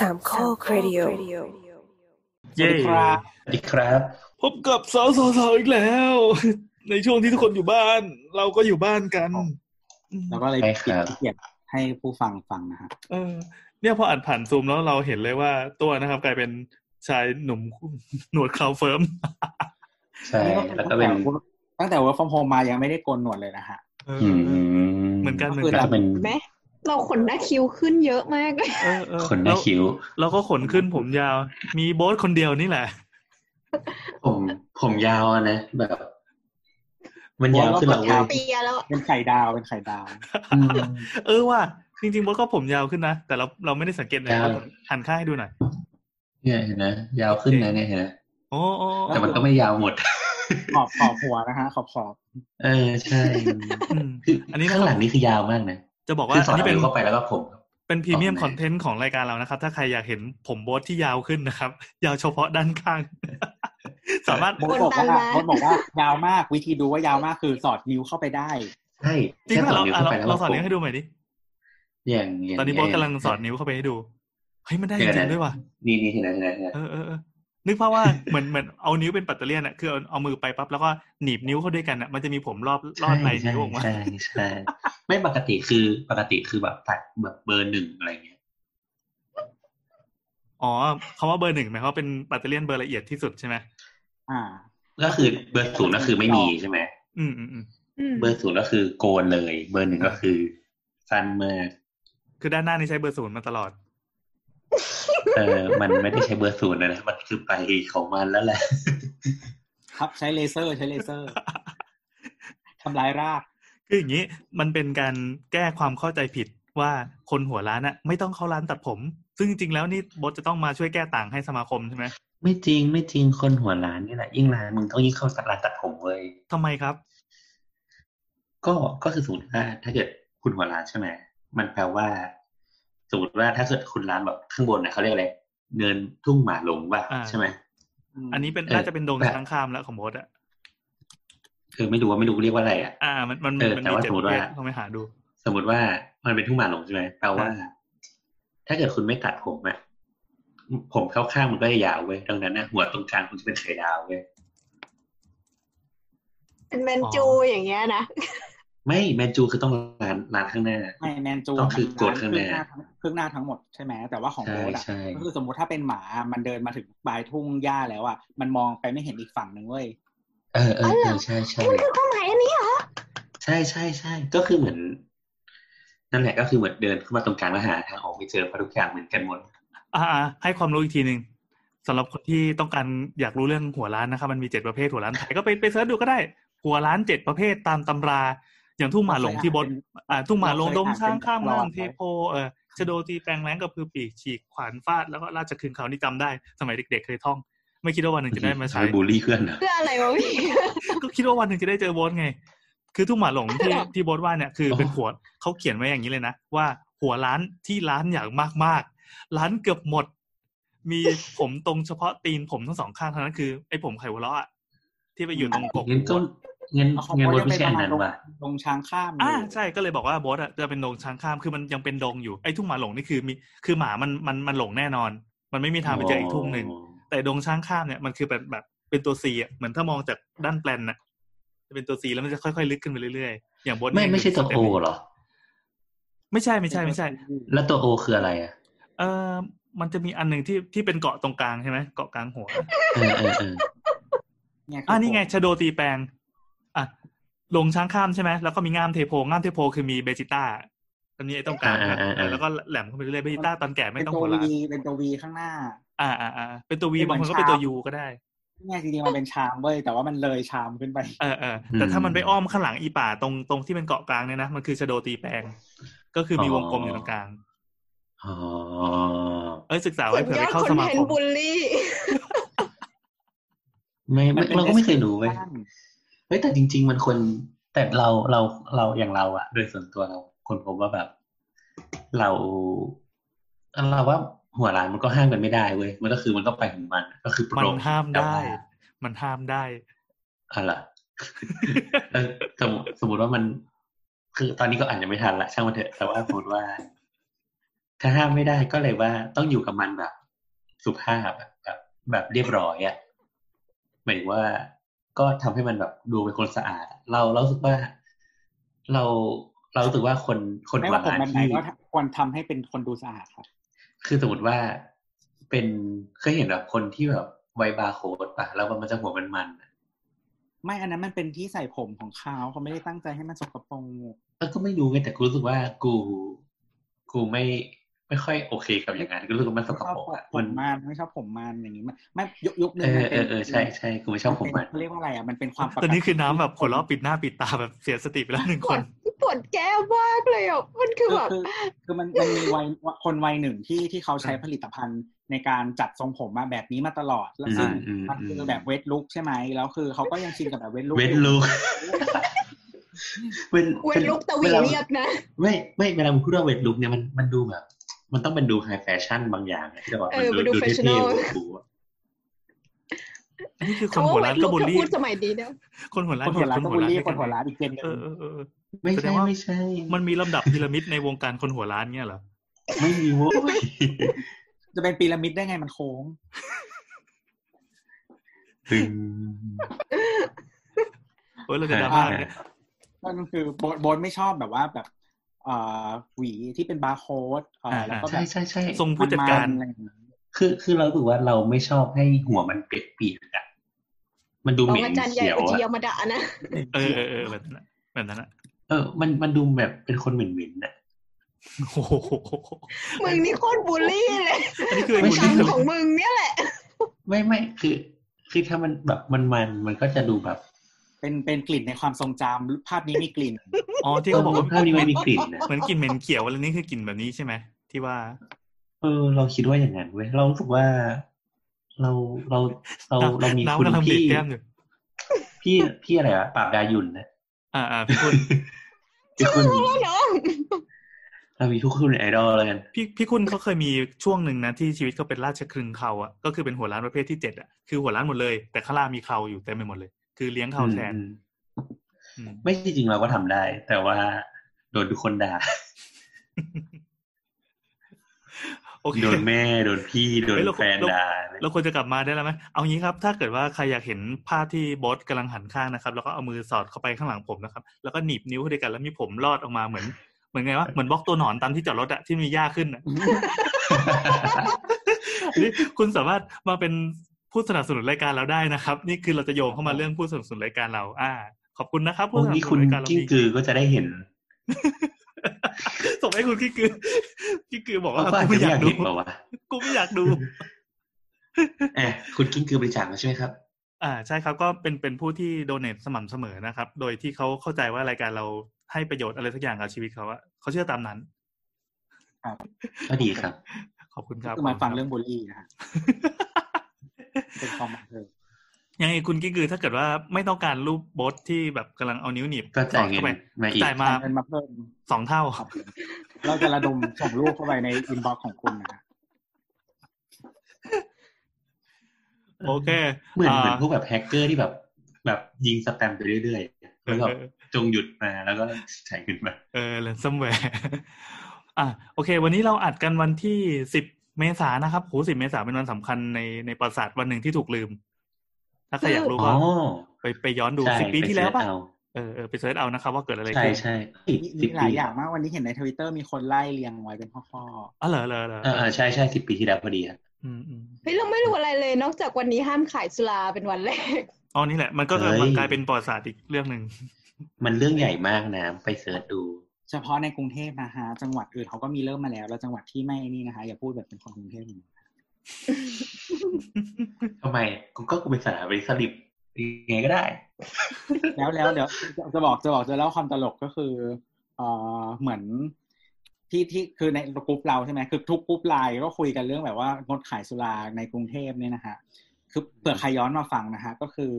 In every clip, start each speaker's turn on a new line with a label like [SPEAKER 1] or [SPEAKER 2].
[SPEAKER 1] สามข้อครดิโอ
[SPEAKER 2] สวัสดีครับ
[SPEAKER 3] สวัสดีครับ
[SPEAKER 2] พบกับสาวสาวๆอีกแล้ว ในช่วงที่ทุกคนอยู่บ้าน เราก็อยู่บ้านกัน
[SPEAKER 4] แล้วก็เลย
[SPEAKER 3] ใช่
[SPEAKER 4] ปิ
[SPEAKER 3] ครั
[SPEAKER 4] ด
[SPEAKER 3] บ
[SPEAKER 4] เกียรติให้ผู้ฟังฟังนะฮะ
[SPEAKER 2] เออ เนี่ยพออ่านผ่านซูมแล้วเราเห็นเลยว่าตัวนะครับ กลายเป็นชายหนุ่มหนวดเคราวเฟิร์ม
[SPEAKER 3] ใช่แล้วก็เป็น
[SPEAKER 4] ตั้งแต่ work from home มายังไม่ได้โกนหนวดเลยนะฮะ
[SPEAKER 2] เออ
[SPEAKER 3] อืม
[SPEAKER 2] เหมือนกันเหมือน
[SPEAKER 4] ก็
[SPEAKER 2] กัน
[SPEAKER 3] จะเป็น
[SPEAKER 1] ไหม เราขนหน้าคิ้วขึ้นเยอะมากเลย
[SPEAKER 2] เออเออ
[SPEAKER 3] ขนหน้าคิ้ว
[SPEAKER 2] แล้วก็ขนขึ้นผมยาว มีโบ๊ทคนเดียวนี่แหละ
[SPEAKER 3] ผมผมยาวอะนะ แบบ มันยาวขึ้นหลังเว้ย
[SPEAKER 1] เปียแล้ว
[SPEAKER 4] เป็นไข่ดาวเป็นไข่ดาว
[SPEAKER 3] อืม
[SPEAKER 2] เออว่าจริงๆโบ๊ทก็ผมยาวขึ้นนะ แต่เราเราไม่ได้สังเกตเลย
[SPEAKER 3] ยาว
[SPEAKER 2] หันข้างให้ดูหน่อย
[SPEAKER 3] เนี่ยเห็นนะยาวขึ้นนะเนี่ยเห็นนะ
[SPEAKER 2] โอ้โอ้
[SPEAKER 3] แต่มันก็ไม่ยาวหมด
[SPEAKER 4] ขอบขอบหัวนะฮะขอบขอบ
[SPEAKER 3] เออใช่
[SPEAKER 2] อืม
[SPEAKER 3] คือ
[SPEAKER 2] อั
[SPEAKER 3] อั
[SPEAKER 2] น
[SPEAKER 3] น
[SPEAKER 2] นี้
[SPEAKER 3] นี้
[SPEAKER 2] นะครับ
[SPEAKER 3] ข้างหลังนี่คือยาวมากนะ
[SPEAKER 2] จะบอก
[SPEAKER 3] คื
[SPEAKER 2] ว่า
[SPEAKER 3] อสอ
[SPEAKER 2] อั
[SPEAKER 3] ด
[SPEAKER 2] นนี้
[SPEAKER 3] เป็
[SPEAKER 2] เป็นน
[SPEAKER 3] เข้าไปแล้วก็ผมครับ
[SPEAKER 2] เป็นพรีเมียม
[SPEAKER 3] ต่อมา
[SPEAKER 2] คอนเทนต์ของรายการเรานะครับ ถ้าใครอยากเห็นผมโบ๊ทที่ยาวขึ้นนะครับ ยาวเฉพาะด้านข้าง สามารถ
[SPEAKER 4] โบทบอกว่าโบทบอกว่ายาวมากวิธีดูว่ายาวมากคือสอดนิ้วเข้าไปได้
[SPEAKER 3] ใช่
[SPEAKER 2] จริง
[SPEAKER 3] แค่
[SPEAKER 2] ป่ะ
[SPEAKER 3] สอ
[SPEAKER 2] เรา
[SPEAKER 3] ดนิ้ว
[SPEAKER 2] อะ
[SPEAKER 3] เข้า
[SPEAKER 2] เรา
[SPEAKER 3] ไปแล้ว
[SPEAKER 2] เรา
[SPEAKER 3] ก็
[SPEAKER 2] สอน
[SPEAKER 3] ผม
[SPEAKER 2] นิ้วให้ดูหน่อยดิ
[SPEAKER 3] อย่างอย่าง
[SPEAKER 2] ตอนนี้โบ๊ทกำลังสอน
[SPEAKER 3] เนิ้
[SPEAKER 2] วเข้าไปให้ดูเฮ้ยมันได้จ
[SPEAKER 3] เดี๋ยว
[SPEAKER 2] ริ
[SPEAKER 3] นะ
[SPEAKER 2] งๆด้วยว่ะ
[SPEAKER 3] นี่นี่เห็นไหมเห็นไหมเห็นไหม
[SPEAKER 2] เออเออเออ นึกภาพว่าเหมือนเหมือนเอานิ้วเป็นปัตเตอร์เลียนอะคือเอาเอามือไปปั๊บแล้วก็หนีบนิ้วเข้าด้วยกันอะมันจะมีผมรอบรอดไหลนิ้วออกมา
[SPEAKER 3] ใช่ใช่ไม่ปกติคือปกติคือแบบตัดแบบเบอร์หนึ่งอะไรเงี้ย
[SPEAKER 2] อ๋อคำว่าเบอร์หนึ่งหมายความว่าเป็นปัตเตอร์เลียนเบอร์ละเอียดที่สุดใช่ไหม
[SPEAKER 4] อ่า
[SPEAKER 3] ก็คือเบอร์ศูนย์ก็คือไม่มีใช่ไหม
[SPEAKER 2] อืมอืมอืม
[SPEAKER 3] เบอร์ศูนย์ก็คือโกนเลย เบอร์หนึ่งก็คือสั้นมาก
[SPEAKER 2] คือด้านหน้านี่ใช้เบอร์ศูนย์มาตลอด
[SPEAKER 3] เออ มันไม่ได้ใช้เบอร์ศูนย์นะนะ มันคือไปของมันแล้วแหละ
[SPEAKER 4] ครับใช้เลเซอร์ใช้เลเซอร์ทำลายราก
[SPEAKER 2] คืออย่างนี้ มันเป็นการแก้ความเข้าใจผิดว่าคนหัวร้านอะไม่ต้องเข้าร้านตัดผม ซึ่งจริงๆแล้วนี่บดจะต้องมาช่วยแก้ต่างให้สมาคมใช่ไหม
[SPEAKER 3] ไม่จริงไม่จริงคนหัวร้านนี่แหละยิ่งร้านมึงต้องยิ่งเข้าร้านตัดผมเว้ย
[SPEAKER 2] ทำไมครับ
[SPEAKER 3] ก็ก็คือสมมติว่าถ้าเกิดคุณหัวร้านใช่ไหมมันแปลว่า สมมติว่าถ้าเกิดคุณร้านแบบข้างบนเนี่ยเขาเรียกอะไรเนินทุ่งหมาหลงป่ะ
[SPEAKER 2] อ่า
[SPEAKER 3] ใช่ไหม
[SPEAKER 2] อันนี้เป็น
[SPEAKER 3] เออ
[SPEAKER 2] น่าจะเป็นดง
[SPEAKER 3] แบบ
[SPEAKER 2] ช้างข้ามแล้วของบดอะ
[SPEAKER 3] คือไม่รู้ว่าไม่รู้เรียกว่าอะไรอะ
[SPEAKER 2] อ่า มันมัน
[SPEAKER 3] เออ
[SPEAKER 2] มัน
[SPEAKER 3] แต่
[SPEAKER 2] มี
[SPEAKER 3] ว่า
[SPEAKER 2] เจ็ด
[SPEAKER 3] สมมุ
[SPEAKER 2] ป
[SPEAKER 3] ติ
[SPEAKER 2] ระเภ
[SPEAKER 3] ว่า
[SPEAKER 2] ทต้องไปหาดู
[SPEAKER 3] สมมติว่ามันเป็นทุ่งหมาหลงใช่ไหมแปลว่า ถ้าเกิดคุณไม่ตัดผมอะผมเข้าข้างมันก็จะยาวเว้ยดังนั้นนะหัวตรงกลางคุณจะเป็นไข่ดาวเว้ย
[SPEAKER 1] เป็นแมนจูอย่างเงี้ยนะ
[SPEAKER 3] ไม่แมนจูคือต้องร้านร้านข้างหน้า
[SPEAKER 4] ไม่แมนจู
[SPEAKER 3] ต้องคือกดข้างหน้า
[SPEAKER 4] ครึ่งหน้าทั้งหมดใช่ไหมแต่ว่าของ
[SPEAKER 3] ใช่
[SPEAKER 4] โบทอะ
[SPEAKER 3] ใช่
[SPEAKER 4] ก็คือสมมติถ้าเป็นหมามันเดินมาถึงปลายทุ่งหญ้าแล้วอะมันมองไปไม่เห็นอีกฝั่งหนึ่งเว้ย
[SPEAKER 3] เออเออเออใช่ใช่
[SPEAKER 1] มันคือความหมายอันนี้เหรอ
[SPEAKER 3] ใช่ใช่ใช่ก็คือเหมือน นั่นแหละก็คือเหมือนเดินเข้ามาตรงกลางแล้วหาทางออกไม่เจอเพราะทุกอย่างเหมือนกันหมด
[SPEAKER 2] อ่าอ่าให้ความรู้อีกทีหนึ่งสำหรับคนที่ต้องการอยากรู้เรื่องหัวร้านนะครับมันมีเจ็ดประเภทหัวร้านไทยก็ไปไปเสิร์ชดูก็ได้ หัวร้านเจ็ดประเภทตามตำรา อย่างทุ่งหมาหลงที่บดอ่าทุ่งหมาหลงดงช้างข้ามน้ำเทโพเออชโดตีแปลงแรงกับพือปีกฉีกขวานฟาดแล้วก็ราชคืนเขานี่จำได้ สมัยเด็กๆเคยท่อง ไม่คิดว่าวันหนึ่งจะได้มาใช้
[SPEAKER 3] ไปบูลลี่เพื่อนเหรอ
[SPEAKER 1] เพื่ออะไรวะพี่
[SPEAKER 2] ก็คิดว่าวันหนึ่งจะได้เจอโบสไง คือทุ่งหมาหลงที่ที่โบสว่าเนี่ยคือ
[SPEAKER 3] อ๋อ
[SPEAKER 2] เป็นหัวเขาเขียนไว้อย่างนี้เลยนะว่าหัวร้านที่ร้านอย่างมากๆ ร้านเกือบหมด มีผมตรงเฉพาะตีนผมทั้งสองข้างเท่านั้นคือไอ้ผมไข่หัวเราะอะที่ไปอยู่ตรงกก
[SPEAKER 3] งั้นก็งั้น
[SPEAKER 4] เอาของ
[SPEAKER 3] งั้น
[SPEAKER 4] โบ
[SPEAKER 3] บ
[SPEAKER 4] ท
[SPEAKER 3] น
[SPEAKER 4] จะ
[SPEAKER 3] ไม่
[SPEAKER 4] เป็น
[SPEAKER 3] ใช่
[SPEAKER 4] ประ
[SPEAKER 3] อัน
[SPEAKER 4] มาณ
[SPEAKER 3] นั้น
[SPEAKER 4] ดง
[SPEAKER 3] ว่ะ
[SPEAKER 4] ดงช้างข้ามอยู่
[SPEAKER 2] อ่าใช่ก็เลยบอกว่าโบสอะจะเป็นดงช้างข้ามคือมันยังเป็นดงอยู่ไอ้ทุ่งหมาหลงนี่คือมีคือหมามันมันมันหลงแน่นอน มันไม่มีทางไปเจออีกทุ่งหนึ่งแต่ดงช้างข้ามเนี่ยมันคือแบบแบบเป็นตัวซีอะเหมือนถ้ามองจากด้านแปลนนะจะเป็นตัวซีแล้วมันจะค่อยๆ ลึกขึ้นไปเรื่อยๆอย่างบน
[SPEAKER 3] ไม่ไม่ใช่ตัวโอเหรอ
[SPEAKER 2] ไม่ใช่ไม่ใช่ไม่ใช่
[SPEAKER 3] แล้วตัวโอคืออะไรอะ
[SPEAKER 2] เออมันจะมีอันหนึ่งที่ที่เป็นเกาะตรงกลางใช่ไหมเกาะกลางหัว
[SPEAKER 3] เออเออเออ
[SPEAKER 4] เนี่ยคื
[SPEAKER 2] อ่านี่ไงชโดตีแปลงอะ ลงช้างข้ามใช่ไหมแล้วก็มีง่ามเทโพง่ามเทโพคือมีเบจิต้าตอนนี้ไอ้ตรงกลางนะเออแล้วก็แหลมเข้าไปเรื่อยเบจิต้าตอนแก่ไม่
[SPEAKER 4] เป็น
[SPEAKER 2] ต้อง
[SPEAKER 4] ตัว
[SPEAKER 2] หัวล้าน
[SPEAKER 4] วีเป็นตัววีข้างหน้า
[SPEAKER 2] อ่าอ่าอ่าเป็นตัววี
[SPEAKER 4] เป็นเหมื
[SPEAKER 2] บา
[SPEAKER 4] องน
[SPEAKER 2] คนก็เป็นตัว
[SPEAKER 4] ชาม
[SPEAKER 2] ยูก็ได้
[SPEAKER 4] เนี่ยจริงๆมันเป็นชามเว้ยแต่ว่ามันเลยชามขึ้นไป
[SPEAKER 2] เออเออแต่ถ้ามันไปอ้อมข้างหลังอีป่าตรงตรงที่เป็นเกาะกลางเนี่ยนะมันคือชโดตีแปลง ก็คือมีวงกลมอยู่ตรงกลาง
[SPEAKER 3] อ๋อ
[SPEAKER 2] เอ้ยศึกษา
[SPEAKER 1] สุ
[SPEAKER 2] ไว้
[SPEAKER 1] ด
[SPEAKER 2] เผื่อย
[SPEAKER 1] อ
[SPEAKER 2] ไป
[SPEAKER 1] ด
[SPEAKER 2] เข้า
[SPEAKER 1] คอ
[SPEAKER 2] ส
[SPEAKER 1] น
[SPEAKER 2] มา
[SPEAKER 1] เท
[SPEAKER 2] คนม
[SPEAKER 1] ต์บูลลี่
[SPEAKER 3] ไม่ไม่
[SPEAKER 4] มันเป็น
[SPEAKER 3] เราก็ไม่เคยรู้เว้ย
[SPEAKER 4] description
[SPEAKER 3] เฮ้ยแต่จริง ๆ มันควรแต่เราเราเราอย่างเราอะโดยส่วนตัวเราคนพบว่าแบบ เราเราว่าหัวร้านมันก็ห้ามกันไม่ได้เว้ยมันก็คือมันก็ไปของมัน ก็คือโป
[SPEAKER 2] มัน
[SPEAKER 3] ร่ง
[SPEAKER 2] ห้าม
[SPEAKER 3] แต่
[SPEAKER 2] ได้
[SPEAKER 3] ว่า
[SPEAKER 2] มันห้ามได้
[SPEAKER 3] อะไรเออสมมติสมมติว่ามัน คือตอนนี้ก็อาจจะไม่ทันละช่างมันเถอะแต่ว่าสมมติว่า ถ้าห้ามไม่ได้ก็เลยว่าต้องอยู่กับมันแบบ สุภาพอะแบบแบบเรียบร้อยอะหมายถึงว่า ก็ทำให้มันแบบดูเป็นคนสะอาดอะเราเรารู้สึกว่าเราเรารู้สึกว่าคนคน
[SPEAKER 4] ไม่
[SPEAKER 3] หัว
[SPEAKER 4] ว่าผม
[SPEAKER 3] ร้าน
[SPEAKER 4] แบบไหน
[SPEAKER 3] ที่
[SPEAKER 4] ก็ควรทำให้เป็นคนดูสะอาดครับ
[SPEAKER 3] คือสมมติว่าเป็นเคยเห็นแบบคนที่แบบไวบาร์โค้ดปะแล้วมันจะหัวมันมันๆอะ
[SPEAKER 4] ไม่อันนั้นมันเป็นที่ใส่ผมของเขาเขาไม่ได้ตั้งใจให้มันสกปรก
[SPEAKER 3] เออก็ไม่รู้ไงแต่กูรู้สึกว่ากู กูไม่ ไม่ค่อยโอเคกับอย่างนั้นกูรู้สึกว่ามันส
[SPEAKER 4] ไม่
[SPEAKER 3] ก
[SPEAKER 4] ชอบ
[SPEAKER 3] ปรกอะ
[SPEAKER 4] ผ
[SPEAKER 3] มั
[SPEAKER 4] ม
[SPEAKER 3] น
[SPEAKER 4] มันไม่ชอบผมมันอย่างนี้มันไม่ยุคยุคห
[SPEAKER 3] เอ
[SPEAKER 4] นึ่ง
[SPEAKER 3] อ
[SPEAKER 4] มัน
[SPEAKER 3] เอ
[SPEAKER 4] เป็น
[SPEAKER 3] อเออใช่ใช่กูไม่ชอบผมมัน
[SPEAKER 4] เขาเรียกว่าอะไรอะมันเป็นความปก
[SPEAKER 2] ตอนนี้คือน้ำแบบหัวเราะปิดหน้าปิดตาแบบเสียสติไปแล้วหนึ่ง
[SPEAKER 1] ป
[SPEAKER 2] คว
[SPEAKER 1] ด
[SPEAKER 2] น
[SPEAKER 1] ปวดแก้มมากเลยอะมันคือ
[SPEAKER 4] คือ
[SPEAKER 1] แบบ
[SPEAKER 4] คือคือมันมันมีวัยคนวัยหนึ่งที่ที่เขาใช้ผลิตภัณฑ์ในการจัดทรงผมมาแบบนี้มาตลอดแล้วซึ่ง
[SPEAKER 3] อืม
[SPEAKER 4] มัน
[SPEAKER 3] อืม
[SPEAKER 4] คือแบบเวทลุกใช่ไหมแล้วคือเขาก็ยังชินกับแบบเวทลุก
[SPEAKER 3] เวทลุกเวน
[SPEAKER 1] เวนลุกตะหวีเรียบนะ
[SPEAKER 3] ไม่ไม่เวลามึงพูดว่าเวทลุกเนี่ยมันมันดูแบบ มันต้องเป็นดูไฮแฟชั่นบางอย่างอะที่แบบ
[SPEAKER 1] เอ
[SPEAKER 3] มัน
[SPEAKER 1] อ
[SPEAKER 3] ดู
[SPEAKER 1] มันดู
[SPEAKER 3] ดูเท่
[SPEAKER 1] fashionable
[SPEAKER 3] ๆดูอะ
[SPEAKER 2] อันนี้คือคน
[SPEAKER 1] เขา
[SPEAKER 2] หัว
[SPEAKER 1] ว่าเว
[SPEAKER 2] ร้าน
[SPEAKER 1] น
[SPEAKER 2] ก็
[SPEAKER 1] ลุก
[SPEAKER 2] บูล
[SPEAKER 1] ถ้า
[SPEAKER 2] ลี่
[SPEAKER 1] พูดสมัยนี้เนี่ย
[SPEAKER 2] คนหัวร้าน
[SPEAKER 4] คนหัวร้านก็บูลลี่
[SPEAKER 2] เหยียบ
[SPEAKER 4] คนหัว
[SPEAKER 2] ด้
[SPEAKER 4] ร้า
[SPEAKER 2] วนย
[SPEAKER 4] อีกเจนหนึ่ง
[SPEAKER 2] เออเออเออ
[SPEAKER 3] ไม่
[SPEAKER 2] แสด
[SPEAKER 3] ใช่
[SPEAKER 2] งว่า
[SPEAKER 3] ไม่ใช่
[SPEAKER 2] มันมีลำดับพีระมิดในวงการคนหัวร้านเงี้ยเหรอ
[SPEAKER 3] ไม่มีโว้ย
[SPEAKER 4] จะเป็นพีระมิดได้ไงมันโค้ง
[SPEAKER 3] ตึง
[SPEAKER 2] เฮ้ยเราจะดราม่าเนี่ย
[SPEAKER 4] นั่นคือโบทโบทไม่ชอบแบบว่าแบบเอ่อ หวีที่เป็นบาร์โค้ดเอ่อแล้วก็แบ
[SPEAKER 3] ใช่
[SPEAKER 4] บ
[SPEAKER 3] ใช่ใช่
[SPEAKER 2] ทรงผู้จัดการ
[SPEAKER 4] มันๆอะไรอย่างเงี้ย
[SPEAKER 3] คือคือเราถือว่าเราไม่ชอบให้หัวมันเปียกๆอะมันดู
[SPEAKER 1] บ
[SPEAKER 3] เห
[SPEAKER 1] อก
[SPEAKER 3] ม็น
[SPEAKER 1] อาจารย์ใหญ่
[SPEAKER 3] เขียว
[SPEAKER 1] อุจิยา
[SPEAKER 3] อะ
[SPEAKER 1] มาดะนะ
[SPEAKER 2] เออเออเออแบบนั้นอะแบบนั้นอะ
[SPEAKER 3] เออ มันมันดูแบบเป็นคนเหม็นๆอะ
[SPEAKER 2] โอ้โห
[SPEAKER 1] มึงนี่โคตรบูลลี่เลย
[SPEAKER 2] อันนี้คือไอ้
[SPEAKER 1] ประ
[SPEAKER 2] บูลลี่
[SPEAKER 1] จำของมึงเนี่ยแหละ
[SPEAKER 3] ไม่ไม่คือ คือถ้ามันแบบมันมันมันก็จะดูแบบ
[SPEAKER 4] เป็นเป็นกลิ่นในความทรงจำภาพนี้มีกลิ่น
[SPEAKER 2] อ๋อที่เขาบอกว่า
[SPEAKER 3] ภาพนี้มันมีกลิ่นนะ
[SPEAKER 2] เหมือนกลิ่นเหม็นเขียวอะไรนี่คือกลิ่นแบบนี้ใช่ไหมที่ว่า
[SPEAKER 3] เออ เราคิดว่าอย่างนั้นเว้ยเรารู้สึกว่าเราเราเราเรามี
[SPEAKER 2] น้ำ
[SPEAKER 3] คุณ
[SPEAKER 2] กำลังบีบ
[SPEAKER 3] พี่
[SPEAKER 2] แก้มอยู่
[SPEAKER 3] พี่พี่อะไรวะปราบดายุนนะ
[SPEAKER 2] อ่าอ่าพี่คุณ
[SPEAKER 3] พี่คุณ
[SPEAKER 1] แล้วเนาะ
[SPEAKER 3] เรามีทุกคุณไอดอลแล้วกัน
[SPEAKER 2] พี่พี่คุณเขาเคยมีช่วงหนึ่งนะที่ชีวิตเขาเป็นราชครึงเขาอะก็คือเป็นหัวร้านประเภทที่เจ็ดอะคือหัวร้านหมดเลย แต่ข้างล่างมีเขาอยู่เต็มไปหมดเลย คือเลี้ยงเขาแทน
[SPEAKER 3] อืม
[SPEAKER 2] อืม
[SPEAKER 3] ไม่จริงๆเราก็ทำได้ แต่ว่าโดนทุกคนด่า
[SPEAKER 2] โอเค
[SPEAKER 3] โดนแม่โดนพี่โดน
[SPEAKER 2] เฮ้ยเรา
[SPEAKER 3] แฟน
[SPEAKER 2] เรา
[SPEAKER 3] ด่า
[SPEAKER 2] เราควรจะกลับมาได้แล้วไหมเอางี้ครับ ถ้าเกิดว่าใครอยากเห็นภาพที่บอสกำลังหันข้างนะครับ แล้วก็เอามือสอดเข้าไปข้างหลังผมนะครับ แล้วก็หนีบนิ้วเข้าด้วยกันแล้วมีผมรอดออกมาเหมือน เหมือนไงวะเหมือนบล็อกตัวหนอนตามที่จอดรถอะที่มีหญ้าขึ้นอะอันนี้คุณสามารถมาเป็น ผู้สนับสนุนรายการเราได้นะครับ นี่คือเราจะโยงเข้ามาเรื่องผู้สนับสนุนรายการเรา อ่า ขอบคุณนะครับผู้
[SPEAKER 3] พ
[SPEAKER 2] ส
[SPEAKER 3] รุ่ง
[SPEAKER 2] นับ
[SPEAKER 3] นี้
[SPEAKER 2] ส
[SPEAKER 3] คุ
[SPEAKER 2] นุ
[SPEAKER 3] ณ
[SPEAKER 2] นรายการเรา
[SPEAKER 3] กิ้ง
[SPEAKER 2] มี
[SPEAKER 3] กือก็จะได้เห็น
[SPEAKER 2] ส่งให้คุณกิ้งกือกิ้งกือบอกว่า
[SPEAKER 3] เขาก็อาจ
[SPEAKER 2] กู
[SPEAKER 3] จะ
[SPEAKER 2] ไม่
[SPEAKER 3] ไม่อยากก
[SPEAKER 2] อายดู
[SPEAKER 3] เห็นเปล่าวะ
[SPEAKER 2] กูไม่อยากดู
[SPEAKER 3] แอบคุณกิ้งกือบริจาคมาใช่ไหมครับ
[SPEAKER 2] อ่าใช่ครับก็เป็นเป็นผู้ที่โดเนทสม่ำเสมอนะครับ โดยที่เขาเข้าใจว่ารายการเราให้ประโยชน์อะไรสักอย่างกับชีวิตเขาอะเขาเชื่อตามนั้น
[SPEAKER 3] ก็ดีครับ
[SPEAKER 2] ขอบคุณครับ
[SPEAKER 4] คือมาฟังเรื่องบูลลี่นะฮะ เป็นความบันเทิง
[SPEAKER 2] ยังไงคุณกิ๊กคือถ้าเกิดว่าไม่ต้องการรูปโป๊ที่แบบกำลังเอานิ้วหนีบ
[SPEAKER 3] ก็จ่าย
[SPEAKER 2] สอด
[SPEAKER 3] เงิน
[SPEAKER 2] เข้าไป
[SPEAKER 3] มาอีก
[SPEAKER 2] จ่ายมา
[SPEAKER 4] เงินมาเพิ่ม
[SPEAKER 2] สองเท่า
[SPEAKER 4] ครับผมเราจะระดมส่งรูปเข้าไปใน inbox ของคุณนะฮะ
[SPEAKER 2] โอเค
[SPEAKER 3] เหมือน
[SPEAKER 2] อ่า
[SPEAKER 3] เหมือนพวกแบบแฮกเกอร์ที่แบบแบบยิงสแปมไปเรื่อยๆ
[SPEAKER 2] เอ
[SPEAKER 3] แล้ว
[SPEAKER 2] อ
[SPEAKER 3] แบบจงหยุดมาแล้วก็จ่ายเงินมา
[SPEAKER 2] เออ ransomware อะโอเค วันนี้เราอัดกันวันที่สิบ เมษายนนะครับโหสิบเมษายนเป็นวันสำคัญในในประวัติศาสตร์วันหนึ่งที่ถูกลืม ถ้าใครอยากรู้
[SPEAKER 3] อ๋
[SPEAKER 2] ก็
[SPEAKER 3] อ
[SPEAKER 2] ไปไปย้อนดู
[SPEAKER 3] ใช่
[SPEAKER 2] สิบปี
[SPEAKER 3] ไป
[SPEAKER 2] ที่แล้วป่ะ
[SPEAKER 3] search เอา
[SPEAKER 2] เออเออไป search เอานะครับว่าเกิดอะไร
[SPEAKER 3] ใช่
[SPEAKER 2] ขึ้น
[SPEAKER 3] ใช่
[SPEAKER 4] มี
[SPEAKER 3] สิ
[SPEAKER 4] มี
[SPEAKER 3] บ
[SPEAKER 4] ห
[SPEAKER 3] ปี
[SPEAKER 4] ลายอย่างมากวันนี้เห็นในทวิตเตอร์มีคนไล่เรียงไว้เป็นข้อ
[SPEAKER 2] อ๋อเหรอเหรอเหรอ
[SPEAKER 3] เออเออใช่ใช่สิบปีที่แล้วพอดีครับ
[SPEAKER 2] อืมอืม
[SPEAKER 1] เฮ้ยเราไม่รู้อะไรเลย นอกจากวันนี้ห้ามขายสุราเป็นวันแรก
[SPEAKER 2] อ๋อนี่แหละ มันก็
[SPEAKER 3] เฮ้ย
[SPEAKER 2] มันกลายเป็นประวัติศาสตร์อีกเรื่องหนึ่ง
[SPEAKER 3] มันเรื่องใหญ่มากนะ ไป search ดู
[SPEAKER 4] ๆ เฉพาะในกรุงเทพนะฮะจังหวัดอื่นเขาก็มีเริ่มมาแล้ว แล้วจังหวัดที่ไม่นี่นะคะ อย่าพูดแบบเป็นคนกรุงเทพอย่างนี้
[SPEAKER 3] ทำไมกูก็กูเป็นสถาบันสลิปยังไงก็ได้
[SPEAKER 4] แล้วแล้วเดี๋ยวจะบอกจะบอกจะเล่าความตลกก็คือเอ่อเหมือนที่ที่คือในกลุ่มเราใช่ไหมคือทุกกลุ่มไลน์ก็คุยกันเรื่องแบบว่างดขายสุราในกรุงเทพเนี่ยนะฮะคือเผื่อใครย้อนมาฟังนะฮะก็คือ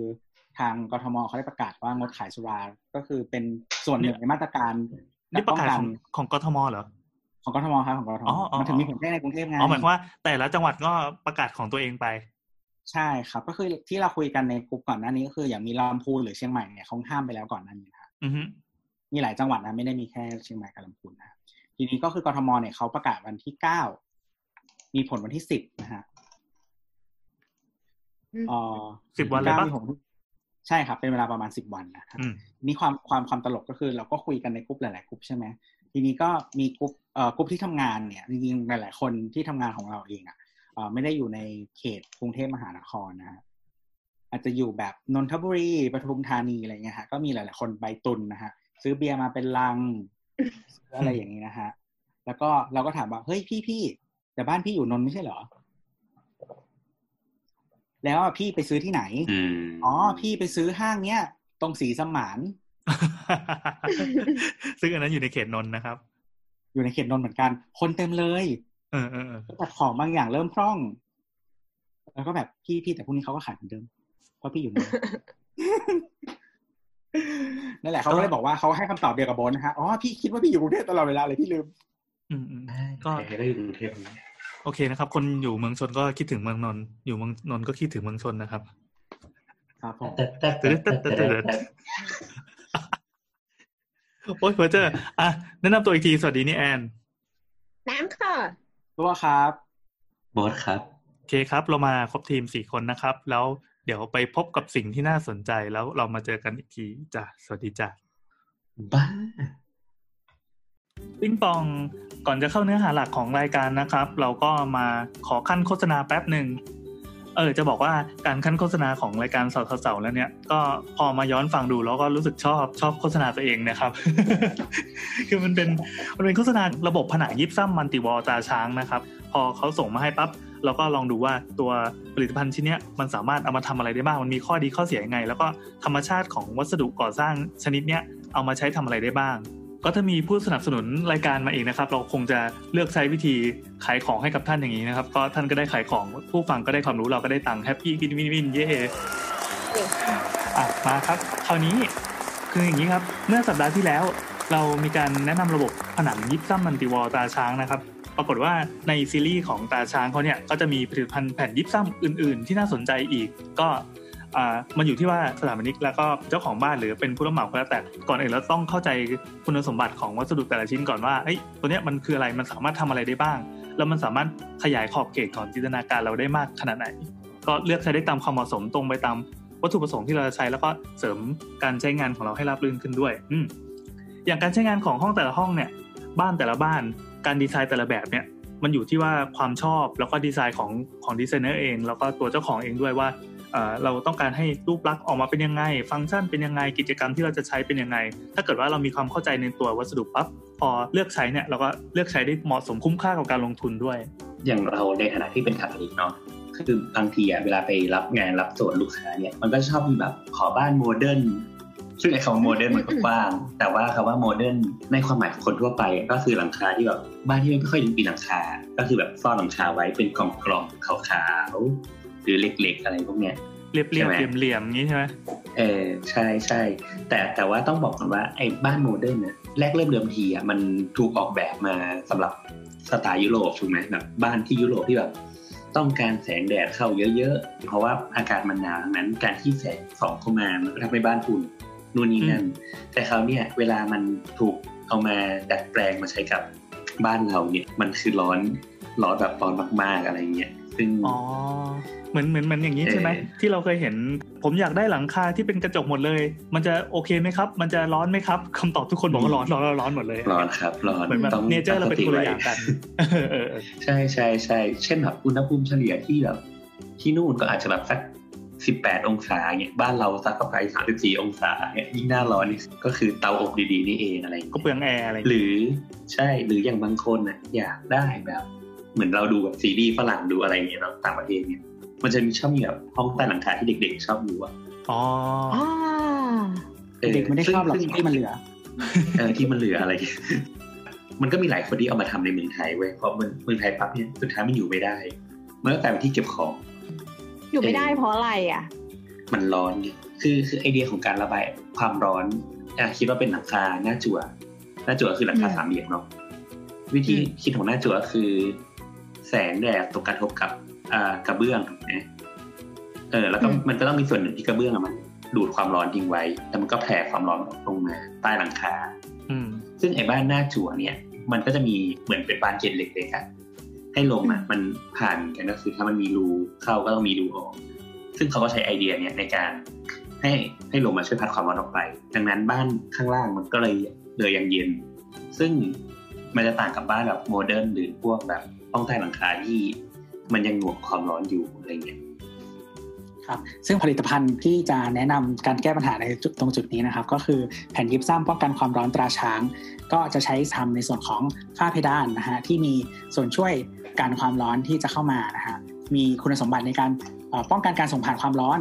[SPEAKER 4] ทางกทมเขาได้ประกาศว่างดขายสุราก็คือเป็นส่วนหนึ่งในมาตรการ
[SPEAKER 2] นี่ประกาศ
[SPEAKER 4] ป้
[SPEAKER 2] ข
[SPEAKER 4] อ
[SPEAKER 2] อง
[SPEAKER 4] น
[SPEAKER 2] ของกทมเหรอ
[SPEAKER 4] ของกทมครับของกทม
[SPEAKER 2] อ๋ออ๋อ
[SPEAKER 4] มันถึงมีผลแค่ในกรุงเทพไง
[SPEAKER 2] อ๋อหมายความว่าแต่ละจังหวัดก็ประกาศของตัวเองไป
[SPEAKER 4] ใช่ครับ ก็คือที่เราคุยกันในกลุ่มก่อนหน้านี้ก็คืออย่างมีลำพูนหรือเชียงใหม่เนี่ยเขาห้ามไปแล้วก่อนหน้านี้นะครับ
[SPEAKER 2] อือฮึ
[SPEAKER 4] มีหลายจังหวัดนะไม่ได้มีแค่เชียงใหม่กับลำพูนนะทีนี้ก็คือกทมเนี่ยเขาประกาศวันที่เก้ามีผลวันที่สิบนะฮะ
[SPEAKER 1] อืม
[SPEAKER 4] เอ่อ
[SPEAKER 2] สิบวันเลยปะ
[SPEAKER 4] ก้ามีผล ใช่ครับเป็นเวลาประมาณสิบวันนะฮะ
[SPEAKER 2] อืม
[SPEAKER 4] นี่ความความความตลกก็คือเราก็คุยกันในกลุ่มหลาย ๆกลุ่มใช่ไหมทีนี้ก็มีกลุ่มเอ่อกลุ่มที่ทำงานเนี่ยจริงๆหลาย ๆ คนที่ทำงานของเราเองอะเอ่อไม่ได้อยู่ในเขตกรุงเทพมหานครนะฮะอาจจะอยู่แบบนนทบุรีปทุมธานีอะไรเงี้ยฮะก็มีหลาย ๆ คนใบตุนนะฮะซื้อเบียร์มาเป็นลังซื้ออะไรอย่างนี้นะฮะแล้วก็เราก็ถามว่าเฮ้ยพี่พี่แต่บ้านพี่อยู่นนท์ไม่ใช่เหรอ แล้วอะพี่ไปซื้อที่ไหน
[SPEAKER 3] อืม
[SPEAKER 4] อ๋อ พี่ไปซื้อห้างเนี้ยตรงสีสมาน
[SPEAKER 2] ซึ่งอันนั้นอยู่ในเขตนนท์นะครับ
[SPEAKER 4] อยู่ในเขตนนท์เหมือนกัน คนเต็มเลย
[SPEAKER 2] เออเออเออ
[SPEAKER 4] แต่ของบางอย่างเริ่มพร่อง แล้วก็แบบพี่พี่แต่พรุ่งนี้เขาก็ขายเหมือนเดิม เพราะพี่อยู่นนท์นั่นแหละเขาก็เลยบอกว่าเขาให้คำตอบเดียวกับโบนนะฮะอ๋อพี่คิดว่าพี่อยู่กรุงเทพตลอดเวลาเลยพี่ลืม
[SPEAKER 2] อืมอืมก็
[SPEAKER 3] ใครก็อยู่กรุงเทพ
[SPEAKER 2] โอเคนะครับ คนอยู่เมืองชนก็คิดถึงเมืองนนท์อยู่เมืองนนท์ก็คิดถึงเมืองชนนะครับ
[SPEAKER 4] ครับผม
[SPEAKER 3] แต่แต่แต่แต่แต่แต่
[SPEAKER 2] โอ้ยเพอเจอร์อะแนะนำตัวอีกที สวัสดีนี่แอน
[SPEAKER 1] น้ำค่ะ
[SPEAKER 4] ตัวครับ
[SPEAKER 3] บอสครับ
[SPEAKER 2] โอเคครับ เรามาครบทีมสี่คนนะครับ แล้วเดี๋ยวไปพบกับสิ่งที่น่าสนใจแล้วเรามาเจอกันอีกทีจ้ะสวัสดีจ้ะ
[SPEAKER 3] บ้า
[SPEAKER 2] ปิ้งปองก่อนจะเข้าเนื้อหาหลักของรายการนะครับ เราก็มาขอขั้นโฆษณาแป๊บหนึ่งเออจะบอกว่าการขั้นโฆษณาของรายการเสาเสาๆแล้วเนี่ยก็พอมาย้อนฟังดูแล้วก็รู้สึกชอบชอบโฆษณาตัวเองนะครับ คือมันเป็นมันเป็นโฆษณาระบบผนังยิบซ้ำมัลติวอตาช้างนะครับ พอเขาส่งมาให้ปั๊บเราก็ลองดูว่าตัวผลิตภัณฑ์ชิ้นเนี้ยมันสามารถเอามาทำอะไรได้บ้างมันมีข้อดีข้อเสียยังไง แล้วก็ธรรมชาติของวัสดุก่อสร้างชนิดเนี้ยเอามาใช้ทำอะไรได้บ้าง ก็ถ้ามีผู้สนับสนุนรายการมาเองนะครับ เราคงจะเลือกใช้วิธีขายของให้กับท่านอย่างนี้นะครับ ก็ท่านก็ได้ขายของผู้ฟังก็ได้ความรู้เราก็ได้ตังค์ happy win win win เย่อะมาครับคราวนี้คืออย่างนี้ครับเมื่อสัปดาห์ที่แล้ว เรามีการแนะนำระบบผนังยิปซัม Multi Wall ตราช้างนะครับปรากฏว่าในซีรีส์ของตราช้างเขาเนี่ยก็จะมีผลิตภัณฑ์แผ่นยิปซัมอื่น ๆ ที่น่าสนใจอีก ก็ มันอยู่ที่ว่าสถาปนิกแล้วก็เจ้าของบ้านหรือเป็นผู้รับเหมาก็แล้วแต่ก่อนอื่นเราต้องเข้าใจคุณสมบัติของวัสดุแต่ละชิ้นก่อนว่าเอ้ยตัวเนี้ยมันคืออะไรมันสามารถทำอะไรได้บ้าง แล้วมันสามารถขยายขอบเขตของจินตนาการเราได้มากขนาดไหน ก็เลือกใช้ได้ตามความเหมาะสมตรงไปตามวัตถุประสงค์ที่เราจะใช้แล้วก็เสริมการใช้งานของเราให้ราบรื่นขึ้นด้วยอือย่างการใช้งานของห้องแต่ละห้องเนี่ยบ้านแต่ละบ้านการดีไซน์แต่ละแบบเนี่ยมันอยู่ที่ว่าความชอบแล้วก็ดีไซน์ของของดีไซเนอร์เอง แล้วก็ตัวเจ้าของเองด้วยว่า เราต้องการให้รูปลักษณ์ออกมาเป็นยังไง ฟังก์ชันเป็นยังไงกิจกรรมที่เราจะใช้เป็นยังไง ถ้าเกิดว่าเรามีความเข้าใจในตัววัสดุปั๊บพอเลือกใช้เนี่ยเราก็เลือกใช้ได้เหมาะสมคุ้มค่ากับการลงทุนด้วย
[SPEAKER 3] อย่างเราในฐานะที่เป็นสถาปนิกเนาะคือบางทีอะเวลาไปรับงานรับส่วนลูกค้าเนี่ยมันก็ชอบมีแบบขอบ้าน modern ซึ่งไอ้คำว่า modern มันก็กว้าง แต่ว่าคำว่า modernในความหมายของคนทั่วไป ก็คือหลังคาที่แบบบ้านที่ไม่ค่อยมีหลังคา ก็คือแบบซ่อนหลังคาไว้เป็นกล่องๆขาวๆ หรือเล็กๆอะไรพวกเนี้ย
[SPEAKER 2] เรียบเรียบ
[SPEAKER 3] ใช่
[SPEAKER 2] เห
[SPEAKER 3] ไหม
[SPEAKER 2] ลี่ยมเหลี่ยมๆอย่างนี้ใช่ไหม
[SPEAKER 3] เออใช่ใช่แต่แต่ว่าต้องบอกก่อนว่าไอ้บ้านโมเดิร์นเนี่ยแรกเริ่มเดิมทีอะมันถูกออกแบบมาสำหรับสไตล์ยุโรปถูกไหมแบบบ้านที่ยุโรปที่แบบต้องการแสงแดดเข้าเยอะๆ เพราะว่าอากาศมันหนาวดังนั้นการที่แสงส่องเข้ามามันก็ทำให้บ้านอุ่นนู่นนี่นั่น แต่คราวเนี้ยเวลามันถูกเอามาดัดแปลงมาใช้กับบ้านเราเนี่ย มันคือร้อนร้อนแบบร้อนมากๆอะไรเงี้ย ซึ่ง
[SPEAKER 2] อ๋อเหมือนเหมือนเหมือนอย่างนี้ใช่ไหม
[SPEAKER 3] เออ
[SPEAKER 2] ที่เราเคยเห็น ผมอยากได้หลังคาที่เป็นกระจกหมดเลย มันจะโอเคไหมครับ มันจะร้อนไหมครับคำตอบทุกคนบอกว่าร้อนร้อนร้อนร้อนหมดเลย
[SPEAKER 3] ร้อนครับร้อน
[SPEAKER 2] เหมือนแบบ
[SPEAKER 3] ต้อง
[SPEAKER 2] เนเจอร์เราเป็นคนละอย่าง
[SPEAKER 3] ตั้งสติไว้
[SPEAKER 2] กันเออเออเออ
[SPEAKER 3] ใช่ใช่ใช่เช่นแบบอุณหภูมิเฉลี่ยที่แบบที่นู่นก็อาจจะแบบสักสิบแปดองศาเนี่ยบ้านเราสักก็ไปสามสิบสี่องศาเนี่ยยิ่งหน้าร้อนนี่ก็คือเตาอบดีๆนี่เองอะไรอย่าง
[SPEAKER 2] ก็
[SPEAKER 3] เงี้ย
[SPEAKER 2] เปลืองแอร์อะไรอย่าง
[SPEAKER 3] ห
[SPEAKER 2] เงี้ย
[SPEAKER 3] รือใช่หรืออย่างบางคนน่ะอยากได้แบบ เหมือนเราดูแบบซีรีส์ฝรั่งดูอะไรอย่างเงี้ยเนาะต่างประเทศเนี่ยมันจะมีชอบมีแบบห้องใต้หลังคาที่เด็กๆชอบดูอะ
[SPEAKER 2] อ๋อ
[SPEAKER 1] อ่า
[SPEAKER 3] ออ
[SPEAKER 4] เด็กไม่ได้ชอบหรอก
[SPEAKER 3] ซึ่ง
[SPEAKER 4] ที่มันเหลือ
[SPEAKER 3] เออที่มันเหลืออะไร มันก็มีหลายคนที่เอามาทำในเมืองไทยเว้ยเพราะเมืองเมืองไทยปั๊บเนี่ยสุดท้ายมันอยู่ไม่ได้มันก็กลายเป็นที่เก็บของ
[SPEAKER 1] อยู่ไม่ได้เพราะอะไรอะ
[SPEAKER 3] มันร้อนไงคือคือไอเดียของการระบายความร้อนอะคิดว่าเป็นหลังคาหน้าจั่วหน้าจั่วคือหลังคา
[SPEAKER 1] อืม
[SPEAKER 3] สามเหลี่ยมเนาะวิธี
[SPEAKER 1] อืม
[SPEAKER 3] คิดของหน้าจั่วคือ แสงแดดตกกระทบกับอ่ากระเบื้องถูกไหมเออ แล้วก็มันก็ต้องมีส่วนหนึ่งที่กระเบื้องอะมันดูดความร้อนทิ้งไว้ แล้วมันก็แผ่ความร้อนลงมาใต้หลังคา
[SPEAKER 2] อืม
[SPEAKER 3] ซึ่งไอ้บ้านหน้าจั่วเนี่ย มันก็จะมีเหมือนเป็นบานเกล็ดเหล็กๆอะให้ลมอะมันผ่านกันก็คือถ้ามันมีรูเข้าก็ต้องมีรูออก ซึ่งเขาก็ใช้ไอเดียเนี่ยในการให้ให้ลมมาช่วยพัดความร้อนออกไป ดังนั้นบ้านข้างล่างมันก็เลยเลยยังเย็น ซึ่งมันจะต่างกับบ้านแบบโมเดิร์นหรือพวกแบบ ห้องใต้หลังคาที่มันยังหน่วงความร้อนอยู่อะไรเงี้ย
[SPEAKER 4] ครับซึ่งผลิตภัณฑ์ที่จะแนะนำการแก้ปัญหาในจุดตรงจุดนี้นะครับ ก็คือแผ่นยิปซัมป้องกันความร้อนตราช้าง ก็จะใช้ทำในส่วนของฝ้าเพดานนะฮะที่มีส่วนช่วยการความร้อนที่จะเข้ามานะฮะมีคุณสมบัติในการป้องกันการส่งผ่านความร้อน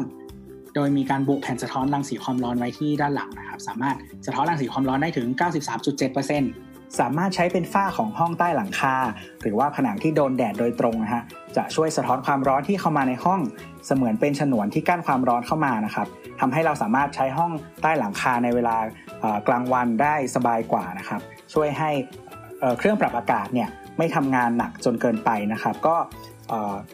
[SPEAKER 4] โดยมีการบุแผ่นสะท้อนรังสีความร้อนไว้ที่ด้านหลังนะครับ สามารถสะท้อนรังสีความร้อนได้ถึง 93.7% สามารถใช้เป็นฝ้าของห้องใต้หลังคา หรือว่าผนังที่โดนแดดโดยตรงนะฮะจะช่วยสะท้อนความร้อนที่เข้ามาในห้อง เสมือนเป็นฉนวนที่กั้นความร้อนเข้ามานะครับทำให้เราสามารถใช้ห้องใต้หลังคาในเวลากลางวันได้สบายกว่านะครับ ช่วยให้เครื่องปรับอากาศเนี่ยไม่ทำงานหนักจนเกินไปนะครับ ก็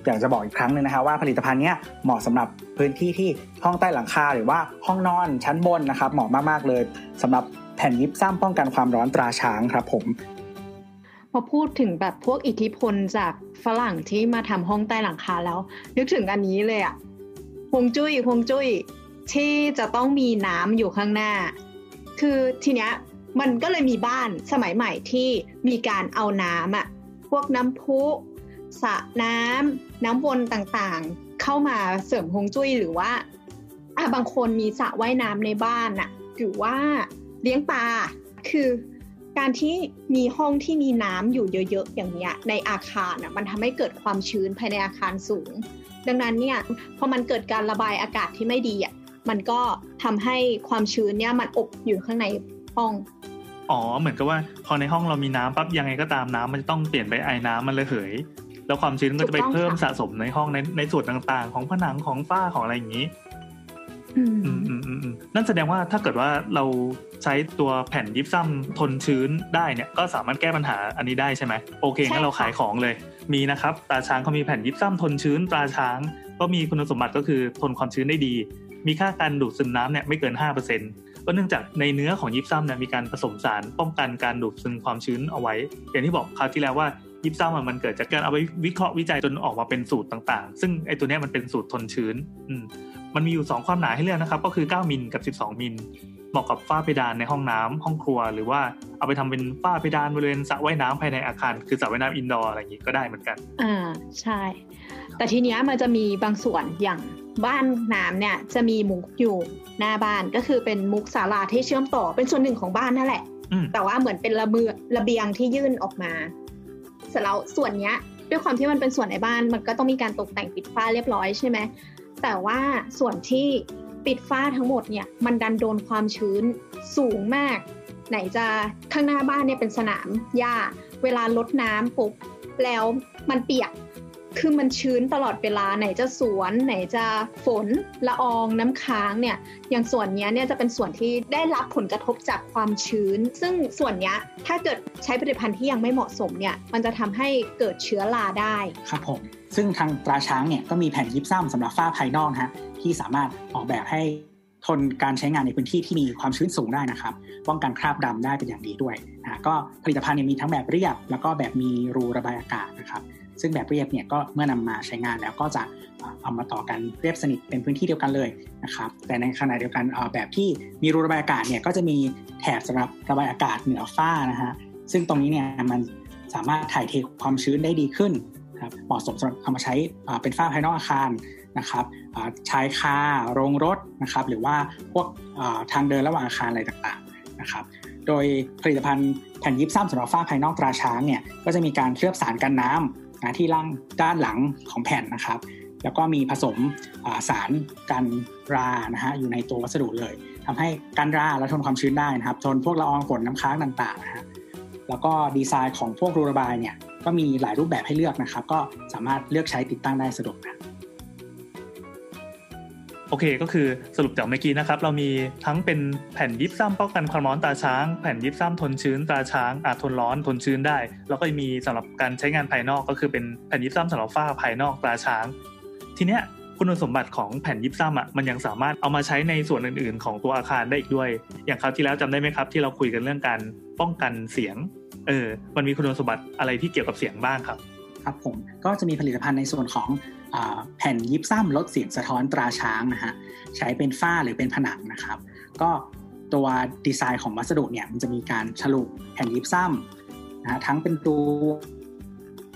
[SPEAKER 4] อยากจะบอกอีกครั้งหนึ่งนะครับว่าผลิตภัณฑ์เนี้ยเหมาะสำหรับพื้นที่ที่ห้องใต้หลังคา หรือว่าห้องนอนชั้นบนนะครับ เหมาะมากๆเลยสำหรับ แผ่นยิปซัมป้องกันความร้อนตราช้างครับผม
[SPEAKER 1] พอพูดถึงแบบพวกอิทธิพลจากฝรั่งที่มาทำห้องใต้หลังคาแล้ว นึกถึงอันนี้เลยอะฮวงจุ้ยฮวงจุ้ยที่จะต้องมีน้ำอยู่ข้างหน้า คือทีเนี้ยมันก็เลยมีบ้านสมัยใหม่ที่มีการเอาน้ำอะพวกน้ำพุสระน้ำน้ำวนต่างๆ เข้ามาเสริมฮวงจุ้ยหรือว่าอะบางคนมีสระว่ายน้ำในบ้านอะหรือว่า เลี้ยงปลาคือการที่มีห้องที่มีน้ำอยู่เยอะๆอย่างเนี้ยในอาคารอะมันทำให้เกิดความชื้นภายในอาคารสูง ดังนั้นเนี่ยพอมันเกิดการระบายอากาศที่ไม่ดีอะมันก็ทำให้ความชื้นเนี่ยมันอบอยู่ข้างในห้อง
[SPEAKER 2] อ๋อเหมือนกับว่าพอในห้องเรามีน้ำปั๊บยังไงก็ตามน้ำมันจะต้องเปลี่ยนไปไอ้น้ำมันระเหย แล้วความชื้นก็จะไปเพิ่มสะสมในห้องในในส่วนต่างๆ ของผนังของฝ้าของอะไรอย่างนี้ นั่นแสดงว่าถ้าเกิดว่าเราใช้ตัวแผ่นยิปซัมทนชื้นได้เนี่ยก็สามารถแก้ปัญหาอันนี้ได้ใช่ไหมโอเคงั้นเราขายของเลย มีนะครับตราช้างเขามีแผ่นยิปซัมทนชื้นตราช้าง ก็มีคุณสมบัติก็คือทนความชื้นได้ดี มีค่าการดูดซึมน้ำเนี่ยไม่เกิน 5%ก็เนื่องจากในเนื้อของยิปซัมเนี่ยมีการผสมสารป้องกันการดูดซึมความชื้นเอาไว้ อย่างที่บอกคราวที่แล้วว่ายิปซัมอะมันเกิดจากการเอาไปวิเคราะห์วิจัยจนออกมาเป็นสูตรต่างๆ ซึ่งไอตัวเนี้ยมันเป็นสูตรทนชื้นอื มมันมีอยู่ 2 ความหนาให้เลือกนะครับ ก็คือ 9 มิลกับ 12 มิลเหมาะกับฝ้าเพดานในห้องน้ำห้องครัว หรือว่าเอาไปทำเป็นฝ้าเพดานบริเวณสระว่ายน้ำภายในอาคาร คือสระว่ายน้ำอินดอร์อะไรอย่างนี้ก็ได้เหมือนกัน
[SPEAKER 1] อ่าใช่ แต่ทีเนี้ยมันจะมีบางส่วนอย่างบ้านน้ำเนี่ยจะมีมุกอยู่หน้าบ้านก็คือเป็นมุกศาลาที่เชื่อมต่อเป็นส่วนหนึ่งของบ้านนั่นแหละ
[SPEAKER 2] อืม
[SPEAKER 1] แต่ว่าเหมือนเป็นระเบียงระเบียงที่ยื่นออกมาเสร็จแล้วส่วนเนี้ยด้วยความที่มันเป็นส่วนในบ้านมันก็ต้องมีการตกแต่งปิดฝ้าเรียบร้อยใช่ไหม แต่ว่าส่วนที่ปิดฝ้าทั้งหมดเนี่ยมันดันโดนความชื้นสูงมาก ไหนจะข้างหน้าบ้านเนี่ยเป็นสนามหญ้าเวลาลดน้ำปุ๊บแล้วมันเปียกคือมันชื้นตลอดเวลาไหนจะสวน ไหนจะฝนละอองน้ำค้างเนี่ยอย่างส่วนนี้เนี่ยจะเป็นส่วนที่ได้รับผลกระทบจากความชื้น ซึ่งส่วนนี้ถ้าเกิดใช้ผลิตภัณฑ์ที่ยังไม่เหมาะสมเนี่ยมันจะทำให้เกิดเชื้อราได้
[SPEAKER 4] ครับผม ซึ่งทางตราช้างเนี่ยก็มีแผ่นยิปซัมสำหรับฝ้าภายนอกนะฮะที่สามารถออกแบบให้ทนการใช้งานในพื้นที่ที่มีความชื้นสูงได้นะครับป้องกันคราบดำได้เป็นอย่างดีด้วยนะก็ผลิตภัณฑ์เนี่ยมีทั้งแบบเรียบ แล้วก็แบบมีรูระบายอากาศนะครับซึ่งแบบเรียบเนี่ยก็เมื่อนำมาใช้งานแล้วก็จะเอามาต่อกันเรียบสนิทเป็นพื้นที่เดียวกันเลยนะครับแต่ในขณะเดียวกันแบบที่มีรูระบายอากาศเนี่ยก็จะมีแถบสำหรับระบายอากาศเหนือฝ้านะฮะซึ่งตรงนี้เนี่ยมันสามารถถ่ายเทความชื้นได้ดีขึ้น ครับเหมาะสมสำหรับเอามาใช้เป็นฝ้าภายนอกอาคารนะครับชายคาโรงรถนะครับหรือว่าพวกทางเดินระหว่างอาคารอะไรต่างๆนะครับโดยผลิตภัณฑ์แผ่นยิปซัมสำหรับฝ้าภายนอกตราช้างเนี่ยก็จะมีการเคลือบสารกันน้ำนะที่ล่างด้านหลังของแผ่นนะครับ แล้วก็มีผสมสารกันรานะฮะอยู่ในตัววัสดุเลยทำให้กันราและทนความชื้นได้นะครับ ทนพวกละอองฝนน้ำค้างต่างๆนะฮะแล้วก็ดีไซน์ของพวกรูระบายเนี่ย ก็มีหลายรูปแบบให้เลือกนะครับ ก็สามารถเลือกใช้ติดตั้งได้สะดวกนะ
[SPEAKER 2] โอเคก็คือสรุปจากเมื่อกี้นะครับ เรามีทั้งเป็นแผ่นยิปซัมป้องกันความร้อนตาช้าง แผ่นยิปซัมทนชื้นตาช้างอาจทนร้อนทนชื้นได้ แล้วก็มีสำหรับการใช้งานภายนอกก็คือเป็นแผ่นยิปซัมสำหรับฝ้าภายนอกตาช้าง ทีเนี้ยคุณสมบัติของแผ่นยิปซัมอะมันยังสามารถเอามาใช้ในส่วนอื่น ๆ ของตัวอาคารได้อีกด้วย อย่างคราวที่แล้วจำได้ไหมครับ ที่เราคุยกันเรื่องการป้องกันเสียง เออมันมีคุณสมบัติอะไรที่เกี่ยวกับเสียงบ้างครับ
[SPEAKER 4] ครับผมก็จะมีผลิตภัณฑ์ในส่วนของอแผ่นยิบซ้ำลดเสียงสะท้อนตราช้างนะฮะใช้เป็นฝ้าหรือเป็นผนังนะครับ ก็ตัวดีไซน์ของวัสดุเนี่ยมันจะมีการฉลุแผ่นยิบซ้ำนะฮะทั้งเป็นรู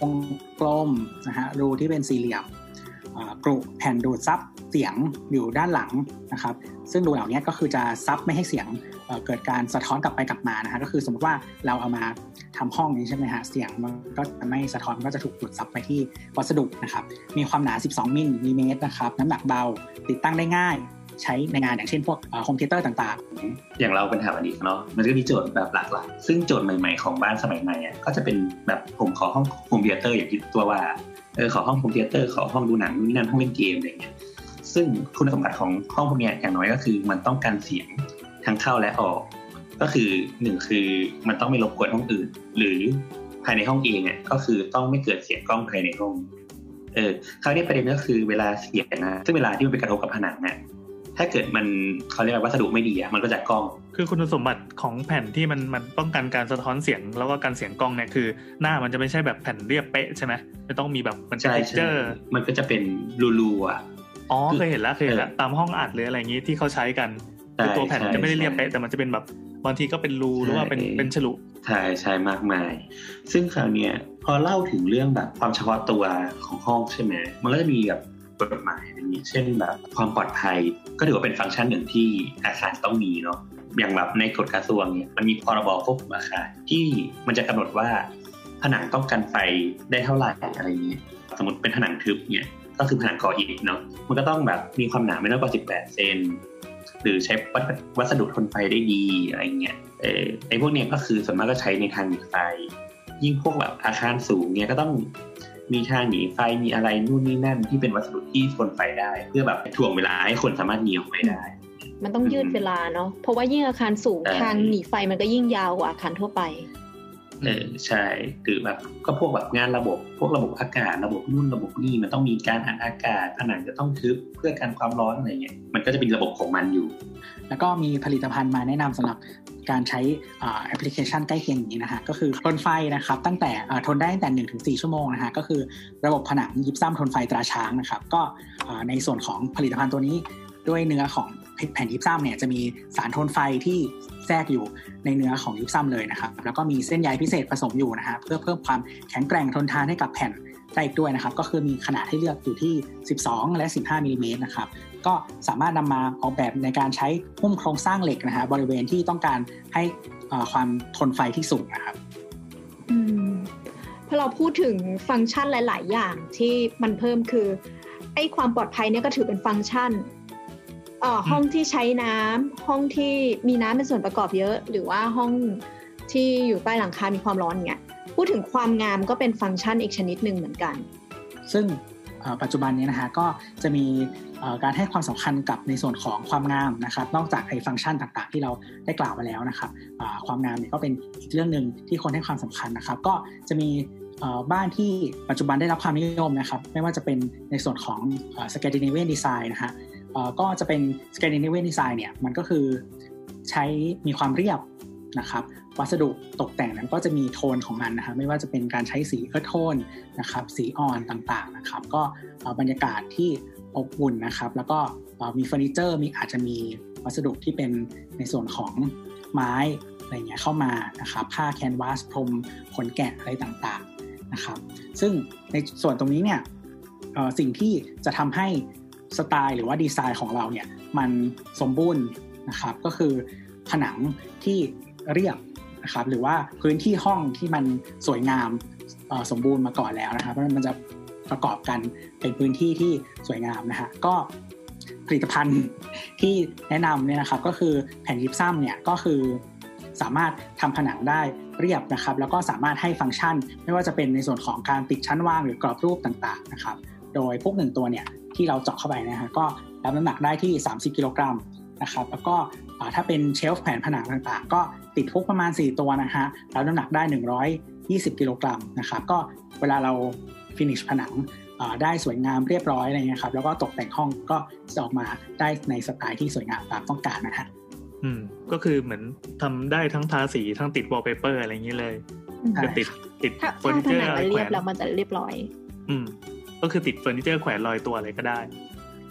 [SPEAKER 4] วงกลมนะฮะรูที่เป็นสี่เหลี่ยมกรุแผ่นดูดซับเสียงอยู่ด้านหลังนะครับ ซึ่งรูเหล่านี้ก็คือจะซับไม่ให้เสียง เกิดการสะท้อนกลับไปกลับมานะฮะก็คือสมมติว่าเราเอามาทำห้องนี้ใช่ไหมฮะเสียงมันก็จะไม่สะท้อนก็จะถูกดูดซับไปที่วัสดุนะครับมีความหนา 12 มิลลิเมตรนะครับน้ำหนักเบาติดตั้งได้ง่ายใช้ในงานอย่างเช่นพวก home theater ต่าง
[SPEAKER 3] ๆ อย่างเราเป็นสถาปนิกเนาะมันก็มีโจทย์แบบหลากหลายซึ่งโจทย์ใหม่ๆของบ้านสมัยใหม่อะก็จะเป็นแบบผมขอห้อง home theater อย่างที่ตัวว่าเออขอห้อง home theater ขอห้องดูหนังนู่นนั่นห้องเล่นเกมอะไรเงี้ยซึ่งคุณสมบัติของห้องพวกนี้อย่างน้อยก็คือมันต้องการเสียง ทั้งเข้าและออก ก็คือหนึ่งคือมันต้องไม่รบกวนห้องอื่น หรือภายในห้องเองเนี่ยก็คือต้องไม่เกิดเสียงก้องภายในห้องเออคราวนี้ประเด็นก็คือเวลาเสียงนะซึ่งเวลาที่มันไปกระทบกับผนังเนี่ยถ้าเกิดมันเขาเรียกว่าวัสดุไม่ดีอะมันก็จะก้อง
[SPEAKER 2] คือคุณสมบัติของแผ่นที่มันมันป้องกันการสะท้อนเสียง แล้วก็การเสียงกล้องเนี่ยคือ หน้ามันจะไม่ใช่แบบแผ่นเรียบเป๊ะใช่ไหมจะต้องมีแบบมัน
[SPEAKER 3] จะเจอมันก็จะเป็นรูๆอะ
[SPEAKER 2] อ๋อเคยเห็นแล้วเคยเห็นแล้วตามห้องอัดหรืออะไรอย่างนี้ที่เขาใช้กัน คือตัวแผ่นจะไม่ได้เรียบเป๊ะแต่มันจะเป็นแบบบางทีก็เป็นรูหรือว่าเป็นเป็นฉลุ
[SPEAKER 3] ใช่ใช่มากมาย ซึ่งคราวนี้พอเล่าถึงเรื่องแบบความเฉพาะตัวของห้องใช่ไหมมันก็จะมีแบบกฎหมายอย่างนี้เช่นแบบความปลอดภัยก็ถือว่าเป็นฟังก์ชันหนึ่งที่อาคารต้องมีเนาะอย่างแบบในกฎกระทรวงเนี่ยมันมีพรบควบคุมอาคารที่มันจะกำหนดว่าผนังต้องกันไฟได้เท่าไหร่อะไรอย่างนี้สมมติเป็นผนังทึบเนี่ยก็คือผนังก่ออิฐเนาะมันก็ต้องแบบมีความหนาไม่น้อยกว่า 18 เซน หรือใช้วัสดุทนไฟได้ดีอะไรเงี้ยเออไอพวกเนี้ยก็คือส่วนมากก็ใช้ในทางหนีไฟ ยิ่งพวกแบบอาคารสูงเนี้ยก็ต้องมีทางหนีไฟมีอะไรนู่นนี่นั่นที่เป็นวัสดุที่ทนไฟได้ เพื่อแบบถ่วงเวลาให้คนสามารถหนีออกไปได้
[SPEAKER 1] มันต้องยืดเวลาเนาะเพราะว่ายิ่งอาคารสูงทางหนีไฟมันก็ยิ่งยาวกว่าอาคารทั่วไป
[SPEAKER 3] เออใช่หรือแบบก็พวกแบบงานระบบ พวกระบบอากาศระบบนู่นระบบนี่มันต้องมีการอัดอากาศผนังจะต้องทึบเพื่อการความร้อนอะไรเงี้ยมันก็จะเป็นระบบของมันอยู่
[SPEAKER 4] แล้วก็มีผลิตภัณฑ์มาแนะนำสำหรับการใช้แอปพลิเคชันใกล้เคียงอย่างนี้นะฮะก็คือทนไฟนะครับตั้งแต่ทนได้ตั้งแต่หนึ่งถึงสี่ชั่วโมงนะฮะก็คือระบบผนังยิบซ้ำทนไฟตราช้างนะครับก็ในส่วนของผลิตภัณฑ์ตัวนี้ด้วยเนื้อของ แผ่นยิบซ้ำเนี่ยจะมีสารทนไฟที่แทรกอยู่ในเนื้อของยิปซัมเลยนะครับ แล้วก็มีเส้นใยพิเศษผสมอยู่นะฮะเพื่อเพิ่มความแข็งแกร่งทนทานให้กับแผ่นได้อีกด้วยนะครับ ก็คือมีขนาดให้เลือกอยู่ที่ 12 และ 15มิลิเมตรนะครับ ก็สามารถนำมาออกแบบในการใช้หุ้มโครงสร้างเหล็กนะฮะบริเวณที่ต้องการให้ความทนไฟที่สูงนะครับ
[SPEAKER 1] พอเราพูดถึงฟังก์ชันหลาย ๆ อย่างที่มันเพิ่มคือไอ้ความปลอดภัยเนี่ยก็ถือเป็นฟังก์ชัน ห้องที่ใช้น้ำห้องที่มีน้ำเป็นส่วนประกอบเยอะ หรือว่าห้องที่อยู่ใต้หลังคา มีความร้อนเงี้ยพูดถึงความงามก็เป็นฟังก์ชันอีกชนิดหนึ่งเหมือนกัน
[SPEAKER 4] ซึ่งปัจจุบันนี้นะฮะก็จะมีการให้ความสำคัญกับในส่วนของความงามนะครับ นอกจากไอ้ฟังก์ชันต่างๆ ที่เราได้กล่าวไปแล้วนะครับความงามเนี่ยก็เป็นอีกเรื่องหนึ่งที่คนให้ความสำคัญนะครับ ก็จะมีบ้านที่ปัจจุบันได้รับความนิยมนะครับ ไม่ว่าจะเป็นในส่วนของสแกดิเนเวียนดีไซน์นะฮะ ก็จะเป็น Scandinavian Design เนี่ยมันก็คือใช้มีความเรียบนะครับวัสดุตกแต่งนั้นก็จะมีโทนของมันนะครับไม่ว่าจะเป็นการใช้สีเอิร์ธโทนนะครับสีอ่อนต่างๆนะครับก็บรรยากาศที่อบอุ่นนะครับ แล้วก็มีเฟอร์นิเจอร์มีอาจจะมีวัสดุที่เป็นในส่วนของไม้อะไรเงี้ยเข้ามานะครับผ้าแคนวาสพรมขนแกะอะไรต่างๆนะครับ ซึ่งในส่วนตรงนี้เนี่ยสิ่งที่จะทำให้ สไตล์หรือว่าดีไซน์ของเราเนี่ยมันสมบูรณ์นะครับก็คือผนังที่เรียบนะครับหรือว่าพื้นที่ห้องที่มันสวยงามสมบูรณ์มาก่อนแล้วนะครับเพราะมันจะประกอบกันเป็นพื้นที่ที่สวยงามนะฮะก็ผลิตภัณฑ์ที่แนะนำเนี่ยนะครับก็คือแผ่นยิปซัมเนี่ยก็คือสามารถทำผนังได้เรียบนะครับ แล้วก็สามารถให้ฟังก์ชัน ไม่ว่าจะเป็นในส่วนของการติดชั้นวางหรือกรอบรูปต่างๆนะครับ โดยพวกหนึ่งตัวเนี่ย ที่เราเจาะเข้าไปนะฮะก็รับน้ำหนักได้ที่ 30 กิโลกรัมนะครับแล้วก็ถ้าเป็นเชลฟ์แผ่นผนังต่างๆ ก็ติดพุกประมาณ 4 ตัวนะฮะรับน้ำหนักได้ 120 กิโลกรัมนะครับก็เวลาเรา finish ผนังได้สวยงามเรียบร้อยอะไรเงี้ยครับแล้วก็ตกแต่งห้องก็จะออกมาได้ในสไตล์ที่สวยงามตามต้องการนะฮะ
[SPEAKER 2] ออืมก็คือเหมือนทำได้ทั้งทาสีทั้งติดวอลเปเปอร์อะไรอย่างนี้เลย
[SPEAKER 4] ใช่
[SPEAKER 2] จะติดติด
[SPEAKER 1] เฟอร์นิ
[SPEAKER 2] เจอร์แขวน
[SPEAKER 1] ถ้า
[SPEAKER 2] เจอ
[SPEAKER 1] ผนัง
[SPEAKER 2] อะไร
[SPEAKER 1] มัน
[SPEAKER 2] แข
[SPEAKER 1] เรี
[SPEAKER 2] ย
[SPEAKER 1] บแล้วมันจะเรียบร้อย
[SPEAKER 2] อืม ก็คือติดเฟอร์นิเจอร์แขวนลอยตัวอะไรก็ได้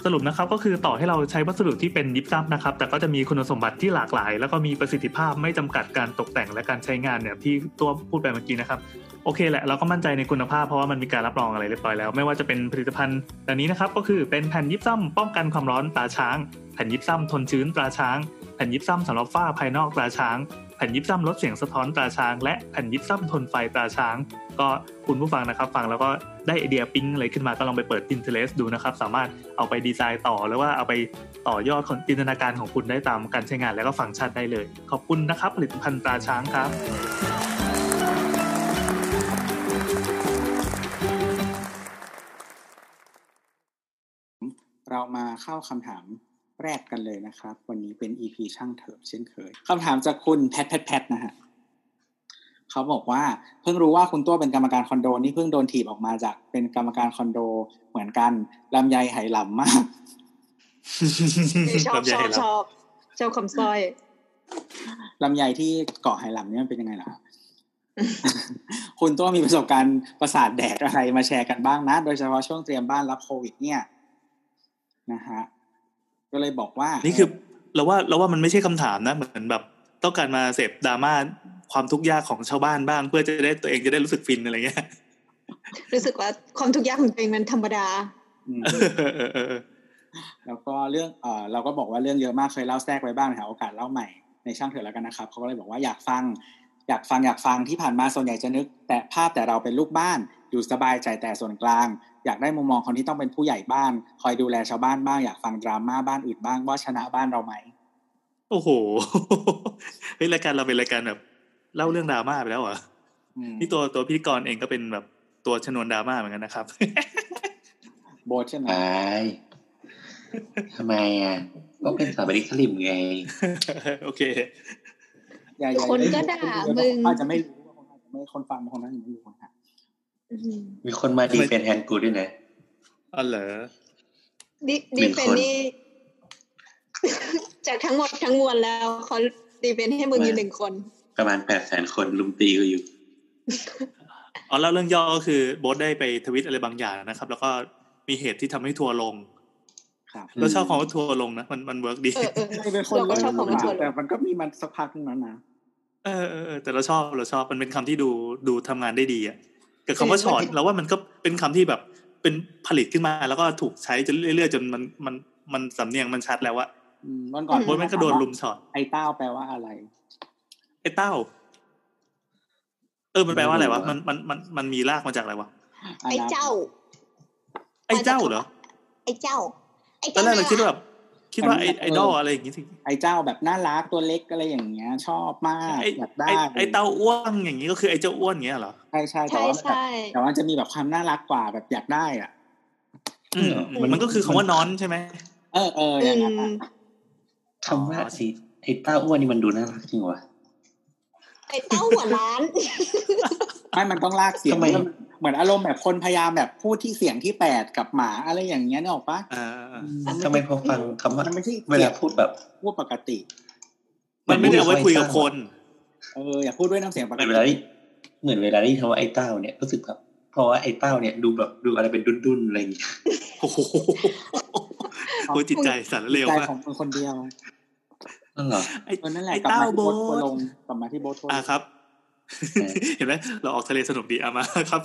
[SPEAKER 2] สรุปนะครับก็คือต่อให้เราใช้วัสดุที่เป็นยิปซัมนะครับ แต่ก็จะมีคุณสมบัติที่หลากหลาย แล้วก็มีประสิทธิภาพไม่จำกัดการตกแต่งและการใช้งานเนี่ยที่ตัวพูดไปเมื่อกี้นะครับโอเคแหละเราก็มั่นใจในคุณภาพเพราะว่ามันมีการรับรองอะไรเรียบร้อยแล้ว ไม่ว่าจะเป็นผลิตภัณฑ์ดังนี้นะครับก็คือเป็นแผ่นยิปซัมป้องกันความร้อนตราช้าง แผ่นยิปซัมทนชื้นตราช้าง แผ่นยิปซัมสำหรับฝ้าภายนอกตราช้าง แผ่นยิปซัมลดเสียงสะท้อนตราช้าง และแผ่นยิปซัมทนไฟตราช้าง ก็คุณผู้ฟังนะครับ ฟังแล้วก็ได้ไอเดียปิ๊งอะไรขึ้นมาก็ลองไปเปิด Pinterest ดูนะครับ สามารถเอาไปดีไซน์ต่อหรือว่าเอาไปต่อยอดจินตนาการของคุณได้ตามการใช้งานแล้วก็ฟังก์ชันได้เลย ขอบคุณนะครับ ผลิตภัณฑ์ตาช้างครับ
[SPEAKER 4] เรามาเข้าคำถาม แรกกันเลยนะครับ วันนี้เป็น EP ช่างเถอะเช่นเคยคำถามจากคุณแพทแพทแพทนะฮะเขาบอกว่าเพิ่งรู้ว่าคุณตัวเป็นกรรมการคอนโดนี่เพิ่งโดนถีบออกมาจากเป็นกรรมการคอนโดเหมือนกันลำไยไหหลำมาก
[SPEAKER 1] ชอบ
[SPEAKER 2] ลำไย
[SPEAKER 1] ชอบ
[SPEAKER 2] ให้เรา
[SPEAKER 1] ชอบชอบคำสร้อย
[SPEAKER 4] ลำไยที่เกาะไหหลำเนี่ยมันเป็นยังไงล่ะครับคุณตัวมีประสบการณ์ประสาทแดกอะไรมาแชร์กันบ้างนะ โดยเฉพาะช่วงเตรียมบ้านรับโควิด เนี่ยนะฮะ ก็เลยบอกว่า
[SPEAKER 2] นี่คือเราว่าเราว่ามันไม่ใช่คำถามนะ เหมือนแบบต้องการมาเสพดราม่าความทุกข์ยากของชาวบ้านบ้าง เพื่อจะได้ตัวเองจะได้รู้สึกฟินอะไรเงี้ย
[SPEAKER 1] รู้สึกว่าความทุกข์ยากของตัวเองมันธรรมดา
[SPEAKER 4] อืม
[SPEAKER 2] เออเออเออ
[SPEAKER 4] แล้วก็เรื่องเออเราก็บอกว่าเรื่องเยอะมากเคยเล่าแทรกไว้บ้างหาโอกาสเล่าใหม่ในช่างเถอะแล้วกันนะครับเขาก็เลยบอกว่าอยากฟัง อยากฟังอยากฟังที่ผ่านมาส่วนใหญ่จะนึก แต่ภาพแต่เราเป็นลูกบ้าน อยู่สบายใจแต่ส่วนกลาง อยากได้มุมมองคนที่ต้องเป็นผู้ใหญ่บ้าน คอยดูแลชาวบ้านบ้างอยากฟังดราม่าบ้านอื่นบ้างว่าชนะบ้านเราไหม
[SPEAKER 2] โอ้โหเฮ้ยรายการเราเป็นรายการแบบ เล่าเรื่องดราม่าไปแล้วเหรอ
[SPEAKER 4] อืม
[SPEAKER 2] นี่ตัวตัวพิธีกรเองก็เป็นแบบตัวชนวนดราม่าเหมือนกันนะครับ
[SPEAKER 4] โบทใช่ไหม
[SPEAKER 3] ไปทำไมอะก็เป็นสถาปนิกสลิมไง
[SPEAKER 2] โอเค
[SPEAKER 4] อย่าอย่า
[SPEAKER 1] คนก็ด่ามึง
[SPEAKER 4] อาจจะไม่รู้ว่าคนอาจจะไม่คนฟังบางคนอาจจะไม่รู้นะ
[SPEAKER 1] อื ม
[SPEAKER 3] มีคนมาดีเฟนแทนกูด้วยนะ
[SPEAKER 2] อ๋อเหรอ
[SPEAKER 1] ดิ
[SPEAKER 3] หนึ่
[SPEAKER 1] ดี
[SPEAKER 3] ง
[SPEAKER 1] เฟน
[SPEAKER 3] คน
[SPEAKER 1] นี่จากทั้งหมดทั้งมวลแล้วเขาดีเฟนให้มึงอยู่หนึ่งคน
[SPEAKER 3] ประมาณแปดแสนคนรุมตีกูอยู่
[SPEAKER 2] อ๋อแล้วเรื่องย่อก็คือโบสได้ไปทวิตอะไรบางอย่างนะครับ แล้วก็มีเหตุที่ทำให้ทัวร์ลง
[SPEAKER 4] ครับ
[SPEAKER 2] เราชอบคำว่าทัวร์ลงนะมันมัน work ดี
[SPEAKER 1] เออเออ
[SPEAKER 4] ไม่เป็นคน
[SPEAKER 1] เราก็ชอบของมันชวน
[SPEAKER 4] แต่มันก็มีมันสักพักนึงแล้วนะ
[SPEAKER 2] เออเออเออแต่เราชอบเราชอบมันเป็นคำที่ดูดูทำงานได้ดีอะ กับคำว่าช็อตเราว่ามันก็เป็นคำที่แบบเป็นผลิตขึ้นมา แล้วก็ถูกใช้จนเรื่อยๆจนมันมันมันสำเนียงมันชัดแล้วว่า
[SPEAKER 4] อืมวันก่อน
[SPEAKER 2] โบสมันก็โดนลุมช็อต
[SPEAKER 4] ไอ้เต้าแปลว่าอะไร
[SPEAKER 2] ไอ้เต้า เออมันแปลว่าอะไรวะมันมันมันมันมีรากมาจากอะไรวะ
[SPEAKER 1] ไอ้เจ้า
[SPEAKER 2] ไอ้เจ้าเหรอ
[SPEAKER 1] ไอ้เจ้าไอ้
[SPEAKER 2] ตอน
[SPEAKER 1] เจ้า
[SPEAKER 2] แรกเราคิดว่าแบบ คิดว่าไอ้ไอดอลอะไรอย่างงี้สิ
[SPEAKER 4] ไอ้เจ้าแบบน่ารักตัวเล็กอะไรอย่างเงี้ย ชอบมาก
[SPEAKER 2] ไอ้
[SPEAKER 4] อยากได้
[SPEAKER 2] ไอ้ไอ้เต้าอ้วนอย่างงี้ก็คือไอ้เจ้าอ้วนอย่างเงี้ยเหรอ
[SPEAKER 4] ใช่ใช่แต่
[SPEAKER 1] ใช่
[SPEAKER 4] ว่าแบบ
[SPEAKER 1] ใช่
[SPEAKER 4] แต่ว่าจะมีแบบความน่ารักกว่าแบบอยากได้อะ
[SPEAKER 2] อืมมันก็คือคำว่านอนใช่ไหม
[SPEAKER 4] เออเออ
[SPEAKER 1] อื
[SPEAKER 4] อย่างนั้น
[SPEAKER 1] ม
[SPEAKER 4] อะ
[SPEAKER 3] คำว่าสิไอ้เต้าอ้วนนี่มันดูน่ารักจริงวะ
[SPEAKER 1] ไอ้เต้าหัวล้าน
[SPEAKER 4] ไม่มันต้องลากเสียง
[SPEAKER 3] ทำไม
[SPEAKER 4] เหมือนอารมณ์แบบคนพยายามแบบพูดที่เสียงที่แปดกับหมาอะไรอย่างเงี้ยนึกออกปะ
[SPEAKER 2] อ่า
[SPEAKER 3] ทำไมพอฟังคำว่า
[SPEAKER 4] มันไม่ใช่
[SPEAKER 3] เวลาพูดแบบ
[SPEAKER 4] พูดปกติ
[SPEAKER 2] มันไม่ได้เอาไว้คุยกับคน
[SPEAKER 4] เอออย่าพูดด้วยน้ำเสียงป
[SPEAKER 3] เห
[SPEAKER 4] ก
[SPEAKER 3] มือน
[SPEAKER 4] ติ
[SPEAKER 3] เวลาที่เหมือนเวลาที่คำว่าไอ้เต้าเนี่ยรู้สึกแบบเพราะว่าไอ้เต้าเนี่ยดูแบบดูอะไรเป็นดุนๆอะไรอย่างเงี้ย
[SPEAKER 2] โอ้โหโอ้ยจิตใจสั่นเร็ว
[SPEAKER 4] ใจ
[SPEAKER 2] มาก
[SPEAKER 4] ของคนคนเดียว
[SPEAKER 3] นั่นเหรอ
[SPEAKER 2] ไอ้
[SPEAKER 4] เออนั่นแหละ
[SPEAKER 2] ไอ้
[SPEAKER 4] กลับ
[SPEAKER 2] เต้า
[SPEAKER 4] มาที่
[SPEAKER 2] โบ
[SPEAKER 4] โบททัวร์ล
[SPEAKER 2] ส
[SPEAKER 4] งกลับมาที่โบททัวร์ล
[SPEAKER 2] อ่างครับ
[SPEAKER 3] เออ
[SPEAKER 2] เห็นไหมเราออกทะเลสนุกดีเอามาครับ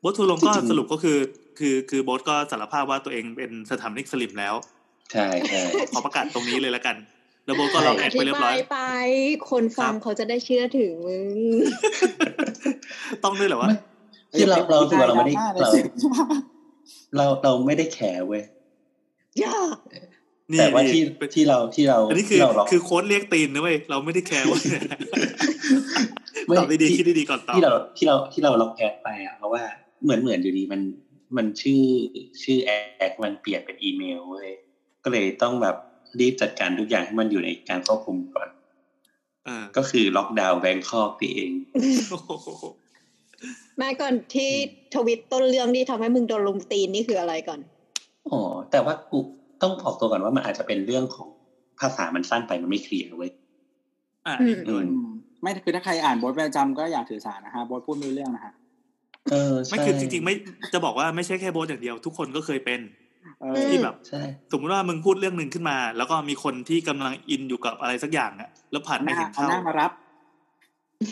[SPEAKER 2] โบสทัวร์ลงก็
[SPEAKER 3] จริงๆ
[SPEAKER 2] สรุปก็คือ คือคือโบสก็สารภาพว่าตัวเองเป็นสถาปนิกสลิมแล้ว
[SPEAKER 3] ใช่ใช่
[SPEAKER 2] ขอประกาศตรงนี้เลยแล้วกันแล้วโบสก็ลองแอ
[SPEAKER 1] อ
[SPEAKER 2] ดไป
[SPEAKER 1] ธิ
[SPEAKER 2] เรียบบร้าอย
[SPEAKER 1] ยไป คนฟัง
[SPEAKER 2] ครับ
[SPEAKER 1] เขาจะได้เชื่อถือมึง
[SPEAKER 2] ต้องด้วยเหรอวะ
[SPEAKER 3] ไม่ที่เราเราคือว่าเราไม่ได้
[SPEAKER 4] ดร
[SPEAKER 3] เรา
[SPEAKER 4] สิ
[SPEAKER 3] เราเราไม่ได้แขเว้ย
[SPEAKER 1] อย่า
[SPEAKER 2] นี่
[SPEAKER 3] แต่ว่าที่
[SPEAKER 2] เป็น
[SPEAKER 3] ที่เราที่เรา
[SPEAKER 2] อันนี้คือ
[SPEAKER 3] ที่เราลอง
[SPEAKER 2] คือโค้ดเรียกตีนนะเว้ยเราไม่ได้แคร์ว่า
[SPEAKER 3] ไม่
[SPEAKER 2] ตอบดีๆ
[SPEAKER 3] ที่
[SPEAKER 2] คิดดีๆก่อนตอบ
[SPEAKER 3] ที่เราที่เราที่เราลองแอดไปอะเพราะว่าเหมือนเหมือนอยู่ดีมันมันชื่อชื่อแอดมันเปลี่ยนเป็นอีเมลเว้ยก็เลยต้องแบบรีบจัดการทุกอย่างให้มันอยู่ในการควบคุมก่อน
[SPEAKER 2] อ่า
[SPEAKER 3] ก็คือล็อกดาวน์แบงคอกนี่เอง
[SPEAKER 2] โอ้โห
[SPEAKER 1] มาก่อนที่ทวิตต้นเรื่องที่ทำให้มึงโดนลุมตีนนี่คืออะไรก่อน
[SPEAKER 3] อ๋อแต่ว่ากู ต้องบอกตัวก่อนว่ามันอาจจะเป็นเรื่องของภาษามันสั้นไปมันไม่เคลียร์เว้ย
[SPEAKER 2] อ่า
[SPEAKER 1] อืม
[SPEAKER 2] เห็นด้วย
[SPEAKER 4] อืมไม่คือถ้าใครอ่านบทประจำก็อย่าถือสานะฮะบทพูดไม่รู้เรื่องนะฮะ
[SPEAKER 3] เออ
[SPEAKER 2] ไม่
[SPEAKER 3] ใช่
[SPEAKER 2] คือจริงๆไม่จะบอกว่าไม่ใช่แค่โบสอย่างเดียว ทุกคนก็เคยเป็น
[SPEAKER 4] เออ
[SPEAKER 2] ที่แบบ
[SPEAKER 3] ใช่
[SPEAKER 2] สมมติว่ามึงพูดเรื่องหนึ่งขึ้นมา แล้วก็มีคนที่กำลังอินอยู่กับอะไรสักอย่างอะแล้วผ่าน
[SPEAKER 4] เอาห
[SPEAKER 2] ไม่
[SPEAKER 4] น้า
[SPEAKER 2] ถึง
[SPEAKER 4] เอา
[SPEAKER 2] เข้า
[SPEAKER 4] หน้ามารับ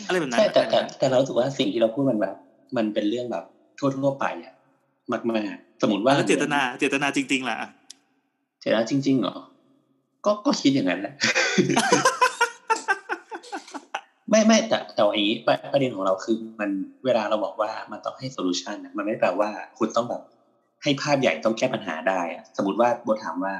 [SPEAKER 2] อะไรแบบนั้น
[SPEAKER 3] ใช่แต่
[SPEAKER 2] อะ
[SPEAKER 3] แต่แต่เรารู้สึกว่าสิ่งที่เราพูดมันแบบ มันเป็นเรื่องแบบทั่วทั่วๆไปอะมากๆสมมติว่า
[SPEAKER 2] แล้วเจตนาเจตนาจริง ๆล่ะ อะ
[SPEAKER 3] เจตนาจริงๆเหรอ ก็ก็คิดอย่างนั้นแหละ ไม่ไม่แต่แต่ว่าอย่างนี้ประประเด็นของเราคือมันเวลาเราบอกว่ามันต้องให้โซลูชันอะมันไม่แปลว่าคุณต้องแบบให้ภาพใหญ่ต้องแก้ปัญหาได้อะสมมติว่าโบสถามว่า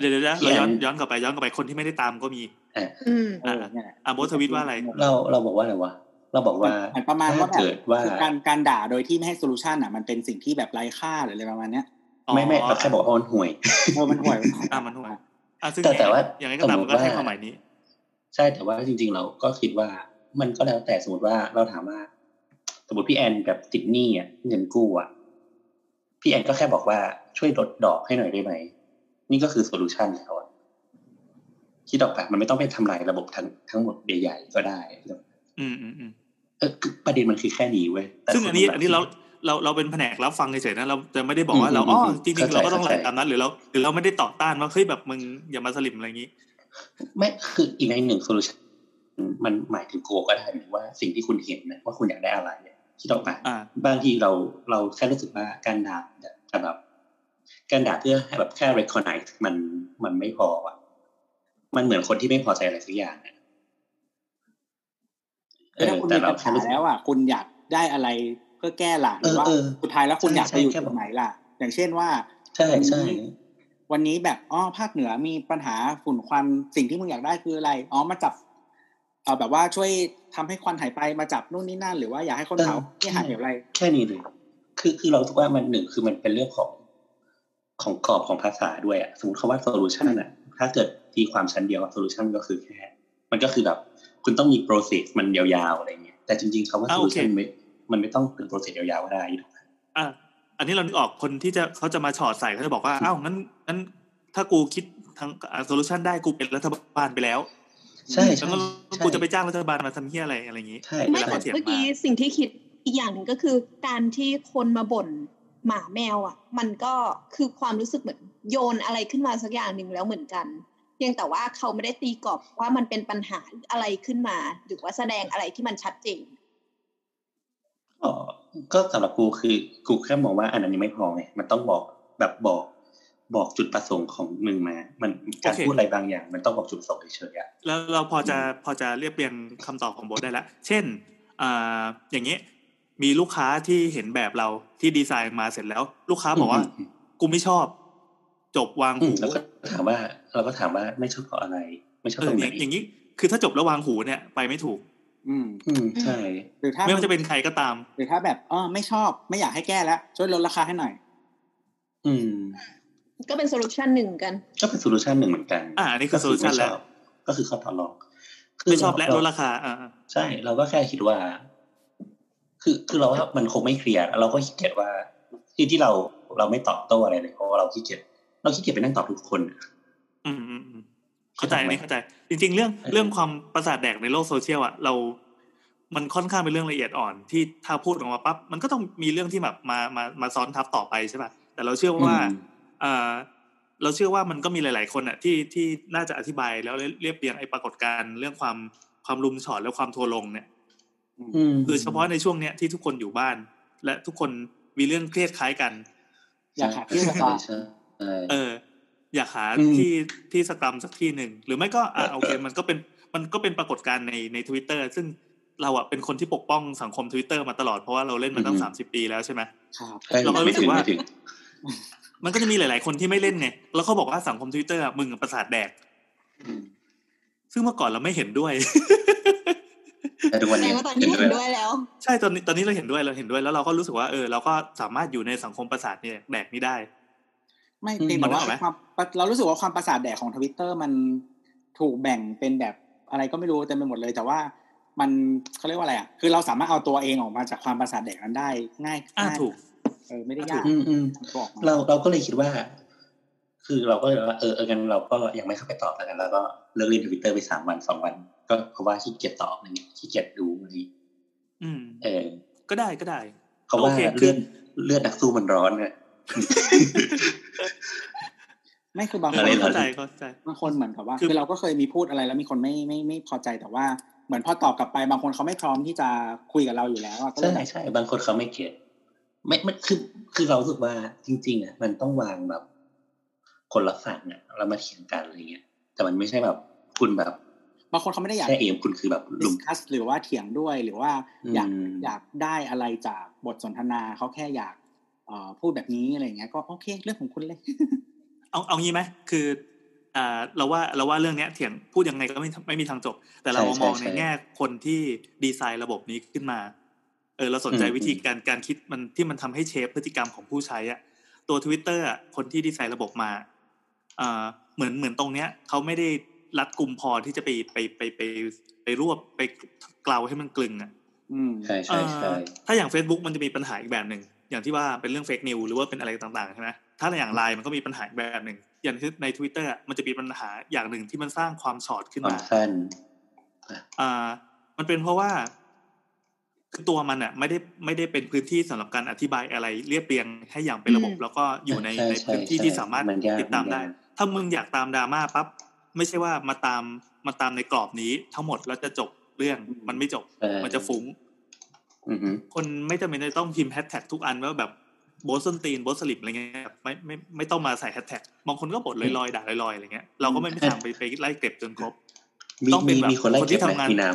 [SPEAKER 2] เดี๋ยวเดี๋ยวเดี๋ยว
[SPEAKER 3] พี่
[SPEAKER 2] เราย้อน
[SPEAKER 3] แอน
[SPEAKER 2] ย้อนกลับไปย้อนกลับไปคนที่ไม่ได้ตามก็มี
[SPEAKER 3] อะ
[SPEAKER 1] อืม
[SPEAKER 4] เออเนี่ยแหละ
[SPEAKER 2] อะโบสทวิตว่าอะไร
[SPEAKER 3] เราเราบอกว่าอะไรวะเราบอกว่า
[SPEAKER 4] เหมือนประมาณว่า
[SPEAKER 3] ถ้า
[SPEAKER 4] แบบ
[SPEAKER 3] เกิดว่า
[SPEAKER 4] คือการการด่าโดยที่ไม่ให้ solution อะ มันเป็นสิ่งที่แบบไร้ค่าหรืออะไรประมาณเนี้ย
[SPEAKER 3] ไม่ไม่เราแค่บอกว่ามันห่วย
[SPEAKER 4] เออมันห่วย
[SPEAKER 2] อะมันห่วยอะซึ่ง
[SPEAKER 3] แต่แต่ว่า
[SPEAKER 2] อย่างไรก็ตาม
[SPEAKER 3] สมมุ
[SPEAKER 2] มันก็ให้
[SPEAKER 3] ว่า
[SPEAKER 2] ความหมายนี้
[SPEAKER 3] ใช่แต่ว่าจริง ๆ เราก็คิดว่ามันก็แล้วแต่สมมติว่าเราถามว่า สมมติพี่แอนแบบติดหนี้อะเงินกู้อะพี่แอนก็แค่บอกว่าช่วยลดดอกให้หน่อยได้ไหมนี่ก็คือ solution แล้วอะคิดออกปะมันไม่ต้องไปทำลายระบบทั้งทั้งหมดใหญ่ๆก็ได้
[SPEAKER 2] อืมอืมอืม
[SPEAKER 3] เออคือประเด็นมันคือแค่นี้เว้ยแต่
[SPEAKER 2] ซึ่งอันนี้
[SPEAKER 3] แบบ
[SPEAKER 2] อันนี้เรา เราเราเป็นแผนกรับฟังเฉยๆนะเราจะไม่ได้บอกว่า
[SPEAKER 3] อืม
[SPEAKER 2] เรา
[SPEAKER 3] อืม
[SPEAKER 2] อ๋อ
[SPEAKER 3] อืม
[SPEAKER 2] จริงๆ
[SPEAKER 3] เข้าใจ
[SPEAKER 2] เราก็ต้อง
[SPEAKER 3] เข้าใจ
[SPEAKER 2] ไล่ตามนั้นหรือเราหรือเราไม่ได้ต่อต้านว่าเฮ้ยแบบมึงอย่ามาสลิมอะไรอย่างนี้
[SPEAKER 3] ไม่คืออีกในหนึ่งโซลูชันมันหมายถึงโกก็ได้หรือว่าสิ่งที่คุณเห็นนะว่าคุณอยากได้อะไรเนี่ยคิดออกปะ
[SPEAKER 2] อ่า
[SPEAKER 3] บางทีเราเราแค่รู้สึกว่าการด่าแต่แบบการด่าเพื่อให้แบบแค่ recognize มันมันไม่พออะ มันเหมือนคนที่ไม่พอใจอะไรสักอย่างอะเอ
[SPEAKER 4] คือถ้า
[SPEAKER 3] อ
[SPEAKER 4] คุณ
[SPEAKER 3] แต่
[SPEAKER 4] มี
[SPEAKER 3] เรา
[SPEAKER 4] ปัญ
[SPEAKER 3] แค่
[SPEAKER 4] หา
[SPEAKER 3] รู้สึก
[SPEAKER 4] แล้วอะคุณอยากได้อะไรเพื่อแก้หลังหรือว่า
[SPEAKER 3] เออเออ
[SPEAKER 4] สุดท้ายแล้วคุณ
[SPEAKER 3] ใช่
[SPEAKER 4] อยากไปอยู่
[SPEAKER 3] ใช่แค่
[SPEAKER 4] ตรงไหนล่ะ อย่างเช่นว่า
[SPEAKER 3] ใช่ใช่
[SPEAKER 4] วันนี้แบบอ๋อภาคเหนือมีปัญหาฝุ่นควันสิ่งที่มึงอยากได้คืออะไรอ๋อมาจับเอาแบบว่าช่วยทำให้ควันหายไปมาจับนู่นนี่นั่นหรือว่าอยากให้คนเผาที่หายอย่างไร
[SPEAKER 3] แค่นี้เลยคือคือเราคิดว่ามันหนึ่งคือมันเป็นเรื่องของของกรอบของภาษาด้วยอะสมมติคำว่า solution อะถ้าเกิดตีความชั้นเดียว solution ก็คือแค่ มันก็คือแบบ คุณต้องมี process มันยาวๆอะไรเงี้ยแต่จริงๆคำว่า
[SPEAKER 2] อ่าโอเค
[SPEAKER 3] solution ไม่มันไม่ต้องเป็น process ยาวๆก็ได้
[SPEAKER 2] อะอันนี้เรานึกออกคนที่จะเขาจะมาฉอดใส่เขาจะบอกว่าอ้าวงั้นงั้น ถ้ากูคิดทางโซลูชันได้กูเป็นรัฐบาลไปแล้ว
[SPEAKER 3] ใช่
[SPEAKER 2] แล้ว
[SPEAKER 3] ใช่
[SPEAKER 2] ก็
[SPEAKER 3] ใช่
[SPEAKER 2] กูจะไปจ้างรัฐบาลมาทำเฮียอะไรอะไรอย่างนี้
[SPEAKER 3] ใช่
[SPEAKER 2] เว
[SPEAKER 1] ไม่
[SPEAKER 2] ลา
[SPEAKER 1] แต่
[SPEAKER 2] เขาเถียง
[SPEAKER 1] เมื่อ
[SPEAKER 2] มา
[SPEAKER 1] กี้สิ่งที่คิดอีกอย่างหนึ่งก็คือการที่คนมาบ่นหมาแมวอะ มันก็คือความรู้สึกเหมือนโยนอะไรขึ้นมาสักอย่างหนึ่งแล้วเหมือนกันเพียงแต่ว่าเขาไม่ได้ตีกรอบว่ามันเป็นปัญหาอะไรขึ้นมา หรือว่าแสดงอะไรที่มันชัดเจน
[SPEAKER 3] ก็ก็สำหรับกูคือกูแค่มองว่าอันนั้นยังไม่พอไงมันต้องบอกแบบบอกบอกจุดประสงค์ของมึงมา มันการ
[SPEAKER 2] โอเค
[SPEAKER 3] พูดอะไรบางอย่าง มันต้องบอกจุดประสงค์เฉยๆอะ
[SPEAKER 2] แล้วเราพอจะพอจะเรียบเรียงคำตอบของโบทได้แล้วเช่นอ่าอย่างนี้มีลูกค้าที่เห็นแบบเราที่ดีไซน์มาเสร็จแล้ว ลูกค้าบอกว่า
[SPEAKER 3] อืม
[SPEAKER 2] กูไม่ชอบ จบวาง
[SPEAKER 3] อื
[SPEAKER 2] หู
[SPEAKER 3] มแล้วก็ถามว่า เราก็ถามว่าไม่ชอบเพราะอะไร ไม่ชอบ
[SPEAKER 2] เอ
[SPEAKER 3] ต
[SPEAKER 2] อ
[SPEAKER 3] รงไห
[SPEAKER 2] อนย่างอย่างนี้ คือถ้าจบแล้ววางหูเนี่ยไปไม่ถูก
[SPEAKER 4] อืม
[SPEAKER 3] อืมใช่
[SPEAKER 4] หรือถ้า
[SPEAKER 2] ไม่ว่าจะเป็นใครก็ตาม
[SPEAKER 4] หรือถ้าแบบอ๋อไม่ชอบไม่อยากให้แก้แล้วช่วยลดราคาให้หน่อย
[SPEAKER 3] อืม
[SPEAKER 1] ก็เป็น solution หนึ่งกัน
[SPEAKER 3] ก็เป็น solution หนึ่งเหมือนกัน
[SPEAKER 2] อ่าอันนี้คือ solution แล้ว ไม่ช
[SPEAKER 3] อบก็คือข้อต่อรอง
[SPEAKER 2] ไม่ชอบและลดราคา อ่า
[SPEAKER 3] ใช่ เราก็แค่คิดว่า คือคือเราว่ามันคงไม่เคลียร์เราก็ขี้เกียจว่าที่ที่เราเราไม่ตอบโต้อะไรเลยเพราะว่าเราขี้เกียจเราขี้เกียจไปนั่งตอบทุกคนอะ
[SPEAKER 2] อืมอืมอืม เข้าใจอันนี้เข้าใจ จริง ๆ เรื่องเรื่องความประสาทแดกในโลกโซเชียลอะเรา มันค่อนข้างเป็นเรื่องละเอียดอ่อนที่ถ้าพูดออกมาปั๊บมันก็ต้องมีเรื่องที่แบบมามามาซ้อนทับต่อไปใช่ป่ะแต่เราเชื่อว่า
[SPEAKER 3] อืม
[SPEAKER 2] อ่าเราเชื่อว่ามันก็มีหลาย ๆ คนอะที่ที่น่าจะอธิบายแล้วเรียบเรียงไอ้ปรากฏการณ์เรื่องความความลุมฉอดและความทัวร์ลงเนี่ย
[SPEAKER 3] อืม
[SPEAKER 2] โดยเฉพาะในช่วงเนี้ยที่ทุกคนอยู่บ้าน และทุกคนมีเรื่องเครียดคล้ายกัน
[SPEAKER 4] อยากหาที่สบาย
[SPEAKER 3] ใช่ใช่ใช่
[SPEAKER 2] เออ อยากหา
[SPEAKER 3] อืม
[SPEAKER 2] ที่ที่สกรรมสักที่หนึ่งหรือไม่ก็อะโอเคมันก็เป็นมันก็เป็นปรากฏการณ์ในในทวิตเตอร์ซึ่งเราอะเป็นคนที่ปกป้องสังคมทวิตเตอร์มาตลอดเพราะว่าเราเล่นมาตั้งสามสิบปีแล้วใช่ไหม
[SPEAKER 4] ครับ
[SPEAKER 3] ใช่
[SPEAKER 2] เราก็รู้สึกว่า
[SPEAKER 3] ไม่ถึงไม่
[SPEAKER 2] ถึงมันก็จะมีหลาย ๆ คนที่ไม่เล่นไงแล้วเขาบอกว่าสังคมทวิตเตอร์มึงอะประสาทแดก
[SPEAKER 4] อืม
[SPEAKER 2] ซึ่งเมื่อก่อนเราไม่เห็นด้วย
[SPEAKER 3] แต่ทุกวัน
[SPEAKER 1] แสด
[SPEAKER 3] นี้
[SPEAKER 1] งว่าตอนนี้เห็นด้วยแล้ว
[SPEAKER 2] ใช่ตอนนี้ตอนนี้เราเห็นด้วยเราเห็นด้วยแล้วเราก็รู้สึกว่าเออเราก็สามารถอยู่ในสังคมประสาทเนี่ยแดกนี้ได้
[SPEAKER 4] ไม่เพียงแต่ว่า
[SPEAKER 2] มันนึกออกไหม
[SPEAKER 4] ความเรารู้สึกว่าความประสาทแดกของทวิตเตอร์มันถูกแบ่งเป็นแบบอะไรก็ไม่รู้เต็มไปหมดเลย แต่ว่ามันเขาเรียกว่าอะไรอะคือเราสามารถเอาตัวเองออกมาจากความประสาทแดกนั้นได้ ง่าย
[SPEAKER 2] อ่า
[SPEAKER 4] ง่าย
[SPEAKER 2] ถูก
[SPEAKER 4] เออไม่ได้ยาก
[SPEAKER 3] อืมอืม
[SPEAKER 4] บอกมา
[SPEAKER 3] เราเราก็เลยคิดว่า คือเราก็เลยว่าเออเออกันเราก็ยังไม่เข้าไปตอบแล้วกันแล้วก็เลิกเล่นทวิตเตอร์ไปสามวันสองวัน ก็เพราะว่าขี้เกียจตอบอะไรเงี้ยขี้เกียจดูอะไรอย่างเงี้ย
[SPEAKER 2] อืม
[SPEAKER 3] เออ
[SPEAKER 2] ก็ได้ก็ได้
[SPEAKER 3] เพราะว่า
[SPEAKER 2] โอเคคือ
[SPEAKER 3] เลือดเลือดนักสู้มันร้อนไง
[SPEAKER 4] ไม่คือบางค
[SPEAKER 3] อะไร
[SPEAKER 4] น
[SPEAKER 3] เหรอ
[SPEAKER 2] เข้าใจเข้าใจ
[SPEAKER 4] บางคนเหมือนกับว่า
[SPEAKER 2] คือ
[SPEAKER 4] คือเราก็เคยมีพูดอะไรแล้วมีคนไม่ไม่ไม่พอใจแต่ว่าเหมือนพอตอบกลับไปบางคนเขาไม่พร้อมที่จะคุยกับเราอยู่แล้วอะก็เล
[SPEAKER 3] ใช่
[SPEAKER 4] ยแบบ
[SPEAKER 3] ใช่บางคนเขาไม่เก็ตไม่ไม่คือคือเรารู้สึกว่าจริง ๆ อะ มันต้องวางแบบคนละฝั่งอะแล้วมาเถียงกันอะไรเงี้ย แต่มันไม่ใช่แบบคุณแบบ
[SPEAKER 4] บางคนเขาไม่ได้อยาก
[SPEAKER 3] แค่เอมคุณคือแบบ
[SPEAKER 4] ดิ
[SPEAKER 3] ลุ
[SPEAKER 4] ส
[SPEAKER 3] ม
[SPEAKER 4] คัสหรือว่าเถียงด้วยหรือว่าอยาก
[SPEAKER 3] อืม
[SPEAKER 4] อยากได้อะไรจากบทสนทนาเขาแค่อยากเอ่อ พูดแบบนี้อะไรอย่างเงี้ยก็โอเคเรื่องของคุณเลย
[SPEAKER 2] เอาเอางี้ไหมคืออ่าเราว่าเราว่าเรื่องเนี้ยเถียงพูดยังไงก็ไม่ไม่มีทางจบ แต่เรา
[SPEAKER 3] ใช่
[SPEAKER 2] มอง
[SPEAKER 3] ใช่
[SPEAKER 2] ในแง่คนที่ดีไซน์ระบบนี้ขึ้นมา เออเราสนใจ
[SPEAKER 3] อืม
[SPEAKER 2] วิธีการการคิดมันที่มันทำให้ shape พฤติกรรมของผู้ใช้อะตัว Twitter อะคนที่ดีไซน์ระบบมาอ่าเหมือนเหมือนตรงเนี้ยเขาไม่ได้รัดกุมพอที่จะไปไปไปไปไปรวบไปเกลาให้มันกลึงอะ
[SPEAKER 4] อืม
[SPEAKER 3] ใช่ใช่ใช่
[SPEAKER 2] เอ่อถ้าอย่าง Facebook มันจะมีปัญหาอีกแบบหนึ่ง อย่างที่ว่าเป็นเรื่อง fake news หรือว่าเป็นอะไรต่างๆใช่ไหมถ้าในอย่างไลน์มันก็มีปัญหาอีกแบบหนึ่งอย่างที่ใน Twitter อะมันจะมีปัญหาอย่างหนึ่งที่มันสร้างความ short
[SPEAKER 3] ความ
[SPEAKER 2] สั้น
[SPEAKER 3] ขึ้นมา
[SPEAKER 2] อ่า มันเป็นเพราะว่าคือตัวมันอะ ไม่ได้ไม่ได้เป็นพื้นที่สำหรับการอธิบายอะไรเรียบเรียงให้อย่างเป็นระบบ
[SPEAKER 1] อืม
[SPEAKER 2] แล้วก็อยู่ใน
[SPEAKER 3] ใช่
[SPEAKER 2] ใน
[SPEAKER 3] ใช่
[SPEAKER 2] พื้นที่
[SPEAKER 3] ใช่
[SPEAKER 2] ที่สามารถ
[SPEAKER 3] มันยาก
[SPEAKER 2] ติดตาม
[SPEAKER 3] มันยาก
[SPEAKER 2] ได้ ถ้ามึงอยากตามดราม่าปั๊บไม่ใช่ว่ามาตามมาตามในกรอบนี้ทั้งหมดแล้วจะจบเรื่องมันไม่จบ
[SPEAKER 3] เออ
[SPEAKER 2] มันจะฟุ้ง
[SPEAKER 3] อือฮึ
[SPEAKER 2] คนไม่จำเป็นจะต้องพิมพ์แฮชแท็กทุกอันว่าแบบโบสตันตีนโบสลิปอะไรเงี้ยแบบไม่ไม่ไม่ต้องมาใส่แฮชแท็กบางคนก็บดลอยๆด่าลอยๆอะไรเงี้ยเราก็ไม่มีทางไปไปไล่เก็บจนครบ
[SPEAKER 3] มี
[SPEAKER 2] ต้องเป็น
[SPEAKER 3] มี
[SPEAKER 2] แบบ
[SPEAKER 3] มีคนไล่
[SPEAKER 2] คนที่
[SPEAKER 3] เก็บไหม
[SPEAKER 2] ทำงาน
[SPEAKER 3] มีน้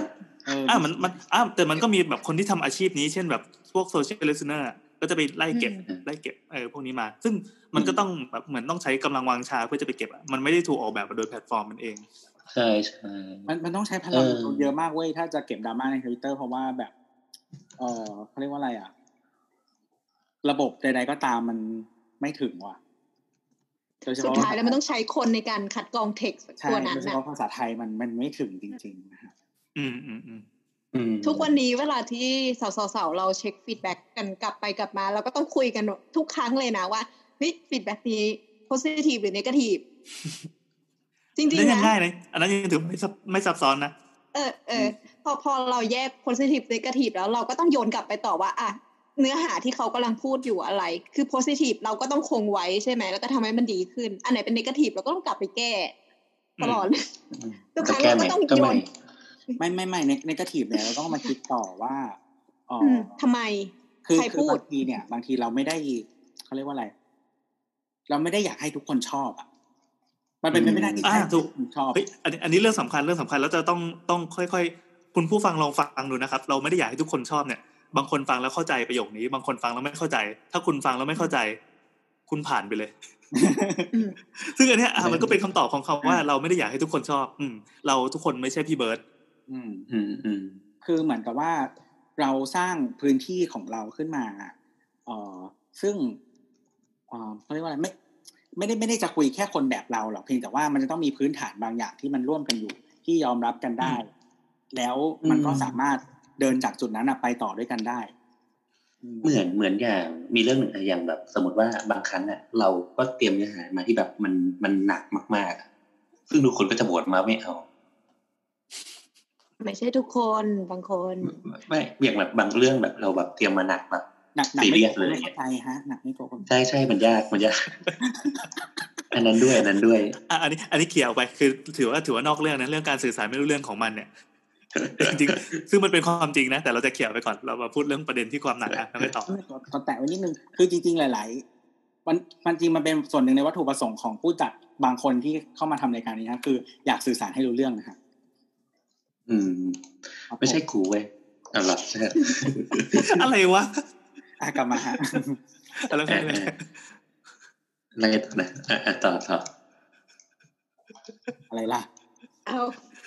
[SPEAKER 4] เออ
[SPEAKER 2] อ่ามันมันอ่าแต่มันก็มีแบบคนที่ทำอาชีพนี้ เช่นแบบพวกโซเชียลเลสเนอร์ก็จะไปไล่เก็บ
[SPEAKER 1] อืม
[SPEAKER 2] ไล่เก็บเออพวกนี้มา ซึ่งมันก็ต้องแบบเหมือนต้องใช้กำลังวางชาเพื่อจะไปเก็บอะมันไม่ได้ถูกออกแบบมาโดยแพลตฟอร์มมันเองำ
[SPEAKER 3] ใช่ใช่
[SPEAKER 4] มันมันต้องใช้พลัง
[SPEAKER 3] เออ
[SPEAKER 4] เยอะมากเว้ยถ้าจะเก็บดราม่าในทวิตเตอร์เพราะว่าแบบ เออเขาเรียกว่าอะไรอะ ระบบใดๆก็ตามมันไม่ถึงว่ะโดยเฉพาะสุด
[SPEAKER 1] ท้ายแล้วมันต้องงใช้คนในการคัดกรองเท็กซ์
[SPEAKER 4] ใช่
[SPEAKER 1] ตัวนั้น
[SPEAKER 4] โดยเฉพาะนะภาษาไทยมันมันไม่ถึงจริงๆนะฮะ
[SPEAKER 2] อืมอืมอืม
[SPEAKER 3] อืม
[SPEAKER 1] ทุกวันนี้เวลาที่สาวๆเราเช็ค feedback กันกลับไปกลับมา เราก็ต้องคุยกันทุกครั้งเลยนะว่าเฮ้ย feedback นี้ positive หรือ negative จริงๆ
[SPEAKER 2] นะนั่
[SPEAKER 1] น
[SPEAKER 2] ยังง่ายเลยอันนั้นยังถือไม่ซับไม่ซับซ้อนนะ
[SPEAKER 1] เออเออพ อพอเราแยก positive negative แล้วเราก็ต้องโยนกลับไปต่อว่าอะเนื้อหาที่เขากำลังพูดอยู่อะไร คือ positive เราก็ต้องคงไว้ใช่ไหม แล้วก็ทำให้มันดีขึ้น อันไหนเป็น negative เราก็ต้องกลับไปแก้ ตลอดทุกครั้ง
[SPEAKER 3] แก้
[SPEAKER 1] เรา
[SPEAKER 3] ไหม
[SPEAKER 1] ก็ต้อง
[SPEAKER 3] ก็
[SPEAKER 1] โย
[SPEAKER 3] ไม่
[SPEAKER 1] น
[SPEAKER 4] ไม่ไม่ไม่ในในกทีฟเนี่ยเราต้องมาคิดต่อว่าอ๋อ
[SPEAKER 1] อืมทำไม
[SPEAKER 4] คือ
[SPEAKER 1] ใคร
[SPEAKER 4] คื
[SPEAKER 1] พู
[SPEAKER 4] อ
[SPEAKER 1] ด
[SPEAKER 4] บางทีเนี่ย บางทีเราไม่ได้เขาเรียกว่าอะไร เราไม่ได้อยากให้ทุกคนชอบอะมันเป็นไปไม่ได้ที่
[SPEAKER 2] อ่า
[SPEAKER 4] ให้
[SPEAKER 2] ถู
[SPEAKER 4] ทุ
[SPEAKER 2] ก
[SPEAKER 4] กคนชอบ
[SPEAKER 2] เฮ้ยอันนี้อันนี้เรื่องสำคัญเรื่องสำคัญแล้วจะต้องต้องค่อยๆ คุณผู้ฟังลองฟังดูนะครับ เราไม่ได้อยากให้ทุกคนชอบเนี่ย บางคนฟังแล้วเข้าใจประโยคนี้ บางคนฟังแล้วไม่เข้าใจ ถ้าคุณฟังแล้วไม่เข้าใจ คุณผ่านไปเลย
[SPEAKER 1] อืม
[SPEAKER 2] ซึ่งอันเนี้ยอะมันก็เป็นคำตอบของเขาว่า เราไม่ได้อยากให้ทุกคนชอบ อืม เราทุกคนไม่ใช่พี่เบิร์ด
[SPEAKER 4] อืม
[SPEAKER 3] อืมอืม
[SPEAKER 4] คือเหมือนกับว่า เราสร้างพื้นที่ของเราขึ้นมาเอ่อซึ่งเอ่อเขาเรียกว่าอะไรไม่ไม่ได้ไม่ได้จะคุยแค่คนแบบเราหรอกเพียงแต่ว่ามันจะต้องมีพื้นฐานบางอย่างที่มันร่วมกันอยู่ ที่ยอมรับกันได้ แล้วมันก็สามารถเดินจากจุดนั้นอะไปต่อด้วยกันได้อืม
[SPEAKER 3] เหมือนเหมือนอย่างมีเรื่องหนึ่งอะอย่างแบบ สมมติว่าบางครั้งอะเราก็เตรียมเนื้อหามาที่แบบมันมันหนักมากๆอะซึ่งทุกคนก็จะบวชมาไม่เอา
[SPEAKER 1] ไม่ใช่ทุกคนบางคน
[SPEAKER 3] ไม่อย่างแบบบางเรื่องแบบเราแบบเตรียมมาหนักแบบ
[SPEAKER 4] หนักหนัก
[SPEAKER 3] ซี
[SPEAKER 4] ไม่
[SPEAKER 3] เรียส
[SPEAKER 4] โก
[SPEAKER 3] เลย
[SPEAKER 4] ไม่เข้าใจฮะหนักไม่โกง
[SPEAKER 3] ใช่ใช่มันยากมันยากอันนั้นด้วยอันนั้นด้วย
[SPEAKER 2] อะอันนี้อันนี้เขี่ยออกไปคือ ถือว่าถือว่านอกเรื่องนะเรื่องการสื่อสารไม่รู้เรื่องของมันเนี่ย จริงๆซึ่งมันเป็นความจริงนะแต่เราจะเขี่ยไปก่อนเรามาพูดเรื่องประเด็นที่ความหนักอะแล้วไปต่อ
[SPEAKER 4] ขอขอแตะไว้นิดนึงคือจริง ๆ หลาย ๆ มันมันจริงมันเป็นส่วนหนึ่งในวัตถุประสงค์ของผู้จัดบางคนที่เข้ามาทำรายการนี้นะคืออยากสื่อสารให้รู้เรื่องนะฮะ
[SPEAKER 3] อืม
[SPEAKER 4] ครับ
[SPEAKER 3] ไม่ใช่
[SPEAKER 4] ผ
[SPEAKER 3] กูเว้ยเอาหรอใช่
[SPEAKER 2] อะไรวะ
[SPEAKER 4] อะกลับมาฮะ
[SPEAKER 2] อะไร
[SPEAKER 3] เออ
[SPEAKER 2] อะไร
[SPEAKER 3] เอออะไรต่อนะอะอะต่อต่อ
[SPEAKER 4] อะไรล่ะ
[SPEAKER 1] เอา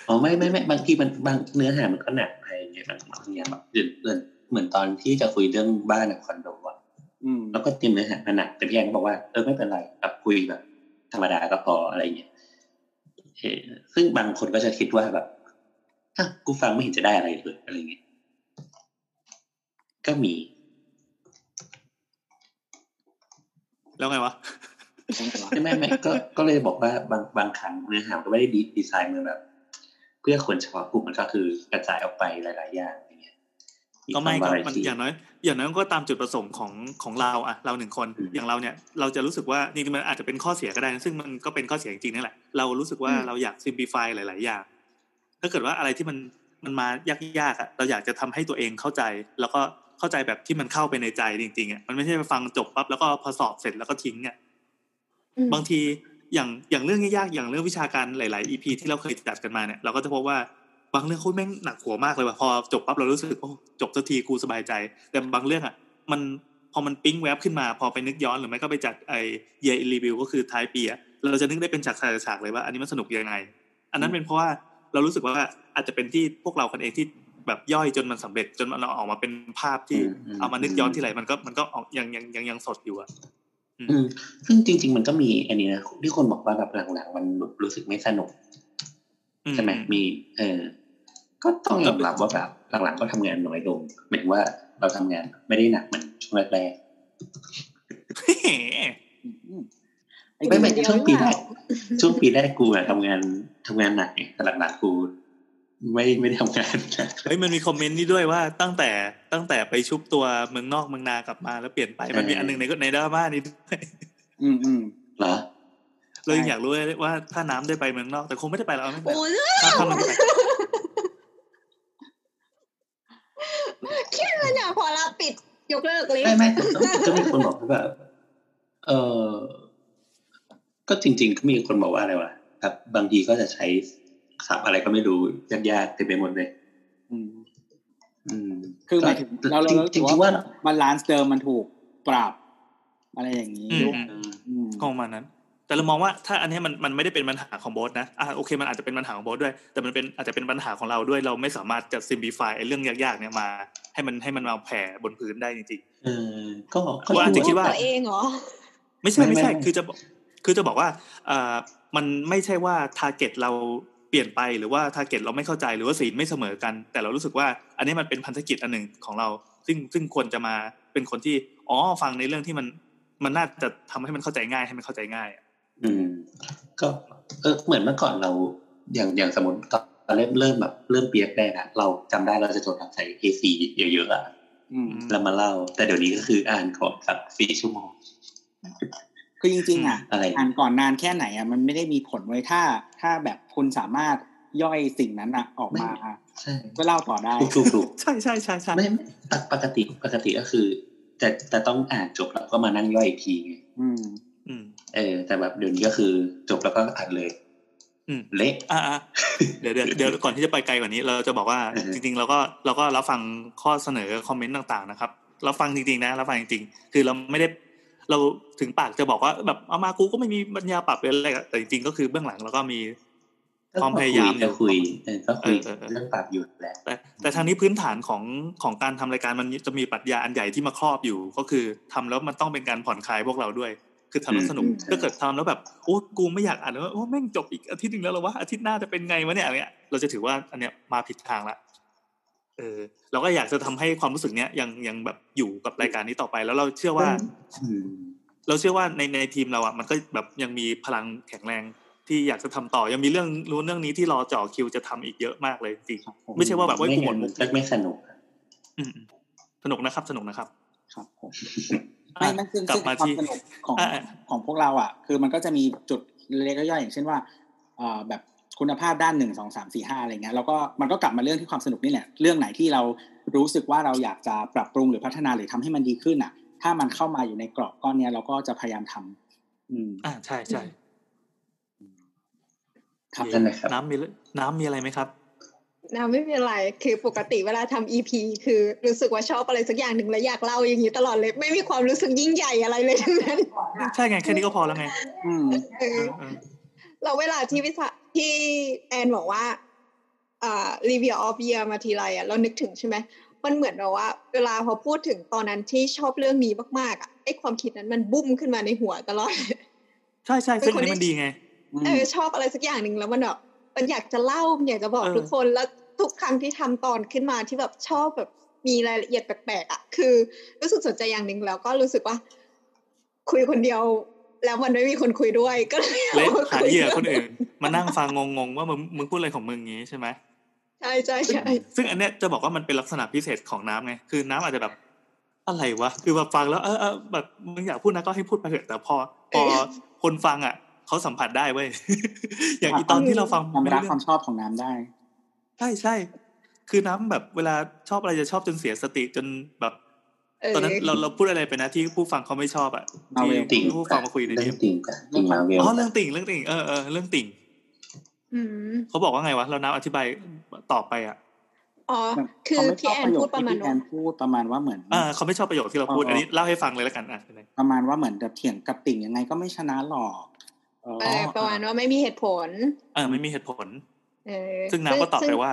[SPEAKER 3] อ๋อไม่ไม่ไม่บางทีมันบางเนื้อหามันก็หนักไปอย่างเงี้ยบางบางอย่างแบบเดือนเดือนเหมือนตอนที่จะคุยเรื่องบ้านกับคอนโดอะ
[SPEAKER 4] อืม
[SPEAKER 3] แล้วก็เตรียมเนื้อหามาหนักแต่พี่แอนก็บอกว่าเออไม่เป็นไรแบบคุยแบบ ธรรมดาก็พออะไรเงี้ยเออซึ่งบางคนก็จะคิดว่าแบบอะกูฟังไม่เห็นจะได้อะไรเลยอะไรเงี้ยก็มี
[SPEAKER 2] แล้วไงวะ
[SPEAKER 3] ไม่ไม่ไม่ก็ก็เลยบอกว่าบางบางครั้งเนื้อหาก็ไม่ได้ดีดีไซน์มาแบบ เพื่อคนเฉพาะกลุ่มมันก็คือกระจายออกไปหลาย ๆ อย่างอย่างเงี้ย
[SPEAKER 2] ก็ไม่
[SPEAKER 3] ควา
[SPEAKER 2] ก็
[SPEAKER 3] variety
[SPEAKER 2] มันอย่างน้อย อย่างน้อยก็ตามจุดประสงค์ของของเราอะเราหนึ่งคน
[SPEAKER 3] อืม
[SPEAKER 2] อย่างเราเนี่ย เราจะรู้สึกว่าจริงๆมันอาจจะเป็นข้อเสียก็ได้นะซึ่งมันก็เป็นข้อเสียจริงๆนั่นแหละเรารู้สึกว่า
[SPEAKER 1] อืม
[SPEAKER 2] เราอยาก simplify หลาย ๆ อย่างถ้าเกิดว่าอะไรที่มันมันมายากๆอะเราอยากจะทำให้ตัวเองเข้าใจ แล้วก็เข้าใจแบบที่มันเข้าไปในใจจริงๆอะมันไม่ใช่ไปฟังจบปั๊บแล้วก็พอสอบเสร็จแล้วก็ทิ้งอะ
[SPEAKER 1] อืม
[SPEAKER 2] บางที อย่างอย่างเรื่องยากๆอย่างเรื่องวิชาการหลาย ๆ EP ที่เราเคยจัดกันมาเนี่ยเราก็จะพบว่าบางเรื่องโคตรแม่งหนักหัวมากเลยว่ะพอจบปั๊บเรารู้สึกโอ้จบสักทีกูสบายใจ แต่บางเรื่องอะมันพอมันปิ๊งแวบขึ้นมา พอไปนึกย้อนหรือไม่ก็ไปจัดไอเยรีวิวก็คือท้ายปีอะเราจะนึกได้เป็นฉากๆเลยว่าอันนี้มันสนุกยังไง อันนั้นเป็นเพราะว่าเรารู้สึกว่าอาจจะเป็นที่พวกเราคนเองที่แบบย่อยจนมันสำเร็จจนมันเอาออกมาเป็นภาพที่
[SPEAKER 3] อืมอืม
[SPEAKER 2] เอามานึกย้อนที่ไหนมันก็มันก็ออกยังยังยังยังสดอยู่อะ
[SPEAKER 3] อืมซึ่งจริง ๆ มันก็มีอันนี้นะที่คนบอกว่าแบบหลังๆมันรู้สึกไม่สนุกใช่ไหมมี เออ ก็ต้องยอมรับว่าแบบหลังๆก็ทำงานน้อยลงหมายถึงว่าเราทำงานไม่ได้หนักเหมือนช่วงแรกๆไม่ไม่
[SPEAKER 1] เดียว
[SPEAKER 3] ช่วงปีแรก
[SPEAKER 1] หรือเปล่า
[SPEAKER 3] ช่วงปีแรกกูอะทำงานทำงานหนักไงแต่หลังๆกู ไม่ไม่ได้ทำงานหนัก
[SPEAKER 2] เฮ้ยมันมีคอมเมนต์นี้ด้วยว่าตั้งแต่ตั้งแต่ไปชุบตัวเมืองนอกเมืองนากลับมาแล้วเปลี่ยนไปมันมีอันหนึงในในดราม่านี้ด้วย
[SPEAKER 4] อืมอืม
[SPEAKER 3] เหรอ
[SPEAKER 2] เรายังอยากรู้เลยว่าถ้าน้ำได้ไปเมืองนอก แต่คงไม่ได้ไปแล้วไม่ไป
[SPEAKER 1] โอ้ย
[SPEAKER 2] ถ้าถ้ามันไป
[SPEAKER 1] คิดเลยเนี่ยพอละปิดยกเลิกเลย
[SPEAKER 3] ไม่ไม่แต่ต้องก็มีคนบอกว่าแบบเออก็จริง ๆ ก็มีคนบอกว่าอะไรวะครับ บางทีก็จะใช้ ศัพท์อะไรก็ไม่รู้ยากๆเต็มไปหมดเลย
[SPEAKER 4] อืม
[SPEAKER 3] อืม
[SPEAKER 4] คือหมายถึงเราเราเรา
[SPEAKER 3] จริงๆว่า
[SPEAKER 4] balance เดิมมันถูกปรับ อะไรอย่างนี้
[SPEAKER 2] อืม
[SPEAKER 4] ด้วย
[SPEAKER 2] อืม
[SPEAKER 4] อืม
[SPEAKER 2] ก็ประมาณนั้น แต่เรามองว่าถ้าอันเนี้ยมันมันไม่ได้เป็นปัญหาของโบสนะอะโอเค มันอาจจะเป็นปัญหาของโบสด้วย แต่มันเป็นอาจจะเป็นปัญหาของเราด้วย เราไม่สามารถจะ simplify ไอ้เรื่องยากๆเนี่ยมา ให้มันให้มันมาแผ่บนพื้นได้จริง
[SPEAKER 3] เออก็ก็
[SPEAKER 2] ว่าอาจจะคิดว่า
[SPEAKER 1] ตัวเองเหรอ
[SPEAKER 2] ๆไม่ใช่ไม่ใช่
[SPEAKER 3] ไม่ไม่
[SPEAKER 2] คือจะบอกคือจะบอกว่าอ่ามันไม่ใช่ว่า target เรา เปลี่ยนไปหรือว่า target เราไม่เข้าใจหรือว่าศีลไม่เสมอกัน แต่เรารู้สึกว่า อันนี้มันเป็นพันธกิจอันหนึ่งของเรา ซึ่งซึ่งควรจะมาเป็นคนที่อ๋อฟังในเรื่องที่มันมันน่าจะทำให้มันเข้าใจง่ายให้มันเข้าใจง่ายอะ
[SPEAKER 3] อืม ก็เออเหมือนเมื่อก่อนเราอย่างอย่างสมมติตอนเริ่มเริ่มแบบเริ่มเปียกได้นะเราจำได้เราจะจดใส่ A4 เยอะๆอะ
[SPEAKER 4] อืม
[SPEAKER 3] แล้วมาเล่า แต่เดี๋ยวนี้ก็คืออ่านก่อนสักสี่ชั่วโมง
[SPEAKER 4] คือจริงๆอะ
[SPEAKER 3] อะไร
[SPEAKER 4] อ่านก่อนนานแค่ไหนอะมันไม่ได้มีผลไว้ถ้า ถ้าแบบคุณสามารถย่อยสิ่งนั้นอะออกมา
[SPEAKER 3] ใช่
[SPEAKER 4] ก็เล่าต่อได้
[SPEAKER 3] ถูกถูกถูก
[SPEAKER 2] ใช่ใช่ใช่ใช่
[SPEAKER 3] ไม่ไม่ปกปกติปกติก็คือ แต่แต่ต้องอ่านจบแล้วก็มานั่งย่อยอีกทีไง
[SPEAKER 4] อืม
[SPEAKER 2] อืม
[SPEAKER 3] เออ แต่แบบเดี๋ยวนี้ก็คือจบแล้วก็อ่านเลย
[SPEAKER 2] อืม
[SPEAKER 3] เละ
[SPEAKER 2] อ่าเดี๋ยวเดี๋ยวเดี๋ยวก่อนที่จะไปไกลกว่านี้ เราจะบอกว่า
[SPEAKER 3] อือฮึ
[SPEAKER 2] จริง ๆ เราก็เราก็รับฟังข้อเสนอคอมเมนต์ต่าง ๆ นะครับ เราฟังจริงๆนะเราฟังจริงๆ คือเราไม่ได้ เราถึงปากจะบอกว่าแบบเอามากูก็ไม่มีปัญญาปรับเลยอะไรอะแต่จริงๆก็คือเบื้องหลังเราก็มีความพยายามอยู่
[SPEAKER 3] ก็คุยเออก็คุย
[SPEAKER 2] เออเออเออ
[SPEAKER 3] เรื่องปรับอยู่แหละ
[SPEAKER 2] แต่แต่ทางนี้พื้นฐานของของการทำรายการมันจะมีปรัชญาอันใหญ่ที่มาครอบอยู่ ก็คือทำแล้วมันต้องเป็นการผ่อนคลายพวกเราด้วย คือทำแล้วสนุก
[SPEAKER 1] อืม
[SPEAKER 2] ถ้าเกิดทำแล้วแบบโอ้กูไม่อยากอ่านแล้วโอ้แม่งจบอีกอาทิตย์หนึ่งแล้วเหรอวะอาทิตย์หน้าจะเป็นไงวะเนี่ยอะไรเงี้ยเราจะถือว่าอันเนี้ยมาผิดทางละ เออเราก็อยากจะทำให้ความรู้สึกเนี้ยยังยังแบบอยู่กับรายการนี้ต่อไป แล้วเราเชื่อว่า
[SPEAKER 3] อืม
[SPEAKER 2] เราเชื่อว่าในในทีมเราอะมันก็แบบยังมีพลังแข็งแรงที่อยากจะทำต่อยังมีเรื่องรู้เรื่องนี้ที่รอจ่อคิวจะทำอีกเยอะมากเลยจริง
[SPEAKER 4] ครับผม
[SPEAKER 2] ไม่ใช่ว่าแบบว่ากูหมดมุก
[SPEAKER 3] ก็ไม่สนุก
[SPEAKER 2] อืมสนุกนะครับ สนุกนะครับ
[SPEAKER 4] ครับผมไม่ไม่ซึ่ง
[SPEAKER 2] กลับ
[SPEAKER 4] ซึ่ง
[SPEAKER 2] มา
[SPEAKER 4] ความ
[SPEAKER 2] ที่
[SPEAKER 4] สนุกของ
[SPEAKER 2] อ่า
[SPEAKER 4] ของพวกเราอะ คือมันก็จะมีจุดเล็กๆย่อยๆอย่างเช่นว่าเอ่อแบบ คุณภาพด้านหนึ่งสองสามสี่ห้าอะไรเงี้ยแล้วก็มันก็กลับมาเรื่องที่ความสนุกนี่แหละเรื่องไหนที่เรารู้สึกว่าเราอยากจะปรับปรุงหรือพัฒนาหรือทำให้มันดีขึ้นอะ ถ้ามันเข้ามาอยู่ในกรอบก้อนเนี้ยเราก็จะพยายามทำอืม
[SPEAKER 2] อ่าใช่ใช่
[SPEAKER 4] ครับ
[SPEAKER 3] นั่นนะครับ
[SPEAKER 2] น้ำมีน้ำมีอะไรไหมครับ
[SPEAKER 1] นะไม่เป็นไรคือปกติเวลาทำ EP คือรู้สึกว่าชอบอะไรสักอย่างหนึ่งแล้วอยากเล่าอย่างนี้ตลอดเลย ไม่มีความรู้สึกยิ่งใหญ่อะไรเลยทั้งนั้น
[SPEAKER 2] ใช่ไง แค่นี้ก็พอแล้วไง
[SPEAKER 4] อืม
[SPEAKER 1] เออ
[SPEAKER 2] เออ
[SPEAKER 1] เราเวลาที่วิชา ที่แอนบอกว่าอ่า review of year มาทีไรอะเรานึกถึงใช่ไหมมันเหมือนแบบว่า เวลาพอพูดถึงตอนนั้นที่ชอบเรื่องนี้มากๆอะไอความคิดนั้นมันบุ้มขึ้นมาในหัวตลอด
[SPEAKER 2] ใช่ใช่ซึ่งอันนี้มันดีไง
[SPEAKER 1] เออชอบอะไรสักอย่างหนึ่งแล้วมันแบบมันอยากจะเล่ามันอยากจะบอก
[SPEAKER 2] เออ
[SPEAKER 1] ทุกคนแล้วทุกครั้งที่ทำตอนขึ้นมาที่แบบชอบแบบมีรายละเอียดแปลกๆอะคือ รู้สึกสนใจอย่างหนึ่งแล้วก็รู้สึกว่า คุยคนเดียว แล้วมันไม่มีคนคุยด้วยก็เลย
[SPEAKER 2] เล่น
[SPEAKER 1] อม
[SPEAKER 2] หา
[SPEAKER 1] คุ
[SPEAKER 2] เหยื่อคนอื่น มานั่งฟังงงๆว่ามึงมึงพูดอะไรของมึงงี้ใช่ไหม
[SPEAKER 1] ใช่ใช่ใช่
[SPEAKER 2] ซึ่งอันเนี้ยจะบอกว่ามันเป็นลักษณะพิเศษของน้ำไงคือน้ำอาจจะแบบอะไรวะคือแบบฟังแล้วเออเออแบบมึงอยากพูดนะก็ให้พูดไปเถอะแต่พอพอคนฟังอะเขาสัมผัสได้เว้ยอย่างอีตอนที่เราฟัง
[SPEAKER 4] ความ
[SPEAKER 2] ไม่
[SPEAKER 4] รัก
[SPEAKER 2] รู้
[SPEAKER 4] ค
[SPEAKER 2] เรื่
[SPEAKER 4] วา
[SPEAKER 2] อง
[SPEAKER 4] มชอบของน้ำได้
[SPEAKER 2] ใช่ใช่คือน้ำแบบเวลาชอบอะไรจะชอบจนเสียสติจนแบบ
[SPEAKER 1] เออ
[SPEAKER 2] ตอนนั้นเราเราพูดอะไรไปนะที่ผู้ฟังเขาไม่ชอบอะ
[SPEAKER 4] เอาเว
[SPEAKER 2] ที่
[SPEAKER 4] ล
[SPEAKER 3] ติ่ง
[SPEAKER 2] ที่ผู้ฟังมาคุยใน
[SPEAKER 3] เรื่
[SPEAKER 2] นี้
[SPEAKER 3] องติ่งกับติ่งมาเวล
[SPEAKER 2] อ๋อเรื่องติ่งเรื่องติ่งเออเออเรื่องติ่ง
[SPEAKER 1] อืม
[SPEAKER 2] เขาบอกว่าไงวะเราน้ำอธิบายต่อไปอะ
[SPEAKER 1] อ๋อคือ
[SPEAKER 4] เขาไม่ช
[SPEAKER 1] พี่
[SPEAKER 4] อบ
[SPEAKER 1] แอ
[SPEAKER 4] ป
[SPEAKER 1] น
[SPEAKER 4] ระโย
[SPEAKER 1] พู
[SPEAKER 4] ค
[SPEAKER 1] ดประ
[SPEAKER 4] ที่
[SPEAKER 1] มาณ
[SPEAKER 4] พี่แอ
[SPEAKER 1] ว่า
[SPEAKER 4] นพูดประมาณว่าเหมือน
[SPEAKER 2] อ่าเขาไม่ชอบประโยคที่เราพูด
[SPEAKER 4] เอออั
[SPEAKER 2] อันนี้เล่าให้ฟังเลยแล้วกันอะ
[SPEAKER 4] ประมาณว่าเหมือนแบบเถียงกับติ่งยังไงก็ไม่ชนะหรอกเออ
[SPEAKER 1] เออประมาณว่าไม่มีเหตุผล
[SPEAKER 2] เออไม่มีเหตุผล
[SPEAKER 1] เออ
[SPEAKER 2] ซึ่งน้ำก็ตอบไปว่า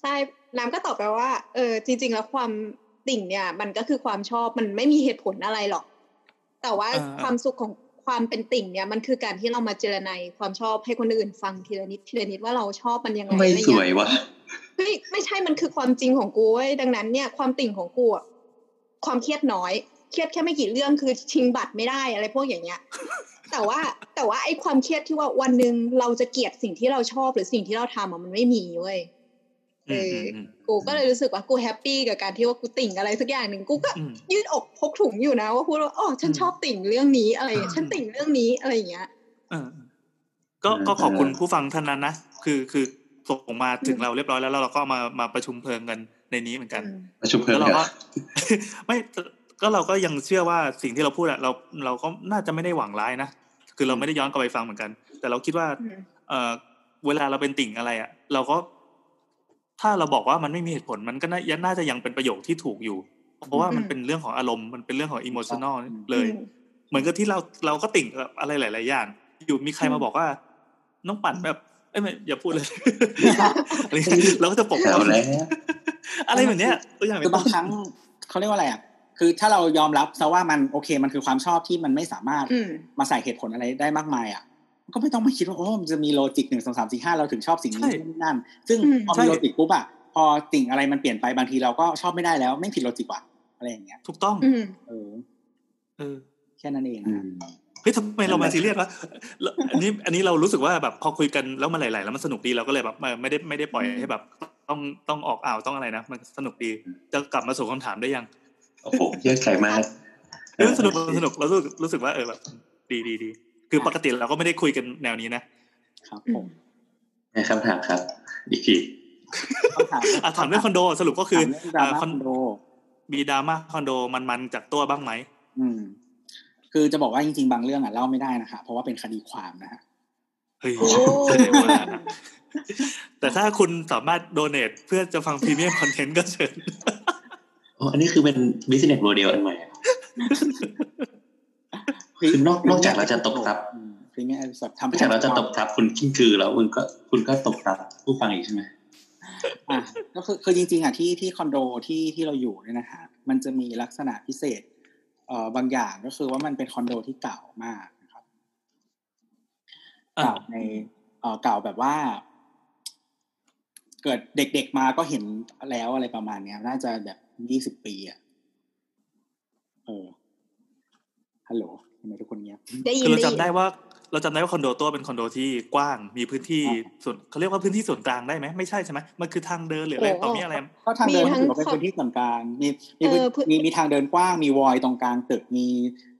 [SPEAKER 1] ใช่น้ำก็ตอบไปว่า เออ จริง ๆ แล้วความ ติ่งเนี่ยมันก็คือความชอบมันไม่มีเหตุผลอะไรหรอก แต่ว่า
[SPEAKER 2] เออ
[SPEAKER 1] ความสุขของความเป็นติ่งเนี่ยมันคือการที่เรามาเจรไนความชอบให้คนอื่นฟังทีละนิดทีละนิดว่าเราชอบมันยังไง
[SPEAKER 3] ไม่
[SPEAKER 1] อะไร
[SPEAKER 3] ส
[SPEAKER 1] เงี้
[SPEAKER 3] วยยวะ
[SPEAKER 1] เฮ้ยไม่ใช่มันคือความจริงของกูเว้ยดังนั้นเนี่ยความติ่งของกูอะความเครียดน้อย เครียดแค่ไม่กี่เรื่องคือชิงบัตรไม่ได้อะไรพวกอย่างเงี้ย แต่ว่าแต่ว่าไอ้ความเครียดที่ว่าวันหนึ่งเราจะเกลียดสิ่งที่เราชอบหรือสิ่งที่เราทำอะมันไม่มีเว้ย เอ
[SPEAKER 2] อืม
[SPEAKER 1] อ
[SPEAKER 2] อืม
[SPEAKER 1] กูก็เลยรู้สึกว่ากู happy กับการที่ว่ากูติ่งอะไรสักอย่างหนึ่งกูก็
[SPEAKER 2] อืม
[SPEAKER 1] ยืดอกพกถุงอยู่นะว่าพูดว่าอ๋อฉัน
[SPEAKER 2] อืม
[SPEAKER 1] ชอบติ่งเรื่องนี้อะไรอย่างเงี้ย
[SPEAKER 2] อืม
[SPEAKER 1] ฉันติ่งเรื่องนี้อะไรอย่างเงี้ย
[SPEAKER 2] เออก็ก็ขอบคุณผู้ฟังท่านนั้นนะคือคือส่งมาถึงเราเรียบร้อยแล้วแล้วเราก็เอามามาประชุมเพลิงกันในนี้เหมือนกัน
[SPEAKER 1] อืม
[SPEAKER 3] ประชุมเพลิ
[SPEAKER 2] แล้
[SPEAKER 3] ง
[SPEAKER 2] วเรา
[SPEAKER 3] เหร
[SPEAKER 2] ก็
[SPEAKER 3] อ
[SPEAKER 2] ไม่ก็เราก็ยังเชื่อว่าสิ่งที่เราพูดอะเราเราก็น่าจะไม่ได้หวังร้ายนะคือเราไม่ได้ย้อนกลับไปฟังเหมือนกัน แต่เราคิดว่า
[SPEAKER 1] อืม
[SPEAKER 2] เออเวลาเราเป็นติ่งอะไรอะเราก็ ถ้าเราบอกว่ามันไม่มีเหตุผลมันก็น่าน่าจะยังเป็นประโยคที่ถูกอยู่ เพราะว่ามันเป็นเรื่องของอารมณ์มันเป็นเรื่องของอิโมชันอลเลย
[SPEAKER 1] อืม
[SPEAKER 2] เหมือนกับที่เราเราก็ติ่งกับอะไรหลาย ๆ อย่าง อยู่มีใครมาบอกว่า น้องปั่นแบบเอ้ยไม่อย่าพูดเลยอะไรเงี้ยเราก็จะปก
[SPEAKER 3] แถ
[SPEAKER 2] ป้
[SPEAKER 3] ว
[SPEAKER 2] อง
[SPEAKER 3] แล้ว
[SPEAKER 2] อะไรแบบเนี้ยตัวอย่าง
[SPEAKER 4] คือบางครั้งเขาเรียกว่าอะไรอะคือถ้าเรายอมรับซะว่ามันโอเคมันคือความชอบที่มันไม่สามารถ
[SPEAKER 1] อืม
[SPEAKER 4] มาใส่เหตุผลอะไรได้มากมายอะ ก็ไม่ต้องมาคิดว่าโอ้มันจะมีโลจิกหนึ่งสองสามสี่ห้าเราถึงชอบสิ่งนี้นู่นนี่นั่น ซึ่ง
[SPEAKER 1] อืม
[SPEAKER 4] พอมีโลจิกปุ๊บอะพอสิ่งอะไรมันเปลี่ยนไปบางทีเราก็ชอบไม่ได้แล้ว ไม่ผิดโลจิกว่ะอะไรอย่างเงี้ย
[SPEAKER 2] ถูกต้อง
[SPEAKER 1] อืม
[SPEAKER 4] เออ
[SPEAKER 2] เออ
[SPEAKER 4] แค่นั้นเอง
[SPEAKER 3] อื
[SPEAKER 4] นะ
[SPEAKER 3] ม
[SPEAKER 2] เฮ้ยทำไมเรามาซีเรียสวะแล้วอันนี้อันนี้เรารู้สึกว่าแบบพอคุยกันแล้วมันหลาย ๆ แล้วมันสนุกดีเราก็เลยแบบไม่ไม่ได้ไม่ได้ปล่อยให้แบบ ต้องต้องออกอ่าวต้องอะไรนะมันสนุกดีจะกลับมาสู่คำถามได้ยัง
[SPEAKER 3] โอ้โหเยอะไกลมาก
[SPEAKER 2] เออสนุกสนุกเรารู้สึกรู้สึกว่าเออแบบดีดีดี คือปกติเราก็ไม่ได้คุยกันแนวนี้นะครับ
[SPEAKER 4] ผม
[SPEAKER 3] ในคำถามครับ อีกที
[SPEAKER 4] คำถาม
[SPEAKER 2] อะถามเรื่องคอนโดสรุปก็คือ
[SPEAKER 4] ถามเรื่องดรา
[SPEAKER 2] อ่า
[SPEAKER 4] ม่า
[SPEAKER 2] ค
[SPEAKER 4] ค
[SPEAKER 2] อ
[SPEAKER 4] อนนโด
[SPEAKER 2] มีดราม่าคอนโดมันๆจากตัวบ้างไหม
[SPEAKER 4] อืม คือจะบอกว่าจริงๆ บางเรื่องอะเล่าไม่ได้นะคะเพราะว่าเป็นคดีความนะฮะ
[SPEAKER 2] เฮ้ย
[SPEAKER 1] โอ้
[SPEAKER 2] แต่ถ้าคุณสามารถโดเนทเพื่อจะฟังพรีเมียมคอนเทนต์ก็เชิญ
[SPEAKER 3] โอ้อันนี้คือเป็น business model อันใหม่อะ คือนอกนอกจากเราจะตกทรัพย์
[SPEAKER 4] พรีเมียมสดทำ
[SPEAKER 3] นอกจากเราจะตกทับคุณกิ้งคือแล้วคุณก็คุณก็ตกทับผู้ฟังอีกใช่ไหม
[SPEAKER 4] อะก็คือคือจริงๆอะที่ที่คอนโดที่ที่เราอยู่เนี่ยนะฮะมันจะมีลักษณะพิเศษเอ่อบางอย่างก็คือว่ามันเป็นคอนโดที่เก่ามากนะครับ
[SPEAKER 2] อ่า
[SPEAKER 4] เก่าในเอ่อเก่าแบบว่า เกิดเด็กๆมาก็เห็นแล้วอะไรประมาณเนี้ย น่าจะแบบยี่สิบปีอะเออฮัลโหล ทำไมทุกคนเงียบ
[SPEAKER 1] ได้ยิ
[SPEAKER 2] คื
[SPEAKER 1] น
[SPEAKER 2] อเรา
[SPEAKER 1] ได้ยิ
[SPEAKER 2] จำ
[SPEAKER 1] น
[SPEAKER 2] ได้ว่าเราจำได้ว่าคอนโดตัวเป็นคอนโดที่กว้างมีพื้นที่ส่วนเขาเรียกว่าพื้นที่ส่วนกลางได้ไหมไม่ใช่ใช่ไหมมันคือทางเดินหรืออะไรต่อมีอะไร
[SPEAKER 4] ก็ทางเดิน
[SPEAKER 1] มีทั้ง
[SPEAKER 4] ถือว่าเป็นพื้นที่ส่วนกลางมีมี
[SPEAKER 1] เออ
[SPEAKER 4] พื้น
[SPEAKER 1] พื้น
[SPEAKER 4] มีมีทางเดินกว้างมีวอยตรงกลางตึกมี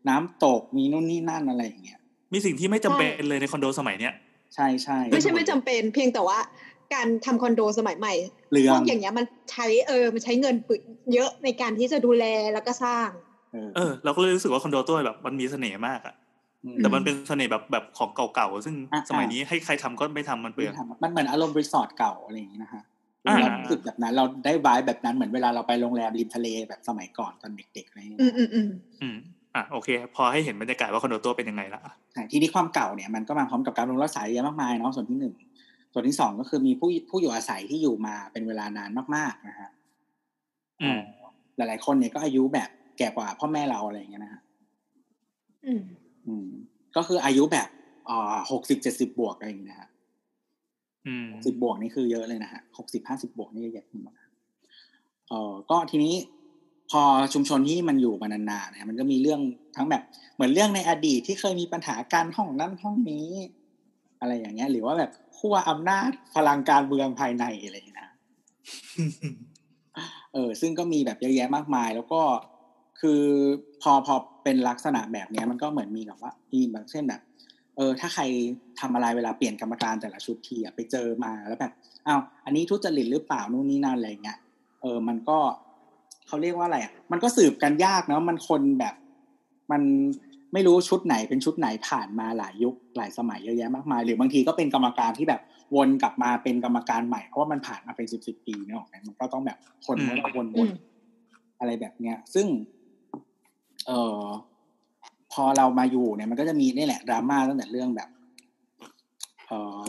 [SPEAKER 4] น้ำตกมีนู่นนี่นั่นอะไรอย่างเงี้ย
[SPEAKER 2] มีสิ่งที่ไม่จำเป็นเลยในคอนโดสมัยเนี้ย
[SPEAKER 4] ใช่ใช่
[SPEAKER 1] ไม่ใช่ไม่จำเป็นเพียงแต่ว่าการทำคอนโดสมัยใหม่
[SPEAKER 4] เปลือ
[SPEAKER 1] พว
[SPEAKER 4] ง
[SPEAKER 1] กอย่างเงี้ยมันใช้เออมันใช้เงินปึเยอะในการที่จะดูแลแล้วก็สร้าง
[SPEAKER 4] เออ
[SPEAKER 2] เออเราก็เลยรู้สึกว่าคอนโดตัวแบบมันมีเสน่ห์มากอะ
[SPEAKER 4] ม
[SPEAKER 2] แต่มันเป็นเสน่ห์แบบแบบของเก่าๆซึ่ง
[SPEAKER 4] อะ
[SPEAKER 2] สมัยนี้ให้ใครทำก็ไม่ทำมันเปลือง
[SPEAKER 4] มันเหมือนอารมณ์รีสอร์ทเก่าอะไรอย่างงี้นะฮะ
[SPEAKER 2] อ่า
[SPEAKER 4] เรารู้สึกแบบนั้นเราได้วายแบบนั้นเหมือนเวลาเราไปโรงแรมริมทะเลแบบสมัยก่อนตอนเด็กๆอะไรอย่างเงี้ย
[SPEAKER 1] อืมอืมอืม
[SPEAKER 2] อืมอะโอเค พอให้เห็นบรรยากาศว่าคอนโดตัวเป็นยังไงละอะ
[SPEAKER 4] ใช่ทีนี้ความเก่าเนี่ยมันก็มาพร้อมกับการลงรักษาเยอะมากมายเนาะส่วนที่หนึ่งส่วนที่สองก็คือมีผู้ผู้อยู่อาศัยที่อยู่มาเป็นเวลานานมากๆนะฮะ
[SPEAKER 2] อืม
[SPEAKER 4] หลายๆคนเนี่ยก็อายุแบบ แก่กว่าพ่อแม่เราอะไรอย่างเงี้ยนะฮะ
[SPEAKER 1] อืม
[SPEAKER 4] อืม ก็คืออายุแบบอ่าหกสิบเจ็ดสิบบวกอะไรอย่างเงี้ยนะฮะ
[SPEAKER 2] อืม
[SPEAKER 4] สิบบวกนี่คือเยอะเลยนะฮะหกสิบห้าสิบบวกนี่เยอะมากเออก็ทีนี้พอชุมชนที่มันอยู่มานานๆเนี่ยมันก็มีเรื่องทั้งแบบเหมือนเรื่องในอดีตที่เคยมีปัญหาการห้องนั้นห้องนี้ อะไรอย่างเงี้ย หรือว่าแบบขั้วอำนาจพลังการเมืองภายในอะไรอย่างเงี้ยนะเออ ซึ่งก็มีแบบเยอะแยะมากมาย แล้วก็ คือพอพอเป็นลักษณะแบบเนี้ยมันก็เหมือนมีแบบว่ามีบางเช่นแบบ เออ ถ้าใครทำอะไรเวลาเปลี่ยนกรรมการแต่ละชุดทีอะไปเจอมาแล้วแบบอ้าวอันนี้ทุจริตหรือเปล่านู่นนี่นั่นอะไรเงี้ยเออ มันก็เขาเรียกว่าอะไรอะมันก็สืบกันยากเนาะมันคนแบบ มันไม่รู้ชุดไหนเป็นชุดไหนผ่านมาหลายยุคหลายสมัยเยอะแยะมากมาย หรือบางทีก็เป็นกรรมการที่แบบวนกลับมาเป็นกรรมการใหม่เพราะว่ามันผ่านมาเป็นสิบสิบปีเนี่ยหรอกไหมมันก็ต้องแบบคนก็ต้องวน
[SPEAKER 1] อืม
[SPEAKER 4] ๆอะไรแบบเนี้ย ซึ่ง เออพอเรามาอยู่เนี่ยมันก็จะมีนี่แหละดราม่าตั้งแต่เรื่องแบบเอ่อ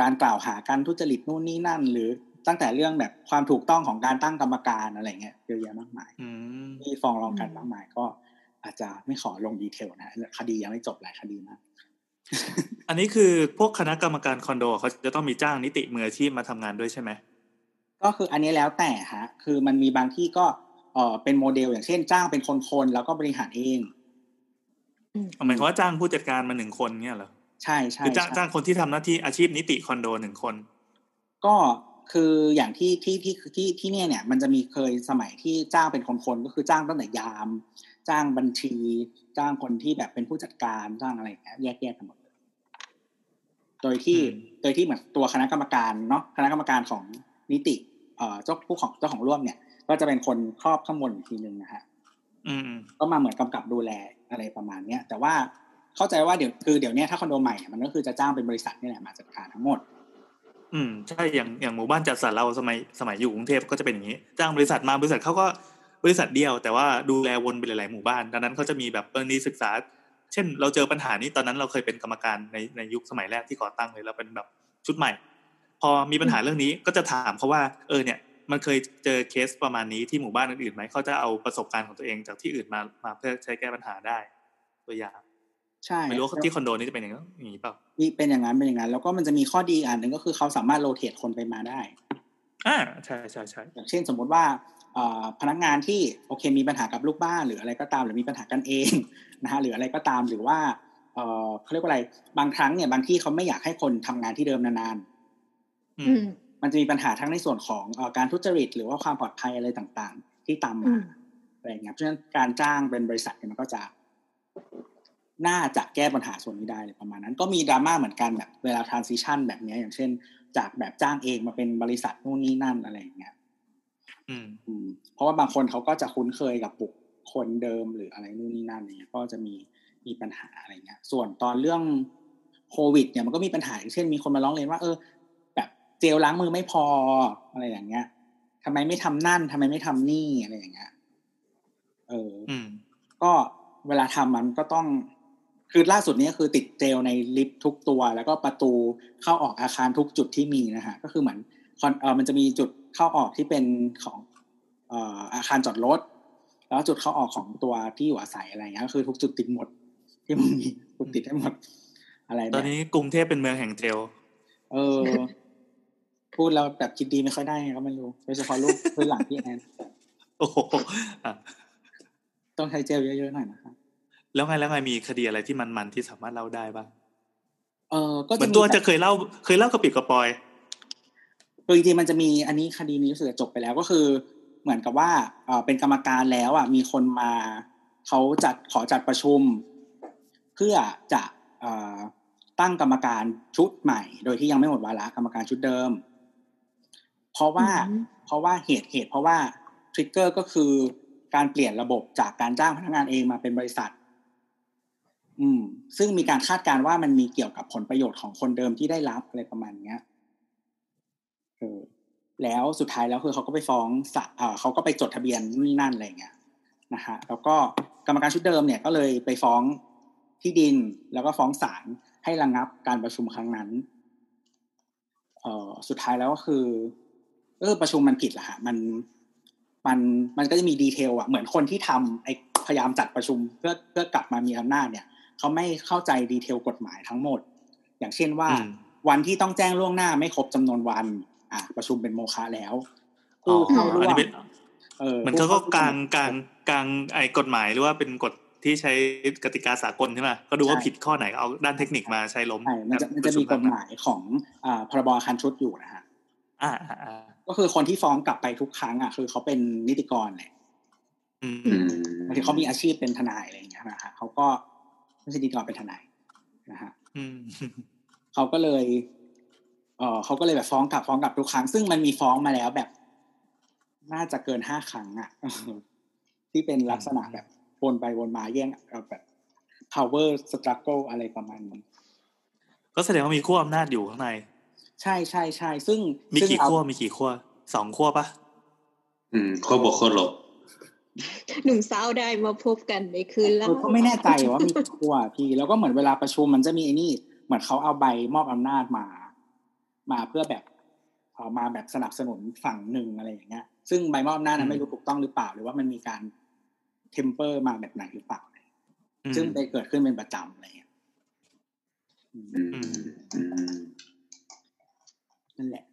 [SPEAKER 4] การกล่าวหาการทุจริตนู่นนี่นั่น หรือตั้งแต่เรื่องแบบความถูกต้องของการตั้งกรรมการอะไรเงี้ยเยอะแยะมากมาย
[SPEAKER 2] อืม
[SPEAKER 4] ที่ฟ้องร้องกันมากมาย ก็อาจจะไม่ขอลง detail นะคดียังไม่จบหลายคดีมาก
[SPEAKER 2] อันนี้คือพวกคณะกรรมการคอนโดเขาจะต้องมีจ้างนิติมืออาชีพมาทำงานด้วยใช่ไหม
[SPEAKER 4] ก็คืออันนี้แล้วแต่ฮะคือมันมีบางที่ก็ เออเป็นโมเดล อย่างเช่นจ้างเป็นคนๆแล้วก็บริหารเอง
[SPEAKER 2] หมายความว่าจ้างผู้จัดการมาหนึ่งคนเนี่ยเหรอ
[SPEAKER 4] ใช่ใช่
[SPEAKER 2] คือจ้าง
[SPEAKER 4] ใช่
[SPEAKER 2] จ้างคนที่ทำหน้าที่อาชีพนิติคอนโดหนึ่งคน
[SPEAKER 4] ก็คืออย่างที่ที่ที่ที่ที่เนี่ยเนี่ย มันจะมีเคยสมัยที่จ้างเป็นคนๆก็คือจ้างตั้งแต่ยาม จ้างบัญชี จ้างคนที่แบบเป็นผู้จัดการจ้างอะไรอย่างเงี้ยแยกแยกกันหมดเลยโดยที่
[SPEAKER 2] อืม
[SPEAKER 4] โดยที่เหมือนตัวคณะกรรมการเนาะคณะกรรมการของนิติ เอ่อเจ้าผู้ของเจ้าของร่วมเนี่ย ก็จะเป็นคนครอบข้างบนอีกทีนึงนะฮะ
[SPEAKER 2] อืม
[SPEAKER 4] ก็มาเหมือนกำกับดูแลอะไรประมาณเนี้ยแต่ว่าเข้าใจว่าเดี๋ยวคือเดี๋ยวเนี้ยถ้าคอนโดใหม่อะมันก็คือจะจ้างเป็นบริษัทนี่แหละมาจัดการทั้งหมด
[SPEAKER 2] อืมใช่อย่างอย่างหมู่บ้านจัดสรรเราสมัยสมัยอยู่กรุงเทพก็จะเป็นอย่างนี้ จ้างบริษัทมาบริษัทเขาก็บริษัทเดียว แต่ว่าดูแลวนไปหลายๆหมู่บ้าน ดังนั้นเขาจะมีแบบกรณีศึกษา เช่น เราเจอปัญหานี้ตอนนั้นเราเคยเป็นกรรมการในในยุคสมัยแรกที่ก่อตั้งเลยเราเป็นแบบชุดใหม่ พอมีปัญหาเรื่องนี้ก็จะถามเขาว่าเออเนี่ย มันเคยเจอเคสประมาณนี้ที่หมู่บ้านอื่นๆไหมเขาจะเอาประสบการณ์ของตัวเองจากที่อื่นมามาเพื่อใช้แก้ปัญหาได้ ตัวอย่าง
[SPEAKER 4] ใช่
[SPEAKER 2] ไม่รู้ว่าที่คอนโดนี่จะเป็นอย่างนั้นอย่างนี้เปล่า
[SPEAKER 4] มีเป็นอย่างนั้นเป็นอย่างนั้น แล้วก็มันจะมีข้อดีอีกอันหนึ่งก็คือเขาสามารถโรเตทคนไปมาได้
[SPEAKER 2] อ่าใช่ใช่ใช่
[SPEAKER 4] อย่างเช่นสมมุติว่าเอ่อพนักงานที่โอเคมีปัญหากับลูกบ้านหรืออะไรก็ตามหรือมีปัญหากันเองนะฮะหรืออะไรก็ตามหรือว่าเอ่อเขาเรียกว่าอะไร บางครั้งเนี่ยบางที่เขาไม่อยากให้คนทำงานที่เดิมนาน
[SPEAKER 2] อื
[SPEAKER 1] อื
[SPEAKER 2] ม
[SPEAKER 1] ม
[SPEAKER 4] ๆ มันจะมีปัญหาทั้งในส่วนของเอ่อการทุจริต หรือว่าความปลอดภัยอะไรต่างๆ ที่ตาม
[SPEAKER 1] อื
[SPEAKER 4] มามอะไรอย่างเงี้ยเพราะฉะนั้นการจ้างเป็นบริษัทเนี่ยมันก็จะน่าจะแก้ปัญหาส่วนนี้ได้เลยประมาณนั้น ก็มีดราม่าเหมือนกันแบบเวลา transition แบบเนี้ยอย่างเช่น จากแบบจ้างเองมาเป็นบริษัทนู่นนี่นั่นอะไรอย่างเงี้ย
[SPEAKER 2] อืม
[SPEAKER 4] อืมเพราะว่าบางคนเขาก็จะคุ้นเคยกับบุคคลเดิมหรืออะไรนู่นนี่นั่นเนี่ยก็จะมีมีปัญหาอะไรเงี้ย ส่วนตอนเรื่องโควิด เนี่ยมันก็มีปัญหาอย่างเช่น มีคนมาร้องเรียนว่าเออแบบ เจลล้างมือไม่พออะไรอย่างเงี้ยทำไมไม่ทำนั่นทำไมไม่ทำนี่อะไรอย่างเงี้ย เอออ
[SPEAKER 2] อืม
[SPEAKER 4] ก็เวลาทำมันก็ต้อง คือล่าสุดเนี้คือติดเจลในลิฟต์ทุกตัว แล้วก็ประตูเข้าออกอาคารทุกจุดที่มีนะฮะก็คือเหมือนคอนเออมันจะมีจุดเข้าออกที่เป็นของเอ่ออาคารจอดรถแล้วจุดเข้าออกของตัวที่อยู่อาศัยอะไรเงี้ยก็คือทุกจุดติดหมด ที่มันมีกูติดให้หมด อะไร
[SPEAKER 2] ต
[SPEAKER 4] แบ
[SPEAKER 2] อน
[SPEAKER 4] บ
[SPEAKER 2] นี้กรุงเทพเป็นเมืองแห่งเจล
[SPEAKER 4] เออ พูดแล้วแบบคิดดีไม่ค่อยได้ไงก็ไม่รู้โดยเฉพาะรูปพื้นหลังพี่แอน
[SPEAKER 2] โอ้โหอะ
[SPEAKER 4] ต้องใช้เจลเยอะๆหน่อยนะครับ
[SPEAKER 2] แล้วไงแล้วไงมีคดีอะไรที่มันๆที่สามารถเล่าได้บ้าง
[SPEAKER 4] เออก็
[SPEAKER 2] เหมื
[SPEAKER 4] จะ
[SPEAKER 2] อน
[SPEAKER 4] มี
[SPEAKER 2] ตัว
[SPEAKER 4] แบบ
[SPEAKER 2] จะเคยเล่า เคยเล่ากระปิดกระปอย
[SPEAKER 4] คือจริงๆมันจะมีอันนี้คดีนี้รู้สึกจะจบไปแล้วก็คือ เหมือนกับว่าเอ่อเป็นกรรมการแล้วอะมีคนมาเขาจัดขอจัดประชุม เพื่อจะเอ่อตั้งกรรมการชุดใหม่ โดยที่ยังไม่หมดวาระกรรมการชุดเดิม เพราะว่า
[SPEAKER 1] อืม
[SPEAKER 4] เพราะว่าเหตุเหตุเพราะว่าทริกเกอร์ก็คือการเปลี่ยนระบบจากการจ้างพนักงานเองมาเป็นบริษัท อืม ซึ่งมีการคาดการณ์ว่ามันมีเกี่ยวกับผลประโยชน์ของคนเดิมที่ได้รับอะไรประมาณเนี้ยเออแล้วสุดท้ายแล้วคือเขาก็ไปฟ้องศาลเอ่อเขาก็ไปจดทะเบียนนู่นนี่นั่นอะไรอย่างเงี้ยนะฮะแล้วก็กรรมการชุดเดิมเนี่ยก็เลยไปฟ้องที่ดินแล้วก็ฟ้องศาลให้ระงงับการประชุมครั้งนั้นเอ่อสุดท้ายแล้วก็คือ เออประชุมมันผิดแหละฮะมันมันมันก็จะมีดีเทลอะเหมือนคนที่ทำไอพยายามจัดประชุมเพื่อเพื่อกลับมามีอำนาจเนี่ยเขาไม่เข้าใจดีเทลกฎหมายทั้งหมด อย่างเช่นว่า
[SPEAKER 2] อืม
[SPEAKER 4] วันที่ต้องแจ้งล่วงหน้าไม่ครบจำนวนวัน อะประชุมเป็นโมฆะแล้ว
[SPEAKER 2] อ๋อ
[SPEAKER 4] ผู้เข้าร่
[SPEAKER 2] อัน
[SPEAKER 4] วม
[SPEAKER 2] นี้เป็น
[SPEAKER 4] เออ
[SPEAKER 2] มันก็ก็กลางกลางกลางไอ้กฎหมายหรือว่าเป็นกฎที่ใช้กติกาสากลใช่ไหมก็ดูว่าผิดข้อไหนก็เอาด้านเทคนิคมาใช้ล้ม
[SPEAKER 4] ใช่มันจะมันจะมีกฎหมายของอ่าพรบอาคารชุดอยู่นะฮะ
[SPEAKER 2] อ่าอ่าอ่า
[SPEAKER 4] ก็คือคนที่ฟ้องกลับไปทุกครั้งอะคือเขาเป็นนิติกรแหละ
[SPEAKER 2] อืม
[SPEAKER 3] อืม
[SPEAKER 4] บางทีเขามีอาชีพเป็นทนายอะไรอย่างเงี้ยนะฮะเขาก็ไม่ใช่นิติกรเป็นทนายนะฮะ
[SPEAKER 2] อืม
[SPEAKER 4] เขาก็เลยเออเขาก็เลยแบบฟ้องกลับฟ้องกลับทุกครั้ง ซึ่งมันมีฟ้องมาแล้วแบบ น่าจะเกินห้าครั้งอะที่เป็นลักษณะแบบวนไปวนมาแย่งเอาแบบ power struggle อะไรประมาณนี้
[SPEAKER 2] ก็แสดงว่ามีขั้วอำนาจอยู่ข้างใน
[SPEAKER 4] ใช่ใช่ใช่ซึ่ง
[SPEAKER 2] มี
[SPEAKER 4] ซึ่ง
[SPEAKER 2] กี่
[SPEAKER 4] เอา
[SPEAKER 2] ขั้วมีกี่ขั้วสองขั้วปะ
[SPEAKER 3] อืมข้อบวกข้อลบ
[SPEAKER 1] หนุ่มสาวได้มาพบกันในคืนแล้
[SPEAKER 4] เอ
[SPEAKER 1] ว
[SPEAKER 4] อก็ไม่แน่ใจว่ามีกี่ขั้วพี่แล้วก็เหมือนเวลาประชุมมันจะมีไอ้นี่ เหมือนเขาเอาใบมอบอำนาจมา มาเพื่อแบบเอามาแบบสนับสนุนฝั่งหนึ่งอะไรอย่างเงี้ย ซึ่งใบมอบอำนาจนั้นไม่รู้ถูกต้องหรือเปล่า หรือว่ามันมีการเทมเปอร์มาแบบไหนหรือเปล่า
[SPEAKER 2] อืม
[SPEAKER 4] ซึ่งได้เกิดขึ้นเป็นประจำอะไรเงี้ยอืม
[SPEAKER 3] อืมอืม
[SPEAKER 4] นั่นแหละ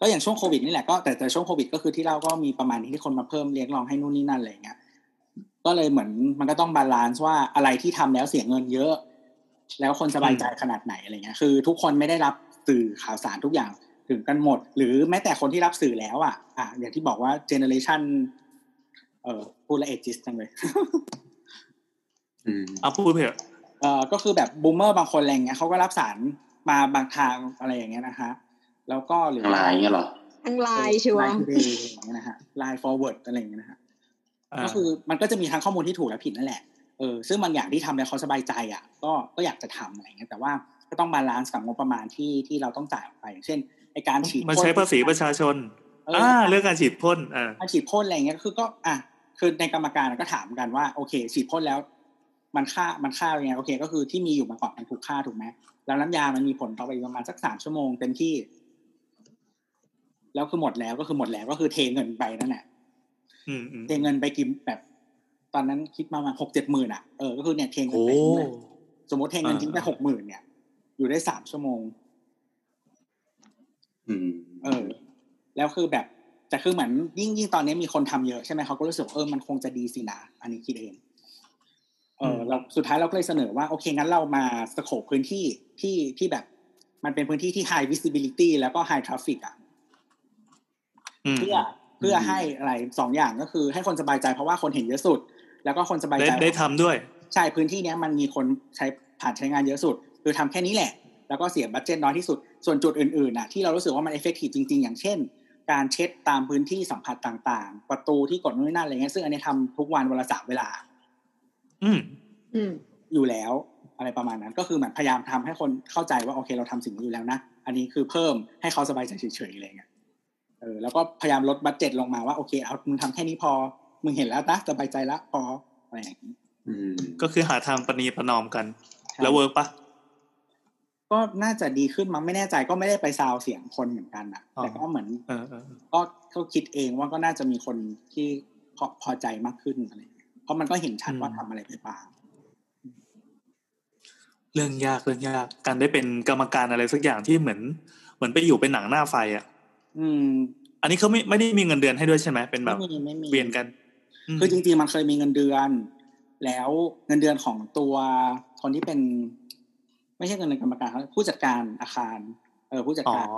[SPEAKER 4] ก็อย่างช่วงโควิดนี่แหละก็แต่แต่ช่วงโควิดก็คือที่เราก็มีประมาณนี้ที่คนมาเพิ่มเลี้ยงรองให้นู่นนี่นั่นอะไรเงี้ยก็เลยเหมือนมันก็ต้อง balance ว่าอะไรที่ทำแล้วเสียเงินเยอะ แล้วคนสบายใจขนาดไหนอะไรเงี้ย คือ ทุกคนไม่ได้รับสื่อข่าวสารทุกอย่างถึงกันหมด หรือแม้แต่คนที่รับสื่อแล้วอะอะอย่างที่บอกว่า generation เอ่อพูดละ ageist จังเลย
[SPEAKER 3] อืม
[SPEAKER 2] เอาพูดไปเถอะ
[SPEAKER 4] เอ่อก็คือแบบ boomer บางคนอะไรเงี้ยเขาก็รับสารมาบางทางอะไรอย่างเงี้ยนะฮะ แล้วก็หรือ
[SPEAKER 3] ทางไลน์เงี้ยเหรอ
[SPEAKER 1] ทางไลน์ชัวร์
[SPEAKER 4] LINE TODAYอย่างเงี้ยนะฮะไลน์ forward อะไรอย่างเงี้ยนะฮะ
[SPEAKER 2] อ่า
[SPEAKER 4] ก็คือมันก็จะมีทั้งข้อมูลที่ถูกและผิดนั่นแหละเออซึ่งบางอย่างที่ทำแล้วเขาสบายใจอะก็ก็อยากจะทำอะไรเงี้ยแต่ว่าก็ต้อง balance กับงบประมาณที่ที่เราต้องจ่ายออกไปอย่างเช่นไอการฉีด
[SPEAKER 2] มัน
[SPEAKER 4] พ่น
[SPEAKER 2] ใช้ภาษีประชาชน
[SPEAKER 4] เออ
[SPEAKER 2] อ่าเรื่องการฉีดพ่นอ่า
[SPEAKER 4] การฉีดพ่นอะไรเงี้ยคือก็อะคือในกรรมการก็ถามกันว่าโอเค ฉีดพ่นแล้ว มันฆ่ามันฆ่ายังไงโอเค ก็คือที่มีอยู่มาก่อนมันถูกฆ่าถูกไหมแล้วน้ำยามันมีผลต่อไปประมาณสักสามชั่วโมงเต็มที่ แล้วคือหมดแล้วก็คือหมดแล้วก็คือเทเงินไปนั่นแหละ
[SPEAKER 2] อืมอืม
[SPEAKER 4] เทเงินไปกี่แบบ ตอนนั้นคิดมาประมาหกเจ็ดหมื่นอะเออก็คือเนี่ยเทเงิน
[SPEAKER 2] โอ้
[SPEAKER 4] ไปทิ้งเลยสมมติเทเงิน
[SPEAKER 2] อ่า
[SPEAKER 4] ทิ้งไปหกหมื่นเนี่ย อยู่ได้สามชั่วโมง
[SPEAKER 3] อืม
[SPEAKER 4] เออ แล้วคือแบบแต่คือเหมือนยิ่งยิ่งตอนนี้มีคนทำเยอะใช่ไหมเขาก็รู้สึกว่าเออมันคงจะดีสินะอันนี้คิดเองเออเราสุดท้ายเราก็เลยเสนอว่าโอเคงั้นเรามาสโคปพื้นที่ที่ที่แบบ มันเป็นพื้นที่ที่ high visibility แล้วก็ high traffic อะ
[SPEAKER 2] อืม
[SPEAKER 4] เพื่อเพื่อให้อะไรสองอย่างก็คือให้คนสบายใจเพราะว่าคนเห็นเยอะสุด แล้วก็คนสบาย
[SPEAKER 2] ได้
[SPEAKER 4] ใจ
[SPEAKER 2] ได้ทำด้วย
[SPEAKER 4] ใช่พื้นที่เนี้ยมันมีคนใช้ผ่านใช้งานเยอะสุด คือทำแค่นี้แหละ แล้วก็เสีย budget น้อยที่สุด ส่วนจุดอื่นๆน่ะที่เรารู้สึกว่ามัน effective จริง ๆ อย่างเช่น การเช็ดตามพื้นที่สัมผัสต่างๆ ประตูที่กดนู่นนั่นอะไรเงี้ยซึ่งอันนี้ทำทุกวันวันละสามเวลา
[SPEAKER 2] อืม
[SPEAKER 1] อืม
[SPEAKER 4] อยู่แล้วอะไรประมาณนั้น ก็คือเหมือนพยายามทำให้คนเข้าใจว่าโอเคเราทำสิ่งนี้อยู่แล้วนะอันนี้คือเพิ่มให้เขาสบายใจเฉยๆอะไรเงี้ย เออแล้วก็พยายามลด budget ลงมาว่าโอเคเอามึงทำแค่นี้พอ มึงเห็นแล้วนะสบายใจละพออะไรอย่างนี้
[SPEAKER 3] อืม
[SPEAKER 2] ก็คือหาทางประนีประนอมกัน แล้วเวิร์กปะ
[SPEAKER 4] ก็น่าจะดีขึ้นมั้งไม่แน่ใจก็ไม่ได้ไปซาวเสียงคนเหมือนกันอะ
[SPEAKER 2] อ๋อ
[SPEAKER 4] แต่ก็เหมือน
[SPEAKER 2] เออเออ
[SPEAKER 4] ก็ก็คิดเองว่าก็น่าจะมีคนที่พอพอใจมากขึ้นอะไรอย่างเงี้ยเพราะมันก็เห็นชัดว่าทำอะไรไปบ้าง
[SPEAKER 2] เรื่องยากเรื่องยากการได้เป็นกรรมการอะไรสักอย่างที่เหมือน เหมือนไปอยู่เป็นหนังหน้าไฟอะ
[SPEAKER 4] อืม
[SPEAKER 2] อันนี้เขาไม่ไม่ได้มีเงินเดือนให้ด้วยใช่ไหมเป็นแบ
[SPEAKER 4] ไม่
[SPEAKER 2] บ
[SPEAKER 4] มีไม่มี
[SPEAKER 2] เวียนกันม
[SPEAKER 4] คือจริงๆมันเคยมีเงินเดือน แล้วเงินเดือนของตัวคนที่เป็น ไม่ใช่เงินเดือนกรรมการเขาผู้จัดการอาคารเออผู้จัด
[SPEAKER 2] อ๋อ
[SPEAKER 4] การ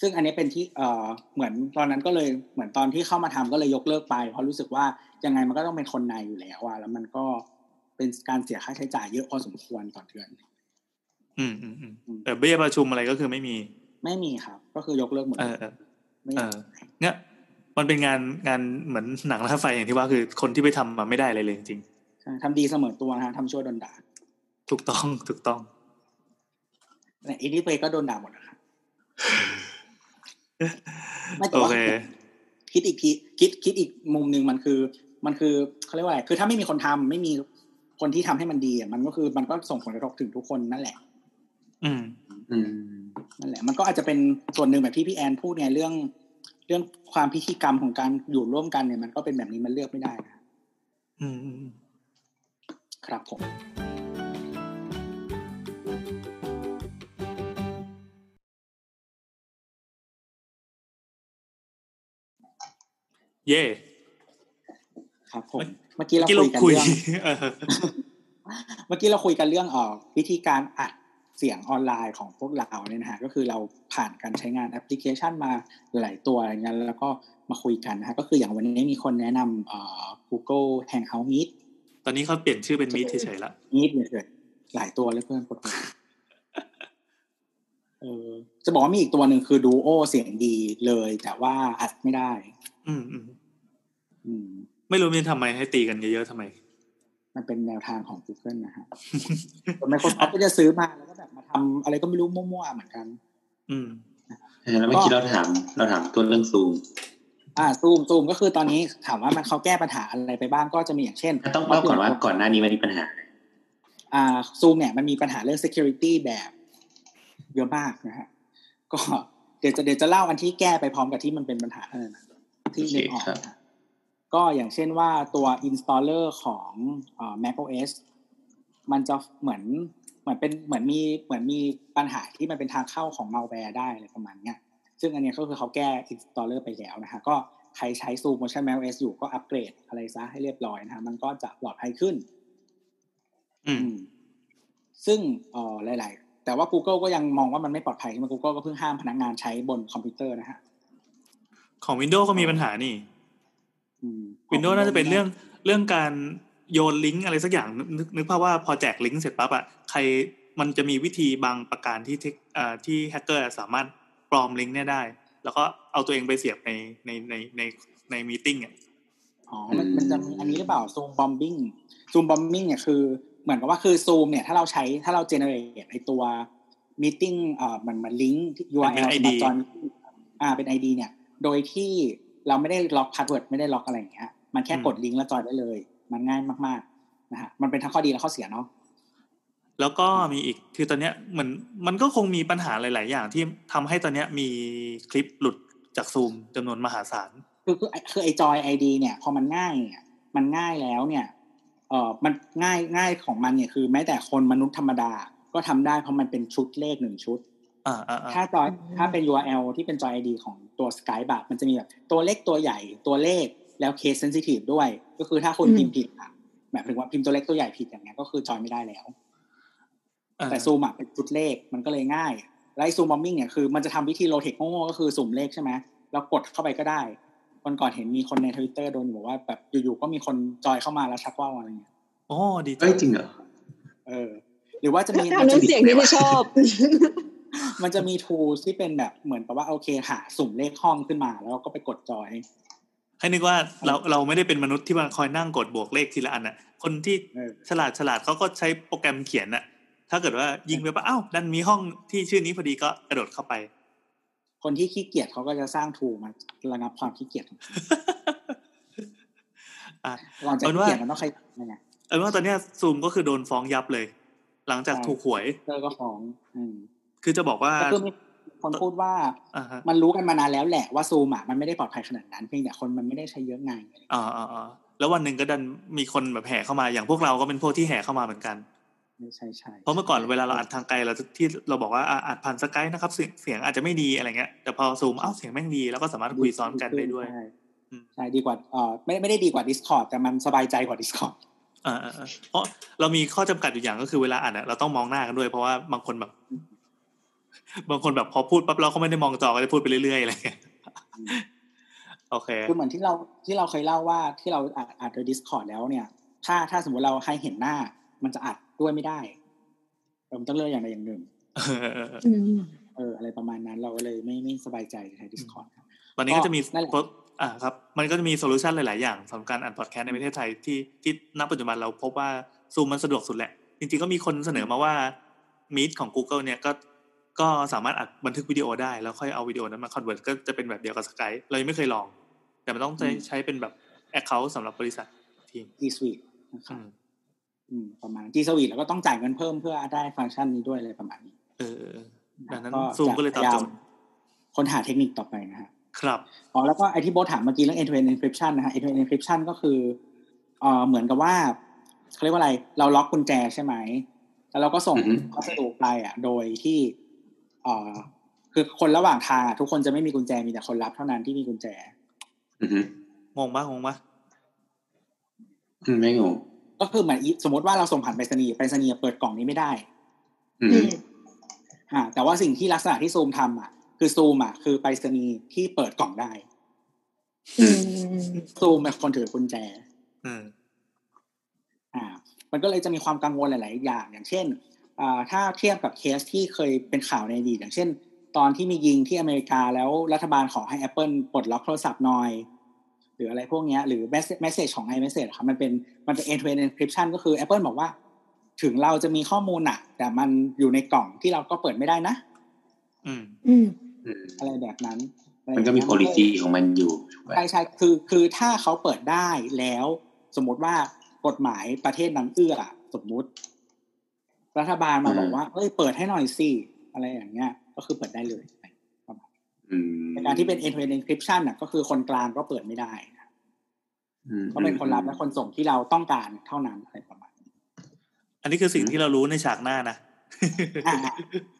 [SPEAKER 4] ซึ่งอันนี้เป็นที่เออเหมือนตอนนั้นก็เลยเหมือนตอนที่เข้ามาทำก็เลยยกเลิกไป เพราะรู้สึกว่ายังไงมันก็ต้องเป็นคนในอยู่แล้วอะแล้วมันก็เป็นการเสียค่าใช้จ่ายเยอะพอสมควรต่อเดือน
[SPEAKER 2] อืมอืมอืมแต่เบี้ยประชุมอะไรก็คือไม่มี
[SPEAKER 4] ไม่มีครับ ก็คือยกเลิกหมด
[SPEAKER 2] เออเออ
[SPEAKER 4] ไม่
[SPEAKER 2] เออเนี่ยมันเป็นงานงานเหมือนหนังหน้าไฟอย่างที่ว่าคือคนที่ไปทำมาไม่ได้อะไรเลยจริง
[SPEAKER 4] ใช่ทำดีเสมอตัวนะฮะทำชั่วโดนด่า
[SPEAKER 2] ๆถูกต้องถูกต้อง
[SPEAKER 4] แต่อินดี้เพย์ก็โดนด่าหมดนะครับไม่แต่
[SPEAKER 2] โอ
[SPEAKER 4] ว่า
[SPEAKER 2] เค
[SPEAKER 4] คิดอีกทีคิดคิดอีกมุมหนึ่งมันคือ มันคือเขาเรียกว่าอะไรคือถ้าไม่มีคนทำไม่มีคนที่ทำให้มันดีอะมันก็คือมันก็ส่งผลกระทบถึงทุกคนนั่นแหละ
[SPEAKER 2] อืม
[SPEAKER 3] อืม
[SPEAKER 4] นั่นแหละ มันก็อาจจะเป็นส่วนหนึ่งแบบที่พี่แอนพูดไงเรื่อง เรื่องความพิธีกรรมของการอยู่ร่วมกันเนี่ยมันก็เป็นแบบนี้มันเลือกไม่ได้นะ
[SPEAKER 2] อืมอืมอืม
[SPEAKER 4] ครับผม
[SPEAKER 2] เย่
[SPEAKER 4] ครับผมเมื่อกี้เรา
[SPEAKER 2] ที่
[SPEAKER 4] คุ
[SPEAKER 2] เรา
[SPEAKER 4] ยกัน
[SPEAKER 2] คุย
[SPEAKER 4] เรื่อง
[SPEAKER 2] เออ
[SPEAKER 4] เมื่อกี้เราคุยกันเรื่องเอ่อวิธีการอัด เสียงออนไลน์ของพวกเราเนี่ยนะฮะก็คือเราผ่านการใช้งานแอปพลิเคชันมาหลายตัวอะไรเงี้ยแล้วก็มาคุยกันนะฮะก็คืออย่างวันนี้มีคนแนะนำเอ่อ Google Hangout Meet
[SPEAKER 2] ตอนนี้เขาเปลี่ยนชื่อเป็นมีเฉยๆละ
[SPEAKER 4] Meet เนี่ยเกิดหลายตัวเลยเพื่อนกดมาเออจะบอกว่ามีอีกตัวหนึ่งคือ Duo เสียงดีเลย แต่ว่าอัดไม่ได้
[SPEAKER 2] อืมอืม
[SPEAKER 4] อืม
[SPEAKER 2] ไม่รู้มันทำไมให้ตีกันเยอะๆทำไม
[SPEAKER 4] มันเป็นแนวทางของ Google นะฮะส่วน Microsoft ก็จะซื้อมาแล้วก็แบบมาทำอะไรก็ไม่รู้มั่วๆเหมือนกัน
[SPEAKER 2] อืม
[SPEAKER 3] เออแล้วเมื่อกี้เราถาม เราถามตัวเรื่องซูม
[SPEAKER 4] อ่าซูมซูมก็คือตอนนี้ถามว่ามันเขาแก้ปัญหาอะไรไปบ้างก็จะมีอย่างเช่น
[SPEAKER 3] ต้องเล่าก่อนว่าก่อนหน้านี้มันมีปัญหา
[SPEAKER 4] อ่าซูมเนี่ยมันมีปัญหาเรื่อง security แบบเยอะมากนะฮะก็เดี๋ยวจะเดี๋ยวจะเล่าอันที่แก้ไปพร้อมกับที่มันเป็นปัญหาเออนะที่นึกออก ก็อย่างเช่นว่าตัว installer ของอ่า macOS มันจะเหมือนเหมือนเป็นเหมือนมีเหมือนมีปัญหาที่มันเป็นทางเข้าของ malware ได้อะไรประมาณเนี้ยซึ่งอันเนี้ยก็คือเขาแก้ installer ไปแล้วนะฮะก็ใครใช้ Zoom Motion macOS อยู่ก็อัปเกรดอะไรซะให้เรียบร้อยนะฮะมันก็จะปลอดภัยขึ้น
[SPEAKER 2] อืม
[SPEAKER 4] อืม ซึ่งเอ่อหลาย ๆ แต่ว่า Google ก็ยังมองว่ามันไม่ปลอดภัยใช่ไหม Google ก็เพิ่งห้ามพนักงานใช้บนคอมพิวเตอร์นะฮะ
[SPEAKER 2] ของ Windows ก็มีปัญหานี่
[SPEAKER 4] อืม
[SPEAKER 2] Windows น่าจะเป็นเรื่องเรื่องการโยนลิงก์อะไรสักอย่างนึกนึกภาพว่าพอแจกลิงก์เสร็จปั๊บอะใครมันจะมีวิธีบางประการที่ tech เอ่อที่แฮกเกอร์สามารถปลอมลิงก์เนี่ยได้ แล้วก็เอาตัวเองไปเสียบในในในในใน meeting อะ
[SPEAKER 4] อ๋อมันมันจะมีอันนี้หรือเปล่า Zoom bombing Zoom bombing เนี่ยคือเหมือนกับว่าคือ Zoom เนี่ยถ้าเราใช้ถ้าเรา generate ไอตัว meeting เอ่อมันมันลิงก์ URL
[SPEAKER 2] เป็น ID
[SPEAKER 4] สำหรับจอยอ่าเป็น ID เนี่ย โดยที่ เราไม่ได้ล็อก password ไม่ได้ล็อกอะไรอย่างเงี้ย มันแค่กดลิงก์แล้วจอยได้เลย มันง่ายมากๆนะฮะมันเป็นทั้งข้อดีและข้อเสียเนาะ
[SPEAKER 2] แล้วก็มีอีกคือตอนเนี้ยเหมือนมันก็คงมีปัญหาหลาย ๆ อย่างที่ทำให้ตอนเนี้ยมีคลิปหลุดจากซูมจำนวนมหาศาล
[SPEAKER 4] คือคือคือไอจอยไอดีเนี่ยพอมันง่ายเนี่ยมันง่ายแล้วเนี่ยเออมันง่ายง่ายของมันเนี่ยคือ แม้แต่คนมนุษย์ธรรมดาก็ทำได้เพราะมันเป็นชุดเลขหนึ่งชุด
[SPEAKER 2] อ่าอ่าอ่า
[SPEAKER 4] ถ้าจอย
[SPEAKER 1] อืม
[SPEAKER 4] ถ้าเป็น URL ที่เป็นจอยไอดีของ ตัว Skype แบบมันจะมีแบบตัวเล็กตัวใหญ่ตัวเลขแล้ว case sensitive ด้วย ก็คือถ้าคุณพิมพ์ผิดอะแบบถึงว่าพิมพ์ตัวเล็กตัวใหญ่ผิดอย่างเงี้ยก็คือจอยไม่ได้แล้ว
[SPEAKER 2] อ่า
[SPEAKER 4] แต่ซูมอะเป็นชุดเลขมันก็เลยง่ายแล้วไอ้ Zoom bombing เนี่ยคือมันจะทำวิธี low-tech โง่ๆก็คือสุ่มเลขใช่ไหมแล้วกดเข้าไปก็ได้วันก่อนเห็นมีคนในทวิตเตอร์โดนบอกว่าแบบอยู่ๆก็มีคนจอยเข้ามาแล้วชักว่าวอะไรเงี้ย
[SPEAKER 2] โอ้ดีจัง
[SPEAKER 3] เอ้ยจริงเหรอ
[SPEAKER 4] เออ หรือว่าจะมี
[SPEAKER 1] ทำน้ำเสียงที่ไม่ชอบ
[SPEAKER 4] มันจะมีทูที่เป็นแบบเหมือนกับว่าโอเคหาสุ่มเลขห้องขึ้นมาแล้วก็ไปกดจอย
[SPEAKER 2] ให้นึกว่าเราเราไม่ได้เป็นมนุษย์ที่มาคอยนั่งกดบวกเลขทีละอันอะ คนที่
[SPEAKER 4] เออ
[SPEAKER 2] ฉลาดฉลาดเขาก็ใช้โปรแกรมเขียนอะ ถ้าเกิดว่ายิงไปปะอ้าวดันมีห้องที่ชื่อนี้พอดีก็กระโดดเข้าไป
[SPEAKER 4] คนที่ขี้เกียจเขาก็จะสร้างทูมาระงับความขี้เกียจของเขา
[SPEAKER 2] อะ
[SPEAKER 4] ก่อนจะ
[SPEAKER 2] เอาเป็น
[SPEAKER 4] ขี้
[SPEAKER 2] ว่า
[SPEAKER 4] เกียจมันต้องใครยังไง
[SPEAKER 2] เอาเป็นว่าตอนเนี้ยซูมก็คือโดนฟ้องยับเลย หลังจาก
[SPEAKER 4] ใช่
[SPEAKER 2] ถูกหวย
[SPEAKER 4] เตอร์ก็ฟ้อง อืม
[SPEAKER 2] คือจะบอกว่า
[SPEAKER 4] ก็คือมีคนพูดว่า
[SPEAKER 2] อ่าฮะ
[SPEAKER 4] มันรู้กันมานานแล้วแหละว่าซูมอะมันไม่ได้ปลอดภัยขนาดนั้นเพียงแต่คนมันไม่ได้ใช้เยอะไง
[SPEAKER 2] อ่าอ่าอ่าแล้ววันหนึ่งก็ดันมีคนแบบแห่เข้ามาอย่างพวกเราก็เป็นพวกที่แห่เข้ามาเหมือนกัน
[SPEAKER 4] ไม่ใช่ใช่
[SPEAKER 2] เพราะเมื่อก่อนเวลาเราอัดทางไกลเราจะที่เราบอกว่าอะอัดผ่านสกายนะครับเสียงเสียงอาจจะไม่ดีอะไรเงี้ยแต่พอซูมอ้าวเสียงแม่งดีแล้วก็สามารถคุยซ้อนกันได้ด้วย
[SPEAKER 4] ใช่
[SPEAKER 2] อืม
[SPEAKER 4] ใช่ดีกว่าเอ่อไม่ไม่ได้ดีกว่า Discord แต่มันสบายใจกว่า Discord
[SPEAKER 2] อ่าอ่าอ่าเพราะเรามีข้อจำกัดอยู่อย่างก็คือเวลาอ่านอะเราต้องมองหน้ากันด้วย เพราะว่าบางคนแบบ บางคนแบบพอพูดปั๊บเราก็ไม่ได้มองจอก็จะพูดไปเรื่อยๆอะไรเงี้ยโอเค
[SPEAKER 4] คือเหมือนที่เราที่เราเคยเล่าว่าที่เราอัดอัดโดย Discord แล้วเนี่ย ถ้าถ้าสมมติเราให้เห็นหน้า มันจะอัดด้วยไม่ได้เออมันต้องเลือกอย่างใดอย่างหนึ่ง
[SPEAKER 2] เออเออเออ
[SPEAKER 1] อืม
[SPEAKER 4] เอออะไรประมาณนั้นเราก็เลยไม่ไม่สบายใจใช้ Discord ครับ
[SPEAKER 2] ตอนนี้ก็จะมี
[SPEAKER 4] นั่นแหละ
[SPEAKER 2] อ่าครับ มันก็จะมี solution หลาย ๆ อย่างสำหรับการอัดพอดแคสต์ในประเทศไทยที่ที่ณปัจจุบันเราพบว่าซูมมันสะดวกสุดแหละ จริง ๆ ก็มีคนเสนอมาว่า Meet ของ Google เนี่ยก็ ก็สามารถอัดบันทึกวิดีโอได้แล้วค่อยเอาวิดีโอนั้นมา convert ก็จะเป็นแบบเดียวกับสกายเรายังไม่เคยลอง แต่มันต้องใช้ใช้เป็นแบบ account สำหรับบริษัททีม
[SPEAKER 4] G Suite นะค
[SPEAKER 2] อื
[SPEAKER 4] รับ
[SPEAKER 2] ม
[SPEAKER 4] อืมประมาณ G Suite แล้วก็ต้องจ่ายเงินเพิ่มเพื่อได้ฟังก์ชันนี้ด้วยอะไรประมาณนี้
[SPEAKER 2] เออเออดังนั้น
[SPEAKER 4] ก็
[SPEAKER 2] ซูมก็เลยตอบโจทย์
[SPEAKER 4] ค้นหาเทคนิคต่อไปนะฮะ
[SPEAKER 2] ครับ
[SPEAKER 4] อ๋อแล้วก็ไอที่โบทถามเมื่อกี้เรื่อง end to end encryption นะฮะ end to end encryption ก็คือเอ่อเหมือนกับว่าเขาเรียกว่าอะไร เราล็อกกุญแจใช่ไหมแล้วเราก็ส่ง
[SPEAKER 3] อือฮึ
[SPEAKER 4] พัสดุไปอะ โดยที่เอ่อคือคนระหว่างทางอะทุกคนจะไม่มีกุญแจมีแต่คนรับเท่านั้นที่มีกุญแจ
[SPEAKER 3] อือฮึ
[SPEAKER 2] งงปะงงปะ
[SPEAKER 3] อืมไม่งง
[SPEAKER 4] ก็คือเหมือนอีสมมติว่าเราส่งผ่านไปรษณีย์ไปรษณีย์เปิดกล่องนี้ไม่ได้
[SPEAKER 3] อื
[SPEAKER 1] อื
[SPEAKER 3] ม
[SPEAKER 1] ม
[SPEAKER 4] อ่า แต่ว่าสิ่งที่ลักษณะที่ซูมทำอะ คือซูมอะคือไปรษณีย์ที่เปิดกล่องได้
[SPEAKER 1] อืม
[SPEAKER 4] ซูมเป็นคนถือกุญแจ
[SPEAKER 2] อืม
[SPEAKER 4] อ่า มันก็เลยจะมีความกังวลหลาย ๆ อย่าง อย่างเช่นอ่า ถ้าเทียบกับเคสที่เคยเป็นข่าวในอดีตอย่างเช่น ตอนที่มียิงที่อเมริกาแล้วรัฐบาลขอให้ Apple ปลดล็อกโทรศัพท์หน่อย หรืออะไรพวกเนี้ยหรือ message ของ iMessage ครับมันเป็นมันเป็น end to end encryption ก็คือ Apple บอกว่า ถึงเราจะมีข้อมูลอะแต่มันอยู่ในกล่องที่เราก็เปิดไม่ได้นะ
[SPEAKER 2] อืม
[SPEAKER 1] อืม
[SPEAKER 3] อืม
[SPEAKER 4] อะไรแบบนั้นอะไร
[SPEAKER 3] มันก็มี
[SPEAKER 4] แบบ
[SPEAKER 3] policy ของมันอยู่ถูกไหม
[SPEAKER 4] ใช่ใช่คือคือถ้าเขาเปิดได้แล้ว สมมุติว่ากฎหมายประเทศนั้นเอื้ออะสมมุติ รัฐบาลมาบอกว่าเอ้ยเปิดให้หน่อยสิอะไรอย่างเงี้ย ก็คือเปิดได้เลย
[SPEAKER 3] อืม
[SPEAKER 4] ในการที่เป็น end to end encryption น่ะ ก็คือคนกลางก็เปิดไม่ได้
[SPEAKER 3] อืม
[SPEAKER 4] ก็เป็นคนรับและคนส่งที่เราต้องการเท่านั้นอะไรประมาณนี้
[SPEAKER 2] อันนี้คือสิ่งที่เรารู้ในฉากหน้านะ
[SPEAKER 4] อ่า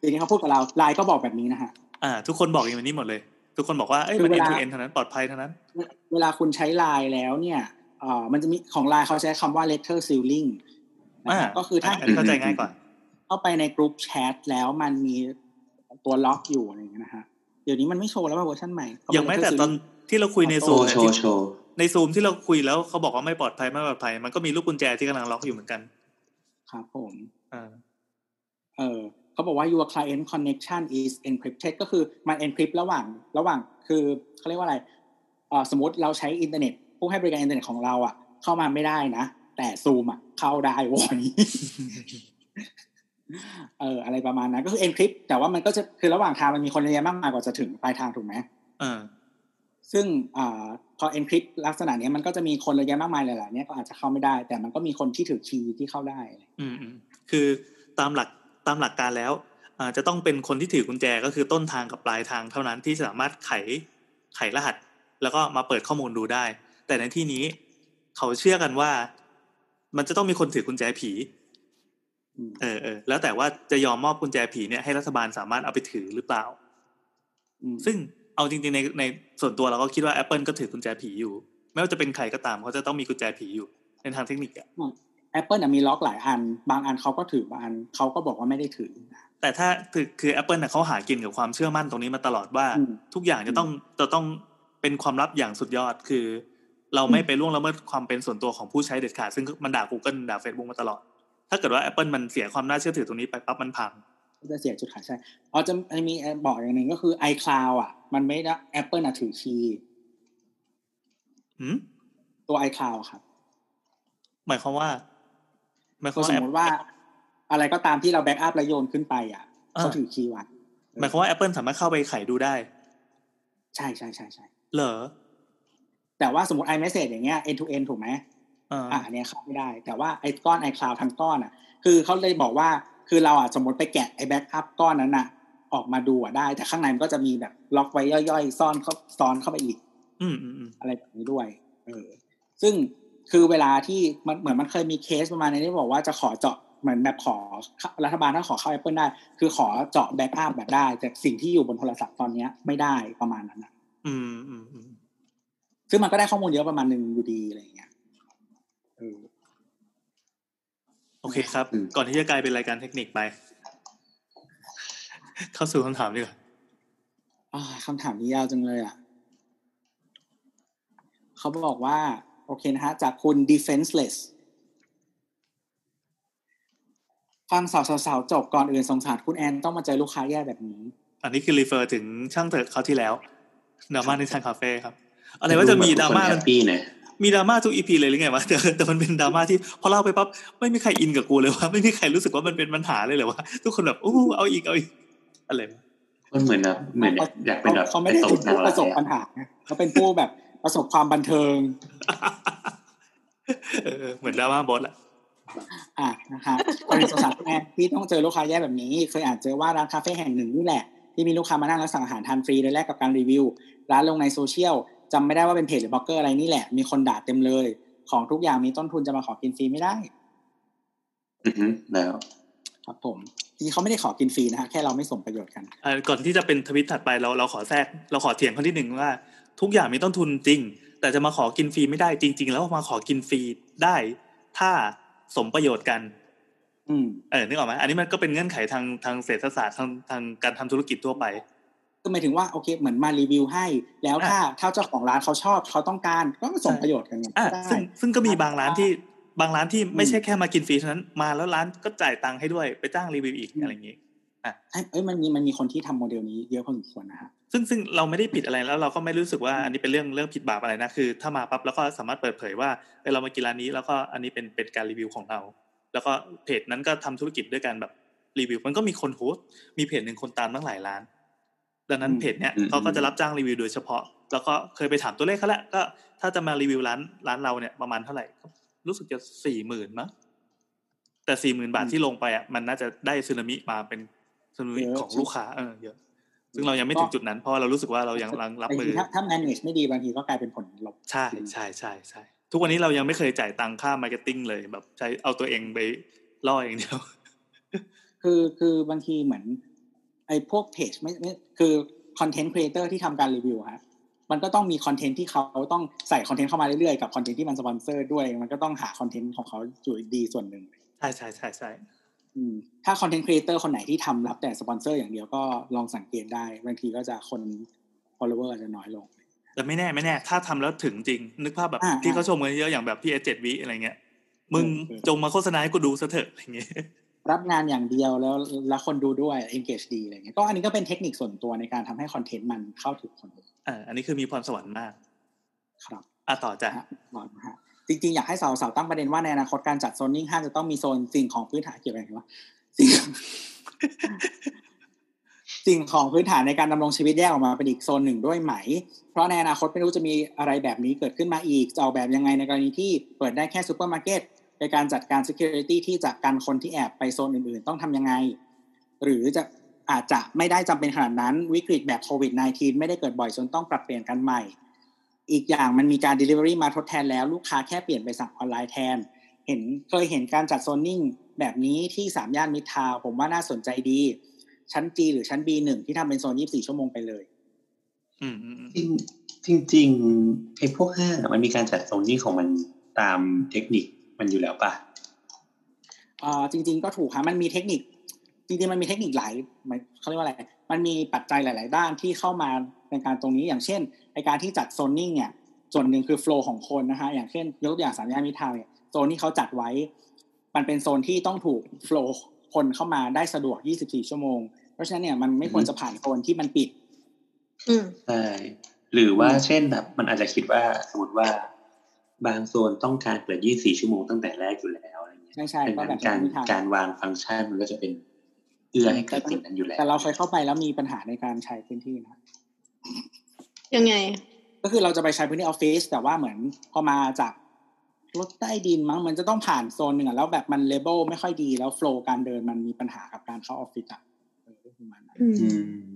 [SPEAKER 4] ทีนี้เขาพูดกับเราไลน์ก็บอกแบบนี้นะฮะ
[SPEAKER 2] อ่า ทุกคนบอกอย่างนี้หมดเลย ทุกคนบอกว่าเอ้ย
[SPEAKER 4] คือ
[SPEAKER 2] มัน
[SPEAKER 4] เว
[SPEAKER 2] end
[SPEAKER 4] ลา
[SPEAKER 2] to end เท่านั้นปลอดภัยเท่านั้น
[SPEAKER 4] เวลาคุณใช้ไลน์แล้วเนี่ยเอ่อมันจะมีของไลน์เขาใช้คำว่า letter sealing นะฮะ
[SPEAKER 2] อ่า
[SPEAKER 4] ก็คือถ้า
[SPEAKER 2] นนี้เข้าใจง่ายกว่า
[SPEAKER 4] เข้าไปในกลุ่มแชทแล้วมันมีตัวล็อกอยู่อะไรอย่างเงี้ยนะฮะเดี๋ยวนี้มันไม่โชว์แล้วว่าเวอร์ชันใหม่เขาบอก
[SPEAKER 2] อย่างแม้แต่ตอน
[SPEAKER 4] letter
[SPEAKER 2] ที่เราคุยใน
[SPEAKER 3] โช
[SPEAKER 2] ซูม
[SPEAKER 3] ว์
[SPEAKER 2] เนี่ย
[SPEAKER 3] โช
[SPEAKER 2] ที่
[SPEAKER 3] ว์โชว์
[SPEAKER 2] ในซูมที่เราคุยแล้วเขาบอกว่าไม่ปลอดภัยไม่ปลอดภัย มันก็มีลูกกุญแจที่กำลังล็อกอยู่เหมือนกัน
[SPEAKER 4] sealing ครับผม
[SPEAKER 2] อ่า
[SPEAKER 4] เออเขาบอกว่า your client connection is encrypted ก็คือมัน encrypt ระหว่างระหว่างคือเขาเรียกว่าอะไรเอ่อสมมติเราใช้อินเทอร์เน็ตผู้ให้บริการอินเทอร์เน็ตของเราอะ เข้ามาไม่ได้นะ แต่ซูมอะเข้าได้โว้ย เอออะไรประมาณนั้นก็คือ encrypt แต่ว่ามันก็จะคือระหว่างทางมันมีคนเยอะมากมายกว่าจะถึงปลายทางถูกไหม
[SPEAKER 2] อ่า
[SPEAKER 4] ซึ่งอาพอ encrypt ลักษณะเนี้ยมันก็จะมีคนระยะมากมายหลายๆเนี้ยก็อาจจะเข้าไม่ได้ แต่มันก็มีคนที่ถือคีย์ที่เข้าได้
[SPEAKER 2] อืมอืมคือตามหลักตามหลักการแล้วอ่าจะต้องเป็นคนที่ถือกุญแจก็คือต้นทางกับปลายทางเท่านั้นที่สามารถไขไขรหัส แล้วก็มาเปิดข้อมูลดูได้ แต่ในที่นี้เขาเชื่อกันว่า มันจะต้องมีคนถือกุญแจผี
[SPEAKER 4] อืม
[SPEAKER 2] เออเออแล้วแต่ว่าจะยอมมอบกุญแจผีเนี่ยให้รัฐบาลสามารถเอาไปถือหรือเปล่า
[SPEAKER 4] อืม
[SPEAKER 2] ซึ่งเอาจริงๆในในส่วนตัวเราก็คิดว่า Apple ก็ถือกุญแจผีอยู่ไม่ว่าจะเป็นใครก็ตามเขาจะต้องมีกุญแจผีอยู่ในทางเทคนิคอะ
[SPEAKER 4] แอปเปิลมีล็อกหลายอัน บางอันเขาก็ถือบางอันเขาก็บอกว่าไม่ได้ถือ
[SPEAKER 2] แต่ถ้าคือคือ Apple น่ะเขาหากินกับความเชื่อมั่นตรงนี้มาตลอดว่า
[SPEAKER 4] อืม
[SPEAKER 2] ทุกอย่างจะต้องจะต้องเป็นความลับอย่างสุดยอดคือ เราไม่ไปล่วงละเมิดความเป็นส่วนตัวของผู้ใช้เด็ดขาด ซึ่งมันด่า Google ด่า Facebook มาตลอด ถ้าเกิดว่า Apple มันเสียความน่าเชื่อถือตรงนี้ไปปั๊บมันพัง
[SPEAKER 4] ก็จะเสียจุดขายใช่อ๋อจะมีบอกอย่างหนึ่งก็คือ iCloud อะ มันไม่ได้ Apple อะถือ key
[SPEAKER 2] หืม
[SPEAKER 4] ตัว iCloud อะครับ
[SPEAKER 2] หมายความว่าหมายความ
[SPEAKER 4] ก็
[SPEAKER 2] ว่า
[SPEAKER 4] สม
[SPEAKER 2] App-
[SPEAKER 4] มติว่า อะไรก็ตามที่เรา backup แล้วโยนขึ้นไปอะ
[SPEAKER 2] อ่า
[SPEAKER 4] เขาถือ key ไว้
[SPEAKER 2] หมายความว่า Apple สามารถเข้าไปไขดูได้
[SPEAKER 4] ใช่ใช่ใช่ใช่
[SPEAKER 2] เหรอ
[SPEAKER 4] แต่ว่าสมมติ iMessage อย่างเงี้ย end to end ถูกไหม
[SPEAKER 2] อ่า
[SPEAKER 4] อ่าอันเนี้ยเข้าไม่ได้ แต่ว่าไอ้ก้อน iCloud ทั้งก้อนอะ คือเขาเลยบอกว่าคือเราอะสมมติไปแกะไอ้ backup ก้อนนั้นอะ ออกมาดูอะได้ แต่ข้างในมันก็จะมีแบบล็อกไว้ย่อยๆ ซ้อนเข้าซ้อนเข้าไปอีก
[SPEAKER 2] อืมอืมอืม
[SPEAKER 4] อะไรแบบนี้ด้วย เออ ซึ่งคือเวลาที่มันเหมือนมันเคยมีเคสประมาณนี้ที่บอกว่าจะขอเจาะเหมือนแบบขอรัฐบาลถ้าขอเข้า Apple ได้ คือขอเจาะ backup แบบได้ แต่สิ่งที่อยู่บนโทรศัพท์ตอนเนี้ยไม่ได้ประมาณนั้นนะ
[SPEAKER 2] อืมอืมอืม
[SPEAKER 4] ซึ่งมันก็ได้ข้อมูลเยอะประมาณหนึ่งอยู่ดีอะไรอย่างเงี้ยเออ
[SPEAKER 2] โอเคครับ
[SPEAKER 3] อืม
[SPEAKER 2] ก่อนที่จะกลายเป็นรายการเทคนิคไป เข้าสู่คำถามดีกว่า
[SPEAKER 4] อ่าคำถามนี้ยาวจังเลยอะ เขาบอกว่า โอเคนะฮะ จากคุณ defenseless ฟังสาวๆๆจบก่อนอื่นสงสารคุณแอนต้องมาเจอลูกค้าแย่แบบนี้
[SPEAKER 2] อันนี้คือรีเฟอร์ถึงช่างเถิดเขาวที่แล้วดราม่าในทางคาเฟ่ครับ อะไรว่าจะมีดราม่า
[SPEAKER 3] แฮปปี้เนี่ย
[SPEAKER 2] มีดราม่าทุกอีพีเลยหรือไงวะแต่แต่มันเป็นดราม่าที่พอเล่าไปปั๊บไม่มีใครอินกับกูเลยว่าไม่มีใครรู้สึกว่ามันเป็นปัญหาเลยเหรอวะทุกคนแบบอู้เอาอีกเอาอีกอะไรวะ
[SPEAKER 3] มันเหมือนแบบเหมือนอยากเป็นแบบ
[SPEAKER 4] เขาไม่ได้
[SPEAKER 3] ต
[SPEAKER 4] เป็น
[SPEAKER 3] บนาง
[SPEAKER 4] ผู้ป
[SPEAKER 3] ร้า
[SPEAKER 4] ระสบ
[SPEAKER 3] ย
[SPEAKER 4] ปั
[SPEAKER 3] อะ
[SPEAKER 4] ญหานะเขาเป็นผู้แบบประสบความบันเทิง
[SPEAKER 2] เออเหมือนดราม่าบอสแหละ
[SPEAKER 4] อะนะคะกรณีสงสารคุณแอนที่ต้องเจอลูกค้าแย่แบบนี้ เคยอ่านเจอว่าร้านคาเฟ่แห่งหนึ่งนี่แหละที่มีลูกค้ามานั่งแล้วสั่งอาหารทานฟรีโดยแลกกับการรีวิว ร้านลงในโซเชียล จำไม่ได้ว่าเป็นเพจหรือบล็อกเกอร์อะไรนี่แหละ มีคนด่าเต็มเลย ของทุกอย่างมีต้นทุนจะมาขอกินฟรีไม่ได้
[SPEAKER 3] อือฮึแล้ว
[SPEAKER 4] ครับผมจริงๆเขาไม่ได้ขอกินฟรีนะฮะแค่เราไม่สมประโยชน์กัน
[SPEAKER 2] อะก่อนที่จะเป็นทวิตถัดไปเราเราขอแทรกเราขอเถียงเขาที่หนึ่งว่า ทุกอย่างมีต้นทุนจริง แต่จะมาขอกินฟรีไม่ได้จริง ๆ แล้วมาขอกินฟรีได้ ถ้าสมประโยชน์กัน
[SPEAKER 4] อืม
[SPEAKER 2] เออนึกออกไหมอันนี้มันก็เป็นเงื่อนไขทางทางเศรษฐศาสตร์ทางทางการทำธุรกิจทั่วไป
[SPEAKER 4] ก็หมายถึงว่าโอเคเหมือนมารีวิวให้ แล้วถ้าถ้าเจ้าของร้านเขาชอบเขาต้องการก็ส่งประโยชน์กันไง
[SPEAKER 2] อะ
[SPEAKER 4] ได้
[SPEAKER 2] ซึ่งซึ่งก็มีบางร้านที่บางร้านที่ไม่ใช่แค่มากินฟรีเท่านั้นมาแล้วร้านก็จ่ายตังค์ให้ด้วยไปจ้างรีวิวอีกอะไรอย่างงี้
[SPEAKER 4] เอ้ยเอ้ยมันมีมันมีคนที่ทำโมเดลนี้เยอะพอสมควรนะฮะ
[SPEAKER 2] ซึ่งซึ่งเราไม่ได้ผิดอะไรแล้วเราก็ไม่รู้สึกว่าอันนี้เป็นเรื่องเรื่องผิดบาปอะไรนะคือ ถ้ามาปั๊บแล้วก็สามารถเปิดเผยว่าเออเรามากินร้านนี้แล้วก็อันนี้เป็นเป็นการรีวิวของเรา แล้วก็เพจนั้นก็ทำธุรกิจด้วยกันแบบรีวิว มันก็มีคนโพสต์มีเพจหนึ่งคนตามตั้งหลายล้าน ดังนั้นเพจเนี้ยเขาก็จะรับจ้างรีวิวโดยเฉพาะ แล้วก็เคยไปถามตัวเลขเขาแล้วก็ถ้าจะมารีวิวร้านร้านเราเนี่ยประมาณเท่าไหร่ รู้สึกจะสี่หมื่นมั้งแต่สี่หมื่นบาทที่ลงไปอะมันน่าจะได้ซึนามิมาเป็นซึนามิของลูกค้าเออเยอะซึ่งเรายังไม่ถึงจุดนั้นเพราะเรารู้สึกว่าเรายังรับมือ
[SPEAKER 4] ถ้าถ้า manage ไม่ดีบางทีก็กลายเป็นผลลบ
[SPEAKER 2] ใช่ใช่ใช่ใช่ทุกวันนี้เรายังไม่เคยจ่ายตังค์ค่า marketing เลยแบบใช้เอาตัวเองไปล่ออย่างเดียว
[SPEAKER 4] คือคือบางทีเหมือน ไอ้พวกเพจไม่ไม่คือ content creator ที่ทำการรีวิวฮะมันก็ต้องมี content ที่เขาต้องใส่ content เข้ามาเรื่อยๆกับ content ที่มันสปอนเซอร์ด้วย มันก็ต้องหา content ของเขาอยู่ดีส่วนหนึ่ง
[SPEAKER 2] ใช่ใช่ใช่ใช่
[SPEAKER 4] อืมถ้า content creator คนไหนที่ทำรับแต่สปอนเซอร์อย่างเดียวก็ลองสังเกตได้บางทีก็จะคน follower อาจจะน้อยลง
[SPEAKER 2] แต่ไม่แน่ไม่แน่ ถ้าทำแล้วถึงจริง นึกภาพแบบ
[SPEAKER 4] อ่า
[SPEAKER 2] ที่เขาชมกันเยอะอย่างแบบพี่เอเจ็ดวิอะไรเงี้ยมึง
[SPEAKER 4] เออ
[SPEAKER 2] จงมาโฆษณาให้กูดูซะเถอะอะไรเงี้ย
[SPEAKER 4] รับงานอย่างเดียวแล้วแล้วคนดูด้วย engage ดีอะไรเงี้ยก็อันนี้ก็เป็นเทคนิคส่วนตัวในการทำให้คอนเทนต์มันเข้าถึงคนดู
[SPEAKER 2] อ่าอันนี้คือมีพรสวรรค์มาก
[SPEAKER 4] ครับ
[SPEAKER 2] อะต่อจ้ะ
[SPEAKER 4] นะฮะก่อนนะฮะจริงๆ อยากให้สาวๆตั้งประเด็นว่าในอนาคตการจัดโซนนิ่งห้างจะต้องมีโซนสิ่งของพื้นฐานเกี่ยวกับอะไรวะสิ่งสิ่งของพื้นฐานในการดำรงชีวิตแยกออกมาเป็นอีกโซนหนึ่งด้วยไหม เพราะในอนาคตไม่รู้จะมีอะไรแบบนี้เกิดขึ้นมาอีกจะออกแบบยังไงในกรณีที่เปิดได้แค่ซูเปอร์มาร์เก็ต ในการจัดการ security ที่จะกันคนที่แอบไปโซนอื่น ๆ ต้องทำยังไง หรือจะอาจจะไม่ได้จำเป็นขนาดนั้นวิกฤตแบบโควิด -19 ไม่ได้เกิดบ่อยจนต้องปรับเปลี่ยนกันใหม่ อีกอย่างมันมีการ delivery มาทดแทนแล้วลูกค้าแค่เปลี่ยนไปสั่งออนไลน์แทน เห็นเคยเห็นการจัดโซนนิ่งแบบนี้ที่สามย่านมิตรทาวน์ผมว่าน่าสนใจดี ชั้น G หรือชั้น B1 ที่ทำเป็นโซน 24 ชั่วโมงไปเลย
[SPEAKER 2] อืมอืมอืม
[SPEAKER 3] จริงจริงๆไอ้พวกห้างอะมันมีการจัดโซนนิ่งของมันตามเทคนิค มันอยู่แล้วป่ะ
[SPEAKER 4] อ่าจริง ๆ ก็ถูกครับมันมีเทคนิค จริงๆมันมีเทคนิคหลายมันเขาเรียกว่าอะไร มันมีปัจจัยหลาย ๆ ด้านที่เข้ามาในการตรงนี้อย่างเช่นในการที่จัดโซนนิ่งเนี่ยส่วนหนึ่งคือโฟล์ของคนนะฮะอย่างเช่นยกตัวอย่างสามย่านมิตรทาวน์เนี่ยโซนที่เขาจัดไว้ มันเป็นโซนที่ต้องถูกโฟล์คนเข้ามาได้สะดวก 24 ชั่วโมง เพราะฉะนั้นเนี่ยมันไม่ควรจะผ่านโซนที่มันปิด
[SPEAKER 1] อืม
[SPEAKER 3] ใช่หรือว่าเช่นแบบ มันอาจจะคิดว่าสมมติว่า บางโซนต้องการเปิด 24 ชั่วโมงตั้งแต่แรกอยู่แล้วอะไรเงี้ย
[SPEAKER 4] ใช่ใช่
[SPEAKER 3] ดัง
[SPEAKER 4] ก็
[SPEAKER 3] นั้
[SPEAKER 4] แบบ
[SPEAKER 3] นการ
[SPEAKER 4] ไม่ทำ
[SPEAKER 3] การวางฟังก์ชันมันก็จะเป็นเอื้อให้เกิดสิ่งนั้นอยู่แล้ว
[SPEAKER 4] แต่เราเคยเข้าไปแล้วมีปัญหาในการใช้พื้นที่นะ
[SPEAKER 1] ยังไง
[SPEAKER 4] ก็คือเราจะไปใช้พื้นที่ออฟฟิศแต่ว่าเหมือนพอมาจากรถใต้ดินมั้งมันจะต้องผ่านโซนหนึ่งอะแล้วแบบมันเลเบลไม่ค่อยดีแล้วโฟล์การเดินมันมีปัญหากับการเข้าออฟฟิศอะเออประมาณนั้น
[SPEAKER 1] อืม
[SPEAKER 3] อืม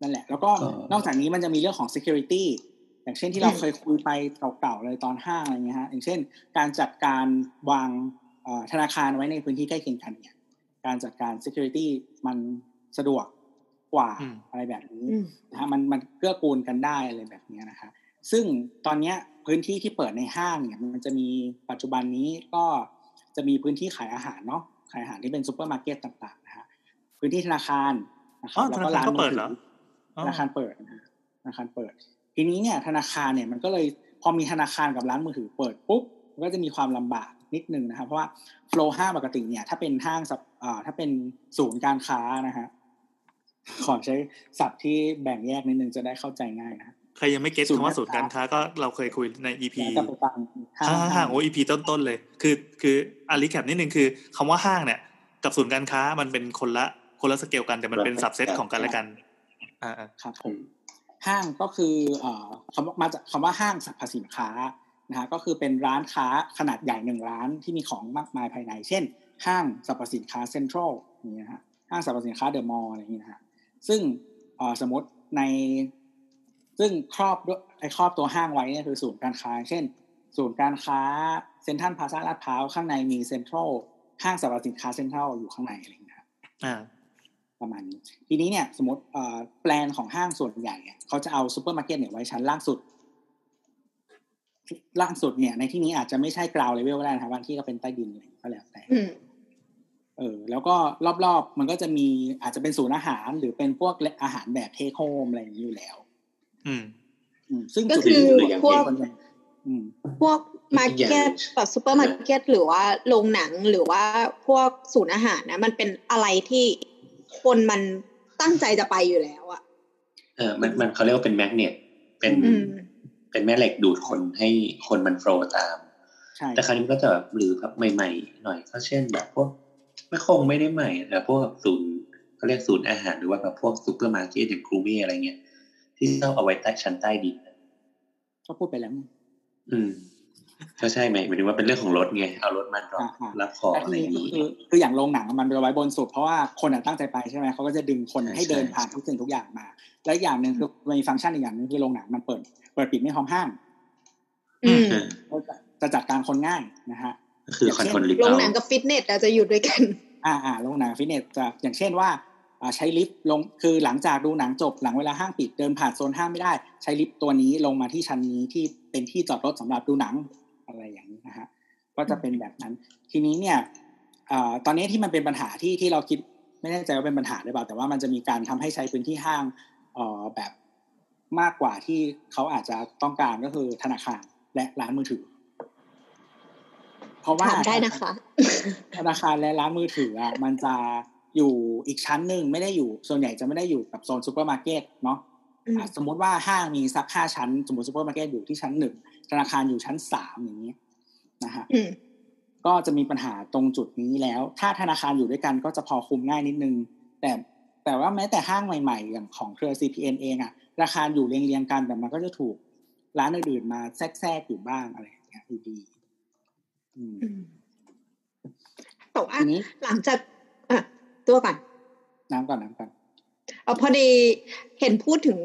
[SPEAKER 4] นั่นแหละ แล้วก็
[SPEAKER 3] ก็
[SPEAKER 4] นอกจากนี้มันจะมีเรื่องของ security อย่างเช่นที่เรา
[SPEAKER 1] อืม
[SPEAKER 4] เคยคุยไปเก่าๆเลยตอนห้างอะไรเงี้ยฮะอย่างเช่น การจัดการวางเอ่อธนาคารไว้ในพื้นที่ใกล้เคียงกันเนี่ย การจัดการ security มันสะดวกกว่า
[SPEAKER 2] อืม
[SPEAKER 4] อะไรแบบนี้
[SPEAKER 1] อืม
[SPEAKER 4] นะฮะมันมันเกื้อกูลกันได้อะไรแบบเนี้ยนะคะซึ่งตอนเนี้ยพื้นที่ที่เปิดในห้างเนี่ยมันจะมีปัจจุบันนี้ก็จะมีพื้นที่ขายอาหารเนาะขายอาหารที่เป็นซูเปอร์มาร์เก็ตต่างๆนะฮะพื้นที่ธนาคารนะครับ
[SPEAKER 2] อ๋อบธนาคารก็เปิดเหรออ๋อ
[SPEAKER 4] ธนาคารเปิดนะฮะธนาคารเปิด ทีนี้เนี่ยธนาคารเนี่ยมันก็เลยพอมีธนาคารกับร้านมือถือเปิดปุ๊บมันก็จะมีความลำบากนิดนึงนะครับเพราะว่าโฟล์ห้างปกติเนี่ย ถ้าเป็นห้างสับอ่าถ้าเป็นศูนย์การค้านะฮะขอใช้ศัพท์ที่แบ่งแยกนิดนึงจะได้เข้าใจง่ายนะฮะ
[SPEAKER 2] ใครยังไม่เก็ต
[SPEAKER 4] ศูนย์
[SPEAKER 2] คำว่า
[SPEAKER 4] การค้า
[SPEAKER 2] ศูนย์การค้าก็เราเคยคุยใน EP
[SPEAKER 4] แล้วก็ไปฟังห้า
[SPEAKER 2] ห้างงห้างโอ้ EP ต้นๆเลย คือคืออารีแคปนิดนึงคือคำว่าห้างเนี่ย กับศูนย์การค้ามันเป็นคนละคนละสเกลกันแต่มันเป็นสับเซตของกันและกัน อ่า
[SPEAKER 4] ครับผม ห้างก็คือเอ่อคำว่ามาจากคำว่าห้างสรรพสินค้านะฮะก็คือเป็นร้านค้าขนาดใหญ่หนึ่งร้านที่มีของมากมายภายใน เช่น ห้างสรรพสินค้าเซ็นทรัลอย่างเงี้ยฮะห้างสรรพสินค้าเดอะมอลล์อะไรอย่างงี้นะฮะซึ่งเอ่อสมมติในซึ่งครอบด้วยไอ้ครอบตัวห้างไว้เนี่ยคือศูนย์การค้า เช่น ศูนย์การค้าเซ็นทรัลพลาซาลาดพร้าวข้างในมีเซ็นทรัลห้างสรรพสินค้าเซ็นทรัลอยู่ข้างในอะไรอย่างเงี้ยครับ
[SPEAKER 2] อ่า
[SPEAKER 4] ประมาณนี้ ทีนี้เนี่ยสมมติเอ่อแปลนของห้างส่วนใหญ่เนี่ยเขาจะเอาซูเปอร์มาร์เก็ตเนี่ยไว้ชั้นล่างสุด ล่างสุดเนี่ย ในที่นี้อาจจะไม่ใช่กราวเลเวลก็ได้นะครับบางที่ก็เป็นใต้ดินเลยก็แล้วแต่
[SPEAKER 1] อืม
[SPEAKER 4] เออแล้วก็รอบๆ มันก็จะมีอาจจะเป็นศูนย์อาหาร หรือเป็นพวกอาหารแบบ take home อะไรอย่างนี้อยู่แล้ว
[SPEAKER 2] อืม
[SPEAKER 4] อืมซึ่ง
[SPEAKER 1] ก็
[SPEAKER 4] จุด
[SPEAKER 1] คือ
[SPEAKER 4] นี้
[SPEAKER 1] พวก
[SPEAKER 4] คนยังอืม
[SPEAKER 1] พวก market แบบซูเปอร์มาร์เก็ตหรือว่าโรงหนังหรือว่าพวกศูนย์อาหารนะ มันเป็นอะไรที่ คนมันตั้งใจจะไปอยู่แล้วอะ
[SPEAKER 3] เออมันมันเขาเรียกว่าเป็นแมกเนตเป็น
[SPEAKER 1] อืม
[SPEAKER 3] เป็นแม่เหล็กดูดคนให้คนมันโฟลว์ตาม
[SPEAKER 4] ใช่
[SPEAKER 3] แต่คราวนี้มันก็จะแบบหรือแบบใหม่ๆหน่อยก็เช่นแบบพวกไม่คงไม่ได้ใหม่แต่พวกแบบศูนย์เขาเรียกศูนย์อาหารหรือว่าแบบพวกซูเปอร์มาร์เก็ตอย่างครูมี่อะไรเงี้ยที่ต้องเอาไว้ใต้ชั้นใต้ดิน
[SPEAKER 4] ก็พูดไปแล้ว
[SPEAKER 3] อืม ก็ใช่ไหมหมายถึงว่าเป็นเรื่องของรถไงเอารถมาดรอป
[SPEAKER 4] อ่าๆ
[SPEAKER 3] รับของ
[SPEAKER 4] แต่
[SPEAKER 3] อะ
[SPEAKER 4] ที
[SPEAKER 3] ไรอ
[SPEAKER 4] นี้
[SPEAKER 3] ย่าง
[SPEAKER 4] ก็
[SPEAKER 3] นี้
[SPEAKER 4] คือคืออย่างโรงหนังมันไปไว้บนสุดเพราะว่าคนอะตั้งใจไปใช่ไหมเขาก็จะดึงคน
[SPEAKER 3] ใช่
[SPEAKER 4] ให้เดิน
[SPEAKER 3] ใช่
[SPEAKER 4] ผ่านทุกสิ่งทุกอย่างมา และอีกอย่างหนึ่งคือมันมีฟังก์ชันอีกอย่างหนึ่งคือโรงหนังมันเปิด เปิดปิดไม่พร้อมห้าง
[SPEAKER 1] อืม
[SPEAKER 3] เออ
[SPEAKER 4] ก็จะจะจัดการคนง่ายนะฮะ
[SPEAKER 3] ก็คือ control ลิฟต์
[SPEAKER 1] ลง
[SPEAKER 3] เอาโรง
[SPEAKER 1] หนังกับฟิตเนสอาจจะอยู่ด้วยกัน
[SPEAKER 4] อ่าอ่าโรงหนังฟิตเนสจะอย่างเช่นว่าอ่าใช้ลิฟต์ลงคือหลังจากดูหนังจบหลังเวลาห้างปิดเดินผ่านโซนห้างไม่ได้ ใช้ลิฟต์ตัวนี้ลงมาที่ชั้นนี้ที่เป็นที่จอดรถสำหรับดูหนัง อะไรอย่างนี้นะฮะก็จะเป็นแบบนั้น ทีนี้เนี่ยอ่าตอนนี้ที่มันเป็นปัญหาที่ที่เราคิดไม่แน่ใจว่าเป็นปัญหาหรือเปล่า แต่ว่ามันจะมีการทำให้ใช้พื้นที่ห้างเอ่อแบบมากกว่าที่เขาอาจจะต้องการก็คือธนาคารและร้านมือถือ เพราะว่า
[SPEAKER 1] ถามได้นะคะ
[SPEAKER 4] ธนาคารและร้านมือถืออะมันจะอยู่อีกชั้นหนึ่งไม่ได้อยู่ส่วนใหญ่จะไม่ได้อยู่กับโซนซูเปอร์มาร์เก็ตเนาะ
[SPEAKER 1] อืม
[SPEAKER 4] อะสมมติว่าห้างมีสักห้าชั้น สมมติซูเปอร์มาร์เก็ตอยู่ที่ชั้นหนึ่ง ธนาคารอยู่ชั้นสามอย่างนี้นะฮะ
[SPEAKER 1] อืม
[SPEAKER 4] ก็จะมีปัญหาตรงจุดนี้แล้ว ถ้าธนาคารอยู่ด้วยกันก็จะพอคุมง่ายนิดนึง แต่แต่ว่าแม้แต่ห้างใหม่ๆ อย่างของเครือ CPN เองอะราคาอยู่เรียงๆกันแต่มันก็จะถูกร้านอื่นๆมาแทรกๆอยู่บ้างอะไรอย่างเงี้ยอยู่ดีอืม
[SPEAKER 1] อืมแต่ว่า
[SPEAKER 4] ทีนี้
[SPEAKER 1] หลังจากอะตัวก่อน
[SPEAKER 4] น้ำก่อนน้ำก่อน
[SPEAKER 1] เอาพอดีเห็นพูดถึง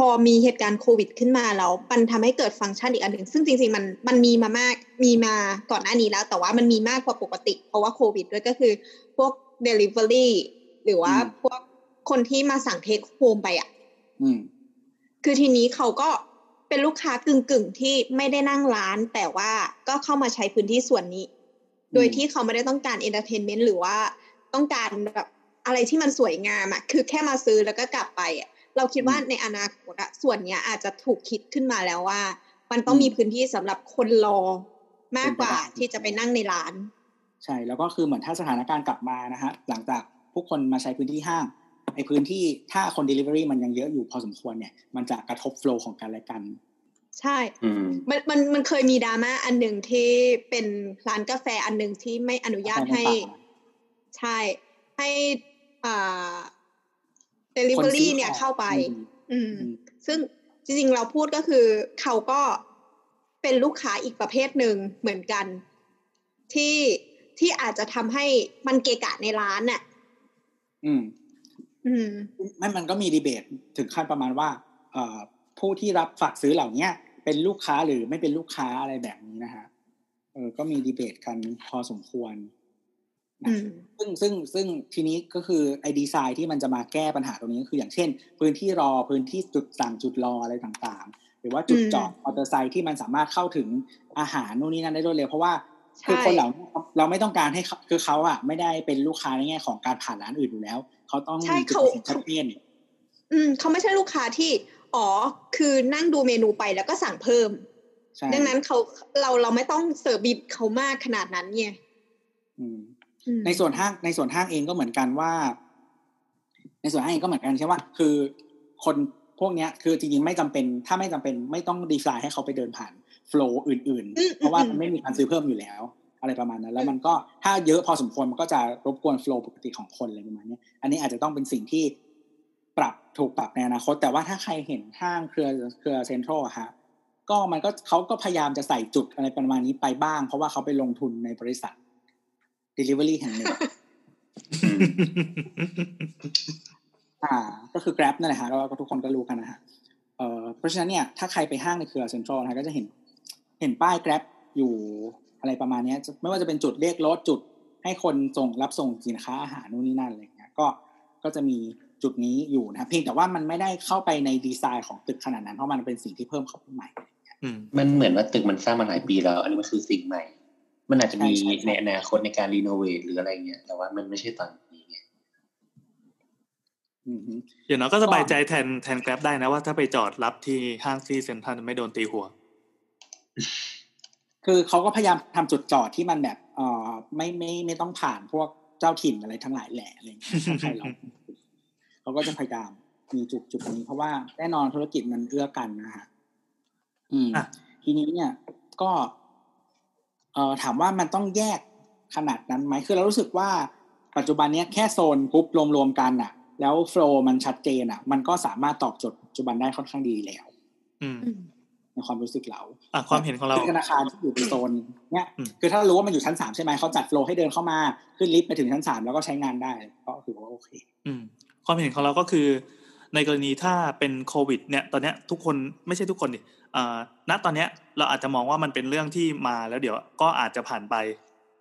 [SPEAKER 1] พอมีเหตุการณ์โควิดขึ้นมาแล้วมันทำให้เกิดฟังก์ชันอีกอันหนึ่งซึ่งจริงๆมันมันมีมามากมีมาก่อนหน้านี้แล้ว แต่ว่ามันมีมากกว่าปกติ เพราะว่าโควิดด้วยก็คือ พวก delivery หรือว่า
[SPEAKER 4] อืม
[SPEAKER 1] พวกคนที่มาสั่ง take home ไปอะ
[SPEAKER 4] อืม
[SPEAKER 1] คือทีนี้เขาก็เป็นลูกค้ากึ่งกึ่งๆที่ไม่ได้นั่งร้าน แต่ว่าก็เข้ามาใช้พื้นที่ส่วนนี้ โดยที่เขาไม่ได้ต้องการ entertainment หรือว่าต้องการแบบอะไรที่มันสวยงามอะคือแค่มาซื้อแล้วก็กลับไปอะ เราคิดว่าในอนาคตอะส่วนเนี้ยอาจจะถูกคิดขึ้นมาแล้วว่า มันต้องมีพื้นที่สำหรับคนรอมากกว่าที่จะไปนั่งในร้าน
[SPEAKER 4] ใช่แล้วก็คือเหมือนถ้าสถานการณ์กลับมานะฮะหลังจากผู้คนมาใช้พื้นที่ห้างไอ้พื้นที่ถ้าคน Delivery มันยังเยอะอยู่พอสมควรเนี่ยมันจะกระทบโฟล์ของกันและกัน
[SPEAKER 1] ใช่
[SPEAKER 3] อืม
[SPEAKER 1] มันมันมันเคยมีดราม่าอันหนึ่งที่เป็นร้านกาแฟอันหนึ่งที่ไม่อนุญาตให้ ใช่ให้อ่า delivery เนี่ยเข้าไปอืม
[SPEAKER 4] อืม
[SPEAKER 1] ซึ่งจริงๆเราพูดก็คือเขาก็เป็นลูกค้าอีกประเภทหนึ่งเหมือนกัน ที่ที่อาจจะทำให้มันเกะกะในร้านน่ะ
[SPEAKER 4] อืม
[SPEAKER 1] อืม
[SPEAKER 4] ไม่มันก็มีดีเบตถึงขั้นประมาณว่า เอ่อผู้ที่รับฝากซื้อเหล่าเนี้ยเป็นลูกค้าหรือไม่เป็นลูกค้าอะไรแบบนี้นะฮะเออก็มีดีเบตกันพอสมควร
[SPEAKER 1] อืม
[SPEAKER 4] ซึ่งซึ่งซึ่งทีนี้ก็คือไอ้ดีไซน์ที่มันจะมาแก้ปัญหาตรงนี้ก็คืออย่างเช่น พื้นที่รอพื้นที่จุดสั่งจุดรออะไรต่างๆ หรือว่าจุด
[SPEAKER 1] อืม
[SPEAKER 4] จอดมอเตอร์ไซค์ที่มันสามารถเข้าถึงอาหารนู่นนี่นั่นได้รวดเร็วเพราะว่า
[SPEAKER 1] ใช่
[SPEAKER 4] คือคนเหล่านี้เราไม่ต้องการให้เขาคือเขาอะไม่ได้เป็นลูกค้าในแง่ของการผ่านร้านอื่นอยู่แล้ว เขาต้อง
[SPEAKER 1] ใช่
[SPEAKER 4] มีจุด
[SPEAKER 1] เขา
[SPEAKER 4] ประสงค์ชัดเจน
[SPEAKER 1] อืมเขาไม่ใช่ลูกค้าที่อ๋อคือนั่งดูเมนูไปแล้วก็สั่งเพิ่ม
[SPEAKER 4] ใช่
[SPEAKER 1] ดังนั้นเขาเราเราไม่ต้องเสิร์ฟบิดเขามากขนาดนั้นไง
[SPEAKER 4] อืม
[SPEAKER 1] อืม
[SPEAKER 4] ในส่วนห้างในส่วนห้างเองก็เหมือนกันว่า ในส่วนห้างเองก็เหมือนกันใช่ว่า คือคนพวกเนี้ยคือจริงๆไม่จำเป็น ถ้าไม่จำเป็นไม่ต้องดีไซน์ให้เขาไปเดินผ่านโฟล์อื่น
[SPEAKER 1] อืม
[SPEAKER 4] ๆเพราะว่า
[SPEAKER 1] อืม
[SPEAKER 4] มันไม่มีการซื้อเพิ่มอยู่แล้ว อะไรประมาณนั้น แล้วมันก็ถ้าเยอะพอสมควรมันก็จะรบกวนโฟล์ปกติของคนอะไรประมาณเนี้ยอันนี้อาจจะต้องเป็นสิ่งที่ปรับถูกปรับในอนาคต แต่ว่าถ้าใครเห็นห้างเครือเครือเซ็นทรัลอะฮะก็มันก็เขาก็พยายามจะใส่จุดอะไรประมาณนี้ไปบ้าง เพราะว่าเขาไปลงทุนในบริษัท Delivery แห่งหนึ่งอ่า ก็คือ Grab นั่นแหละฮะแล้วก็ทุกคนก็รู้กันนะฮะเอ่อเพราะฉะนั้นเนี่ยถ้าใครไปห้างในเครือเซ็นทรัลนะก็จะเห็น เห็นป้าย Grab อยู่อะไรประมาณเนี้ยจะไม่ว่าจะเป็นจุดเรียกรถจุดให้คนส่งรับส่งสินค้าอาหารนู่นนี่นั่นอะไรอย่างเงี้ยก็ก็จะมีจุดนี้อยู่นะเพียงแต่ว่ามันไม่ได้เข้าไปในดีไซน์ของตึกขนาดนั้นเพราะมันเป็นสิ่งที่เพิ่มเข้าไปใหม่อะไรอย่างเงี้ย
[SPEAKER 2] อืม
[SPEAKER 3] มันเหมือนว่าตึกมันสร้างมาหลายปีแล้ว อันนี้มันคือสิ่งใหม่ มันอาจจะมีในอนาคตในการรีโนเวทหรืออะไรเงี้ยแต่ว่ามันไม่ใช่ตอนนี้ไง
[SPEAKER 4] อืมฮึ
[SPEAKER 2] อย่างน้อยก็สบายใจแทนแทนแกร็บได้นะว่าถ้าไปจอดรับที่ห้างที่เซ็นทรัลไม่โดนตีหัว
[SPEAKER 4] คือเขาก็พยายามทำจุดจอดที่มันแบบเอ่อไม่ไม่ไม่ต้องผ่านพวกเจ้าถิ่นอะไรทั้งหลายแหละอะไรอย่างเงี้ยของไทยเราเขาก็จะพยายามมีจุดจุดนี้เพราะว่าแน่นอนธุรกิจมันเอื้อกันนะฮะอืม
[SPEAKER 2] อะ
[SPEAKER 4] ทีนี้เนี่ยก็ เอ่อถามว่ามันต้องแยกขนาดนั้นไหมคือเรารู้สึกว่าปัจจุบันเนี้ยแค่โซนกรุ๊ปรวมๆกันอะแล้วโฟล์มันชัดเจนอะมันก็สามารถตอบโจทย์ปัจจุบันได้ค่อนข้างดีแล้ว
[SPEAKER 2] อืม
[SPEAKER 1] อืม
[SPEAKER 4] ในความรู้สึกเรา
[SPEAKER 2] อะความเห็นของเรา
[SPEAKER 4] คือธนาคารที่อยู่ในโซนเนี้ย
[SPEAKER 2] อืม
[SPEAKER 4] คือถ้ารู้ว่ามันอยู่ชั้นสามใช่ไหมเขาจัดโฟล์ให้เดินเข้ามาขึ้นลิฟต์ไปถึงชั้นสามแล้วก็ใช้งานได้ก็ถือว่าโอเค
[SPEAKER 2] อืมความเห็นของเราก็คือ ในกรณีถ้าเป็นโควิดเนี่ยตอนเนี้ยทุกคนไม่ใช่ทุกคนดิอ่าณตอนเนี้ยเราอาจจะมองว่ามันเป็นเรื่องที่มาแล้วเดี๋ยวก็อาจจะผ่านไป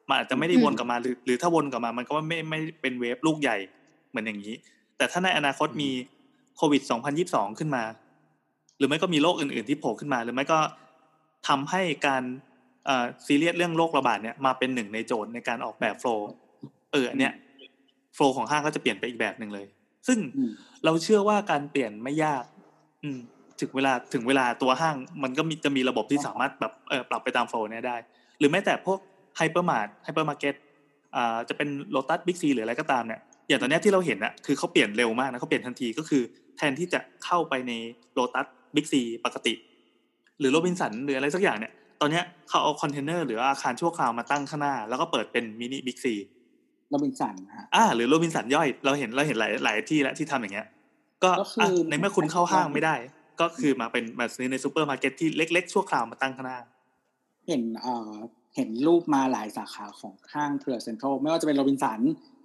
[SPEAKER 2] มันอาจจะไม่ได้วนกลับมาหรือหรือถ้าวนกลับมามันก็ไม่ไม่เป็นเวฟลูกใหญ่เหมือนอย่างนี้ แต่ถ้าในอนาคตมีโควิด 2022 ขึ้นมา หรือไม่ก็มีโรคอื่น ๆ ที่โผล่ขึ้นมา หรือไม่ก็ทำให้การอ่าซีเรียสเรื่องโรคระบาดเนี่ยมาเป็นหนึ่งในโจทย์ในการออกแบบโฟล์เอออันเนี้ย flow ของห้างก็จะเปลี่ยนไปอีกแบบหนึ่งเลย ซึ่ง
[SPEAKER 4] อืม
[SPEAKER 2] เราเชื่อว่าการเปลี่ยนไม่ยาก อืม ถึงเวลาถึงเวลาตัวห้าง มันก็มีจะมีระบบที่สามารถแบบเออปรับไปตาม flow เนี่ยได้ หรือแม้แต่พวกไฮเปอร์มาร์ทไฮเปอร์มาร์เก็ตอ่าจะเป็นโลตัสบิ๊กซีหรืออะไรก็ตามเนี่ยอย่างตอนเนี้ยที่เราเห็นอะคือเขาเปลี่ยนเร็วมากนะเขาเปลี่ยนทันทีก็คือ แทนที่จะเข้าไปในโลตัสบิ๊กซีปกติ หรือโรบินสันหรืออะไรสักอย่างเนี่ย ตอนเนี้ยเขาเอาคอนเทนเนอร์หรืออาคารชั่วคราวมาตั้งข้างหน้า แล้วก็เปิดเป็นมินิบิ๊กซี
[SPEAKER 4] โรบินสันนะฮะ
[SPEAKER 2] อ่าหรือโรบินสันย่อยเราเห็นเราเห็นหลายหลายที่แล้วที่ทำอย่างเงี้ย ก็
[SPEAKER 4] ก็คืออ่
[SPEAKER 2] อะในเมื่อคุณเข้าห้างไม่ได้ ก็คือมาเป็นมาซื้อในซูเปอร์มาร์เก็ตที่เล็ก ๆ ชั่วคราวมาตั้งข้างหน้า
[SPEAKER 4] เห็นเอ่อเห็นรูปมาหลายสาขาของห้างเครือเซ็นทรัลไม่ว่าจะเป็นโรบินสัน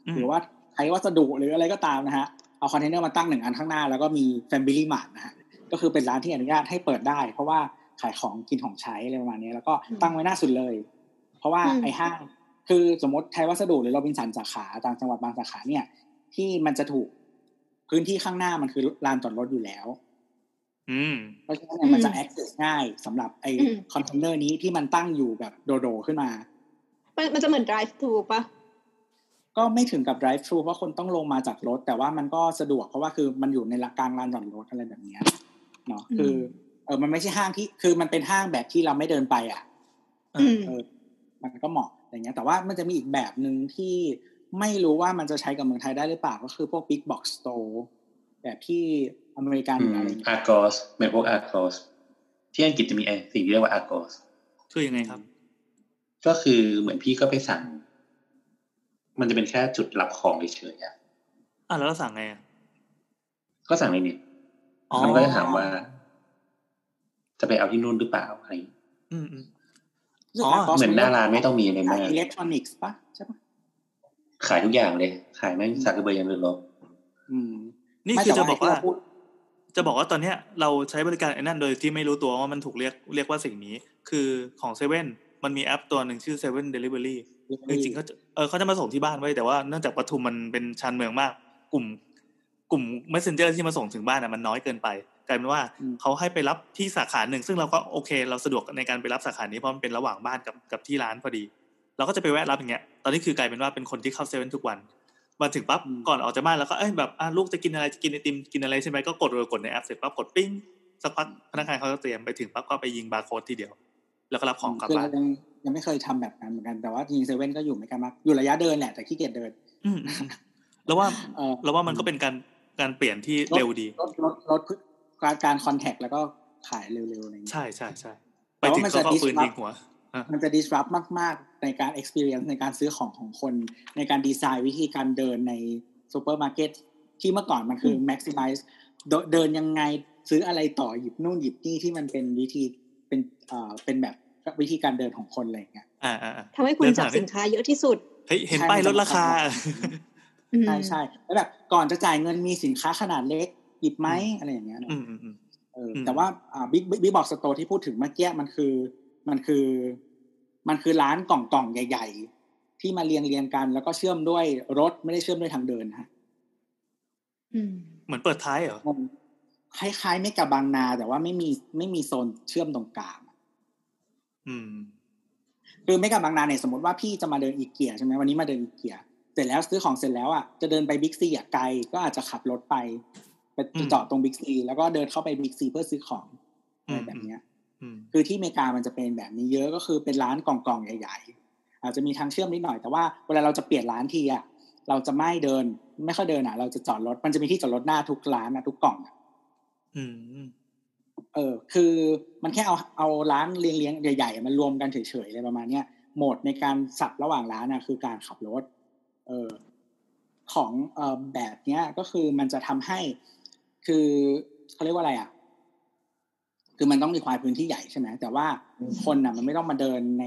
[SPEAKER 2] อืม
[SPEAKER 4] หรือว่าไทยวัสดุหรืออะไรก็ตามนะฮะเอาคอนเทนเนอร์มาตั้งหนึ่งอันข้างหน้า แล้วก็มีแฟมิลี่มาร์ทนะฮะก็คือเป็นร้านที่อนุญาตให้เปิดได้ เพราะว่าขายของกินของใช้อะไรประมาณนี้แล้วก็ตั้งไว้หน้าสุดเลย เพราะว่า
[SPEAKER 1] อืม
[SPEAKER 4] ไอ้ห้าง คือสมมติไทยวัสดุหรือโรบินสันสาขาต่างจังหวัดบางสาขาเนี่ย ที่มันจะถูกพื้นที่ข้างหน้ามันคือลานจอดรถอยู่แล้ว
[SPEAKER 2] อืม
[SPEAKER 4] เพราะฉะนั้นเนี่ยมันจะ access ง่ายสำหรับไอ้
[SPEAKER 1] อืม
[SPEAKER 4] คอนเทนเนอร์นี้ที่มันตั้งอยู่แบบโดดๆขึ้นมา
[SPEAKER 1] มันมันจะเหมือน drive thru ปะ
[SPEAKER 4] ก็ไม่ถึงกับ drive thru เพราะคนต้องลงมาจากรถ แต่ว่ามันก็สะดวกเพราะว่าคือมันอยู่ในกลางลานจอดรถอะไรแบบเนี้ยเนาะคือเออมันไม่ใช่ห้างที่คือมันเป็นห้างแบบที่เราไม่เดินไป อะ
[SPEAKER 1] อืม
[SPEAKER 4] เออมันก็เหมาะ อะไรเงี้ยแต่ว่ามันจะมีอีกแบบหนึ่งที่ไม่รู้ว่ามันจะใช้กับเมืองไทยได้หรือเปล่าก็คือพวก big box store แบบที่อเมริกัน
[SPEAKER 3] อืม
[SPEAKER 4] อะไรเงี้ย
[SPEAKER 3] Argos เป็นพวก Argos ที่อังกฤษจะมีไอ้สิ่งที่เรียกว่า Argos
[SPEAKER 2] คือยังไงครับ
[SPEAKER 3] ก็คือเหมือนพี่ก็ไปสั่ง มันจะเป็นแค่จุดรับของเฉยๆอะ
[SPEAKER 2] อะแล้วเราสั่งไงอะ
[SPEAKER 3] ก็สั่งในเน็ต
[SPEAKER 2] อ๋อ
[SPEAKER 3] แล้วมันก็จะถามว่า จะไปเอาที่นู่นหรือเปล่าอะไรอย่างงี้
[SPEAKER 2] อืมอืม
[SPEAKER 3] เหมือนหน้าร้านไม่ต้องมีอะไรมาก
[SPEAKER 4] อิเล็กทรอนิกส์ปะใช่ปะ
[SPEAKER 3] ขายทุกอย่างเลย ขายแม่งสากกะเบือยันเรือรบ
[SPEAKER 4] อืม
[SPEAKER 2] นี่
[SPEAKER 4] ไม่
[SPEAKER 2] คือ
[SPEAKER 4] แต่
[SPEAKER 2] จะบอกว่า
[SPEAKER 4] ไที่เรพูด
[SPEAKER 2] จะบอกว่าตอนเนี้ยเราใช้บริการไอ้นั่นโดยที่ไม่รู้ตัวว่ามันถูกเรียกเรียกว่าสิ่งนี้ คือของเซเว่นมันมีแอปตัวหนึ่งชื่อเซเว่นเดลิเวอรี่จริงๆเขาจะเออเขาจะมาส่งที่บ้านไว้ยแต่ว่าเนื่องจากปทุมมันเป็นชานเมืองมาก กลุ่ม กลุ่ม messenger ที่มาส่งถึงบ้านอะมันน้อยเกินไป กลายเป็นว่า
[SPEAKER 4] อืม
[SPEAKER 2] เขาให้ไปรับที่สาขาหนึ่ง ซึ่งเราก็โอเค เราสะดวกในการไปรับสาขานี้เพราะมันเป็นระหว่างบ้านกับกับที่ร้านพอดี เราก็จะไปแวะรับอย่างเงี้ยตอนนี้คือกลายเป็นว่าเป็นคนที่เข้าเซเว่นทุกวันมาถึงปั๊บ
[SPEAKER 4] อืม
[SPEAKER 2] ก่อนออกจากบ้านแล้วก็เอ้ยแบบอะลูกจะกินอะไรจะกินไอติมกินอะไรใช่ไหมก็กดกดในแอปเสร็จปั๊บกดปิ้งสักพักพนักงานเขาก็เตรียมไปถึงปั๊บก็ไปยิงบาร์โค้ดทีเดียว แล้วก็รับของกลับ
[SPEAKER 4] คือ
[SPEAKER 2] บ้าน
[SPEAKER 4] เรายังยังไม่เคยทำแบบนั้นเหมือนกันแต่ว่าจริงเซเว่นก็อยู่ไม่ไกลมากอยู่ระยะเดินแหละแต่ขี้เกียจเดิน
[SPEAKER 2] อืมอืมแล้วว่า
[SPEAKER 4] เออ
[SPEAKER 2] แล้วว่ามันก็เป็นการการเปลี่ยนที่เร็วดี
[SPEAKER 4] ลดลดลด การการ contact แล้วก็ขายเร็วๆอะไรอย่างเงี้ย
[SPEAKER 2] ใช่ใช่ใช่ไป
[SPEAKER 4] แต่ว่า
[SPEAKER 2] ถึง
[SPEAKER 4] มัน
[SPEAKER 2] เขา
[SPEAKER 4] จะ
[SPEAKER 2] ก็เอาปืน
[SPEAKER 4] disrupt
[SPEAKER 2] ยิงหัว
[SPEAKER 4] มันจะ disrupt มาก ๆ ในการ experience ในการซื้อของของคน ในการดีไซน์วิธีการเดินในซูเปอร์มาร์เก็ตที่เมื่อก่อนมันคือ maximize เดินเดินยังไงซื้ออะไรต่อหยิบนู่นหยิบนี่ที่มันเป็นวิธีเป็นเอ่อเป็นแบบวิธีการเดินของคนอะไรอย่างเงี้ย
[SPEAKER 2] อ่าอ่าอ่า
[SPEAKER 1] ทำให้คุณจับสินค้าเยอะที่สุด
[SPEAKER 2] เฮ้ยเห็น
[SPEAKER 4] ใช่
[SPEAKER 2] ป้ายลด
[SPEAKER 4] มันจะ
[SPEAKER 2] ราคา
[SPEAKER 1] อืม
[SPEAKER 4] ใช่ใช่แล้วแบบก่อนจะจ่ายเงินมีสินค้าขนาดเล็ก หยิบไหม
[SPEAKER 2] อืม
[SPEAKER 4] อะไรอย่างเงี้ยเนอะ
[SPEAKER 2] อืมอืมอืม
[SPEAKER 4] เอออ
[SPEAKER 2] ม
[SPEAKER 4] แต่ว่าอ่าบิ๊กบิ๊กบอกสโตร์ที่พูดถึงเมื่อกี้มันคือ มันคือ มันคือร้านกล่องกล่องๆใหญ่ ๆ ที่มาเรียงเรียงกัน แล้วก็เชื่อมด้วยรถไม่ได้เชื่อมด้วยทางเดินฮะ
[SPEAKER 1] อืม
[SPEAKER 2] เหมือนเปิดท้ายเหรอ
[SPEAKER 4] มันคล้ายๆไม่กับบางนา แต่ว่าไม่มีไม่มีโซนเชื่อมตรงกลางอะ
[SPEAKER 2] อืม
[SPEAKER 4] คือไม่กับบางนาเนี่ยสมมติว่าพี่จะมาเดินอีเกียใช่ไหมวันนี้มาเดินอีเกียเสร็จแล้วซื้อของเสร็จแล้วอะจะเดินไปบิ๊กซีอะไกลก็อาจจะขับรถไป ไป
[SPEAKER 2] อืม
[SPEAKER 4] จอดตรงบิ๊กซีแล้วก็เดินเข้าไปบิ๊กซีเพื่อซื้อของ
[SPEAKER 2] อื
[SPEAKER 4] อะไร
[SPEAKER 2] ม
[SPEAKER 4] แบบเนี้ย
[SPEAKER 2] อืม
[SPEAKER 4] คือที่อเมริกามันจะเป็นแบบนี้เยอะก็คือเป็นร้านกล่องๆใหญ่ ๆ อาจจะมีทางเชื่อมนิดหน่อยแต่ว่าเวลาเราจะเปลี่ยนร้านทีอะเราจะไม่เดิน ไม่ค่อยเดินอะ เราจะจอดรถมันจะมีที่จอดรถหน้าทุกร้านนะทุกกล่องอะ
[SPEAKER 2] อืม
[SPEAKER 4] เออคือมันแค่เอาเอาร้านเลี้ยงๆใหญ่ๆมันรวมกันเฉยๆเลยประมาณเนี้ยโหมดในการสับระหว่างร้านอะคือการขับรถ เออของเอ่อแบบเนี้ยก็คือมันจะทำให้ คือเขาเรียกว่าอะไรอะ คือมันต้องมีความพื้นที่ใหญ่ใช่ไหมแต่ว่าคนน่ะ มันไม่ต้องมาเดินใน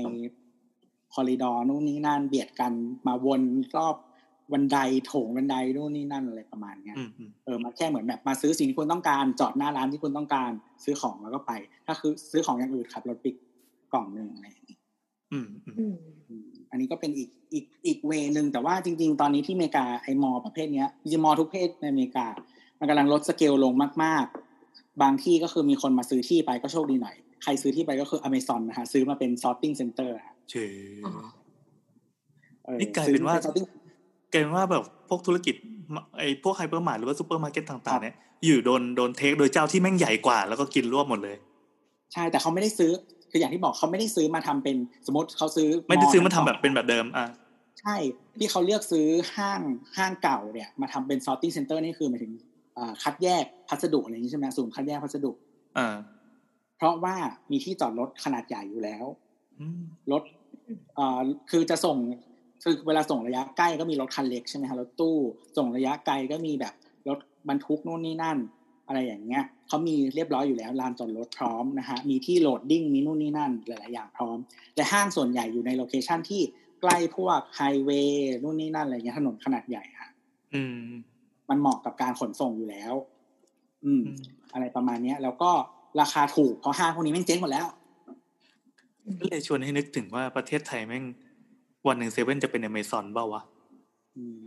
[SPEAKER 4] corridor นู่นนี่นั่นเบียดกันมาวนรอบบันไดโถงบันไดนู่นนี่นั่นอะไรประมาณเนี้ย
[SPEAKER 2] อืมอืม
[SPEAKER 4] เออมาแค่เหมือนแบบมาซื้อสิ่งที่คุณต้องการ จอดหน้าร้านที่คุณต้องการ ซื้อของแล้วก็ไป ถ้าคือซื้อของอย่างอื่นขับรถไปอีกกล่องหนึ่งอะไรอย่างงี้
[SPEAKER 2] อืมอืม
[SPEAKER 1] อืม
[SPEAKER 4] อืมอันนี้ก็เป็นอีกอีกอีก way นึงแต่ว่าจริง ๆ ตอนนี้ที่อเมริกาไอ้ mall ประเภทเนี้ยจริงๆ mall ทุกประเภทในอเมริกา มันกำลังลดสเกลลงมาก ๆ บางที่ก็คือมีคนมาซื้อที่ไปก็โชคดีหน่อย ใครซื้อที่ไปก็คือ Amazon นะฮะซื้อมาเป็น sorting center อะ
[SPEAKER 2] เฉย
[SPEAKER 1] อ๋อ
[SPEAKER 4] ออ
[SPEAKER 2] นี่กลายเป็นว่า
[SPEAKER 4] ซื้อ sorting
[SPEAKER 2] กลายเป็นว่าแบบพวกธุรกิจไอ้พวกไฮเปอร์มาร์ทหรือว่าซูเปอร์มาร์เก็ตต่างๆเนี่ยอยู่โดนโดน take โดยเจ้าที่แม่งใหญ่กว่า แล้วก็กินรวบหมดเลย
[SPEAKER 4] ใช่แต่เขาไม่ได้ซื้อคืออย่างที่บอกเขาไม่ได้ซื้อมาทำเป็นสมมติเขาซื้อ
[SPEAKER 2] ไม่ได้ซื้อมา
[SPEAKER 4] ทั้
[SPEAKER 2] ทำ
[SPEAKER 4] ง
[SPEAKER 2] แบบเป็นแบบเดิมอะ
[SPEAKER 4] ใช่ที่เขาเลือกซื้อห้างห้างเก่าเนี่ย มาทำเป็น sorting center นี่คือหมายถึงอ่า คัดแยกพัสดุอะไรอย่างนี้ใช่ไหมศูนย์คัดแยกพัสดุ
[SPEAKER 2] อ่า
[SPEAKER 4] เพราะว่ามีที่จอดรถขนาดใหญ่อยู่แล้ว
[SPEAKER 2] อืม
[SPEAKER 4] รถอ่าคือจะส่งคือเวลาส่งระยะใกล้ก็มีรถคันเล็กใช่ไหมฮะรถตู้ ส่งระยะไกลก็มีแบบรถบรรทุกนู่นนี่นั่น อะไรอย่างเงี้ยเขามีเรียบร้อยอยู่แล้วลานจอดรถพร้อมนะฮะมีที่ loading มีนู่นนี่นั่นหลาย ๆ อย่างพร้อม แต่ห้างส่วนใหญ่อยู่ใน location ที่ใกล้พวกไฮเวย์นู่นนี่นั่นอะไรเงี้ยถนนขนาดใหญ่ฮะ
[SPEAKER 2] อืม
[SPEAKER 4] มันเหมาะกับการขนส่งอยู่แล้วอืม
[SPEAKER 2] อืม
[SPEAKER 4] อะไรประมาณเนี้ย แล้วก็ราคาถูกเพราะห้างพวกนี้แม่งเจ๊งหมดแล้ว
[SPEAKER 2] ก็เลยชวนให้นึกถึงว่าประเทศไทยแม่ง วันหนึ่งเซเว่นจะเป็นอเมซอนเปล่าวะ
[SPEAKER 4] อืม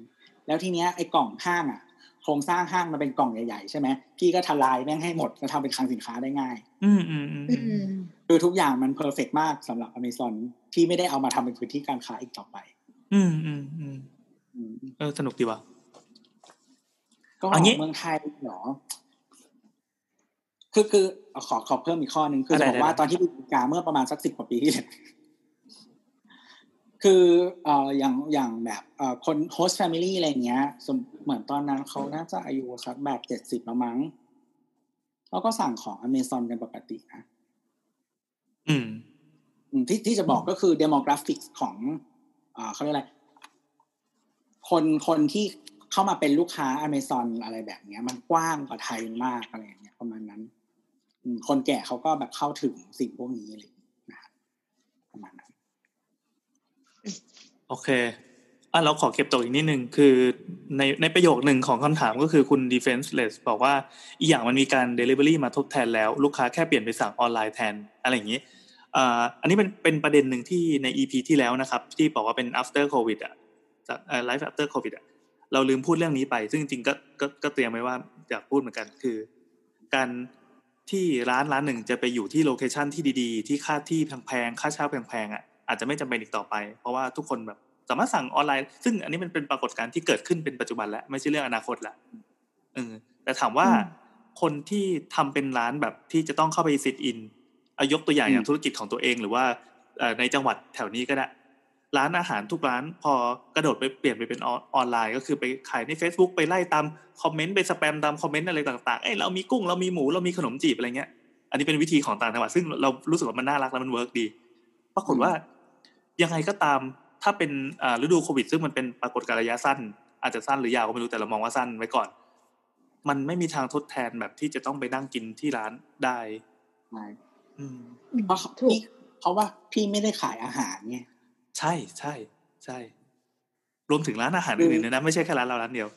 [SPEAKER 4] แล้วทีเนี้ยไอ้กล่องห้างอะ โครงสร้างห้างมันเป็นกล่องใหญ่ๆใช่ไหมพี่ก็ทลายแม่งให้หมดแล้วทำเป็นคลังสินค้าได้ง่าย
[SPEAKER 2] อืมอืมอืม
[SPEAKER 1] อื
[SPEAKER 2] อืม
[SPEAKER 1] ม
[SPEAKER 4] คือทุกอย่างมัน perfect มากสำหรับอเมซอนที่ไม่ได้เอามาทำเป็นพื้นที่การค้าอีกต่อไป
[SPEAKER 2] อืมอืมอืม
[SPEAKER 4] อืม
[SPEAKER 2] เออสนุกดีว่ะ
[SPEAKER 4] ก็
[SPEAKER 2] อันนี้
[SPEAKER 4] เมืองไทยเหรอคือคือเอาขอขอเพิ่มอีกข้อหนึ่งคือจะบอกว่าตอนที่ไปอเมริกาเมื่อประมาณสักสิบกว่าปีที่แล้วคือเอ่ออย่างอย่างแบบเอ่อคนโฮสต์แฟมิลี่อะไรเงี้ยสมเหมือนตอนนั้นเขาน่าจะอายุสักแบบเจ็ดสิบประมั้งเขาก็สั่งของอเมซอนกันปกตินะ
[SPEAKER 2] อืม
[SPEAKER 4] อืมที่ที่จะบอกก็คือ demographics ของ อ่าเขาเรียกอะไร คนคนที่ เข้ามาเป็นลูกค้าอเมซอนอะไรแบบเนี้ย มันกว้างกว่าไทยมากอะไรอย่างเงี้ยประมาณนั้นคนแก่เขาก็แบบเข้าถึงสิ่งพวกนี้เลยนะครับประมาณนั้น
[SPEAKER 2] โอเคอะเราขอเก็บตกอีกนิดนึงคือในในประโยคหนึ่งของคำถามก็คือคุณ defenseless บอกว่าอีกอย่างมันมีการ delivery มาทดแทนแล้ว ลูกค้าแค่เปลี่ยนไปสั่งออนไลน์แทน อะไรอย่างนี้อ่อันนี้เป็นเป็นประเด็นหนึ่งที่ใน EP ที่แล้วนะครับ ที่บอกว่าเป็น after covid อะ life after covid อะ เราลืมพูดเรื่องนี้ไป ซึ่งจริงๆก็ก็ก็เตรียมไว้ว่าอยากพูดเหมือนกันคือ การที่ร้านร้านหนึ่งจะไปอยู่ที่โลเคชันที่ดีๆ ที่ค่าที่แพงๆค่าเช่าแพงๆอะอาจจะไม่จำเป็นอีกต่อไป เพราะว่าทุกคนแบบสามารถสั่งออนไลน์ ซึ่งอันนี้มันเป็นปรากฏการณ์ที่เกิดขึ้นเป็นปัจจุบันแล้ว ไม่ใช่เรื่องอนาคตละเออแต่ถามว่า
[SPEAKER 1] อืม
[SPEAKER 2] คนที่ทำเป็นร้านแบบที่จะต้องเข้าไป sit in อายกตัวอย่าง
[SPEAKER 4] อืม
[SPEAKER 2] อย่างธุรกิจของตัวเองหรือว่าเอ่อในจังหวัดแถวนี้ก็ได้ ร้านอาหารทุกร้านพอกระโดดไปเปลี่ยนไปเป็นออนออนไลน์ ก็คือไปขายใน Facebook ไปไล่ตามคอมเมนต์ไปสแปมตามคอมเมนต์อะไรต่างๆเอ้ยเรามีกุ้งเรามีหมูเรามีขนมจีบอะไรเงี้ย อันนี้เป็นวิธีของต่างจังหวัดซึ่งเรารู้สึกว่ามันน่ารักและมัน work ดีปรากฏว่ายังไงก็ตามถ้าเป็นอ่าฤดูโควิด ซึ่งมันเป็นปรากฏการณ์ระยะสั้น อาจจะสั้นหรือยาวก็ไม่รู้แต่เรามองว่าสั้นไว้ก่อน มันไม่มีทางทดแทนแบบที่จะต้องไปนั่งกินที่ร้านได้
[SPEAKER 4] ใช่
[SPEAKER 2] อืม
[SPEAKER 4] เพราะ
[SPEAKER 1] ถูก
[SPEAKER 4] พี่เพราะว่าพี่ไม่ได้ขายอาหารไง
[SPEAKER 2] ใช่ใช่ใช่ รวมถึงร้านอาหารอื่นๆด้วยนะไม่ใช่แค่ร้านเราร้านเดียว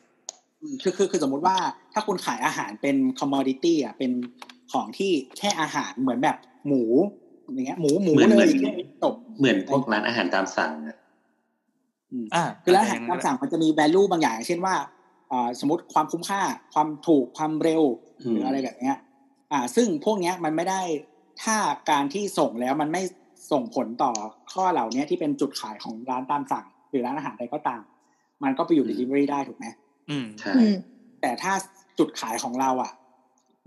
[SPEAKER 4] อืมคือคือคือสมมุติว่าถ้าคุณขายอาหารเป็นคอมมอดิตี้อะเป็นของที่แค่อาหารเหมือนแบบหมูอย่างเงี้ยหมูหมู
[SPEAKER 3] เหมือน
[SPEAKER 4] เลย
[SPEAKER 3] เหมือน
[SPEAKER 4] แค่จบ
[SPEAKER 3] เหมือนพวกร้านอาหารตามสั่งอะ
[SPEAKER 4] อืม
[SPEAKER 2] อ่า
[SPEAKER 4] คือร้านอาหารตามสั่งมันจะมี value บางอย่าง เช่นว่าอ่าสมมติความคุ้มค่าความถูกความเร็วหรืออะไรแบบเนี้ย อ่า ซึ่งพวกเนี้ยมันไม่ได้ถ้าการที่ส่งแล้วมันไม่ ส่งผลต่อข้อเหล่านี้ที่เป็นจุดขายของร้านตามสั่ง หรือร้านอาหารใดก็ตาม มันก็ไปอยู่ delivery ได้ถูกไหม
[SPEAKER 2] อืม
[SPEAKER 3] ใช่
[SPEAKER 1] อืม
[SPEAKER 4] แต่ถ้าจุดขายของเราอะ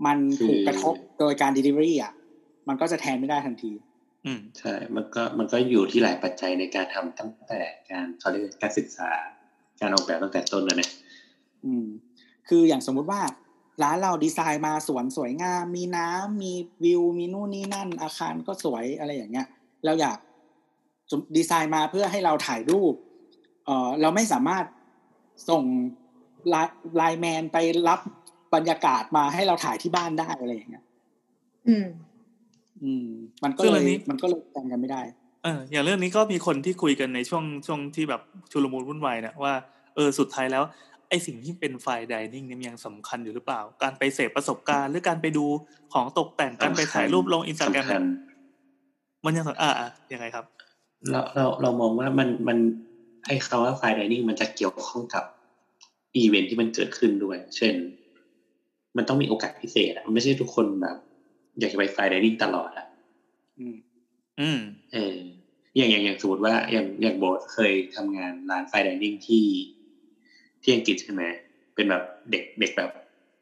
[SPEAKER 4] มันถูกกระทบโดยการ delivery อะ มันก็จะแทนไม่ได้ทันที
[SPEAKER 2] อืม
[SPEAKER 3] ใช่ มันก็มันก็อยู่ที่หลายปัจจัยในการทำตั้งแต่การเขาเรียกการศึกษา การออกแบบตั้งแต่ต้นเลยนะ
[SPEAKER 4] อืม คืออย่างสมมุติว่าร้านเราดีไซน์มาสวนสวยงาม มีน้ำมีวิว มีนู่นนี่นั่น อาคารก็สวยอะไรอย่างเงี้ย เราอยากดีไซน์มาเพื่อให้เราถ่ายรูปเออเราไม่สามารถส่งไลน์ไลน์แมนไปรับบรรยากาศมาให้เราถ่ายที่บ้านได้อะไรอย่างเงี้ย
[SPEAKER 1] อืม
[SPEAKER 4] อืม มันก็
[SPEAKER 2] ซึ่ง
[SPEAKER 4] เลยอั
[SPEAKER 2] นนี้
[SPEAKER 4] มันก็เลยกันกันไม่ได้
[SPEAKER 2] เออ อย่างเรื่องนี้ก็มีคนที่คุยกันในช่วงช่วงที่แบบชุลมุนวุ่นวายเนี่ยว่าเออสุดท้ายแล้วไอสิ่งที่เป็น fine dining เนี่ยมันยังสำคัญอยู่หรือเปล่า การไปเสพประสบการณ์ หรือการไปดูของตกแต่งการไปถ่ายรูปลงอินสตาแกรม
[SPEAKER 3] สำคัญ
[SPEAKER 2] มันยังสำอ่าอ่ายังไงครับ
[SPEAKER 3] เราเราเรามองว่ามันมันไอ้คำว่า fine dining มันจะเกี่ยวข้องกับอีเวนท์ที่มันเกิดขึ้นด้วย เช่น มันต้องมีโอกาสพิเศษอะมันไม่ใช่ทุกคนแบบ อยากจะไป fine dining ตลอดอะ
[SPEAKER 4] อืม
[SPEAKER 2] อืม
[SPEAKER 3] เอออย่างอย่างอย่างสมมติว่าอย่างอย่างโบสเคยทำงานร้าน fine dining ที่ที่อังกฤษใช่ไหมเป็นแบบเด็กเด็กแบบ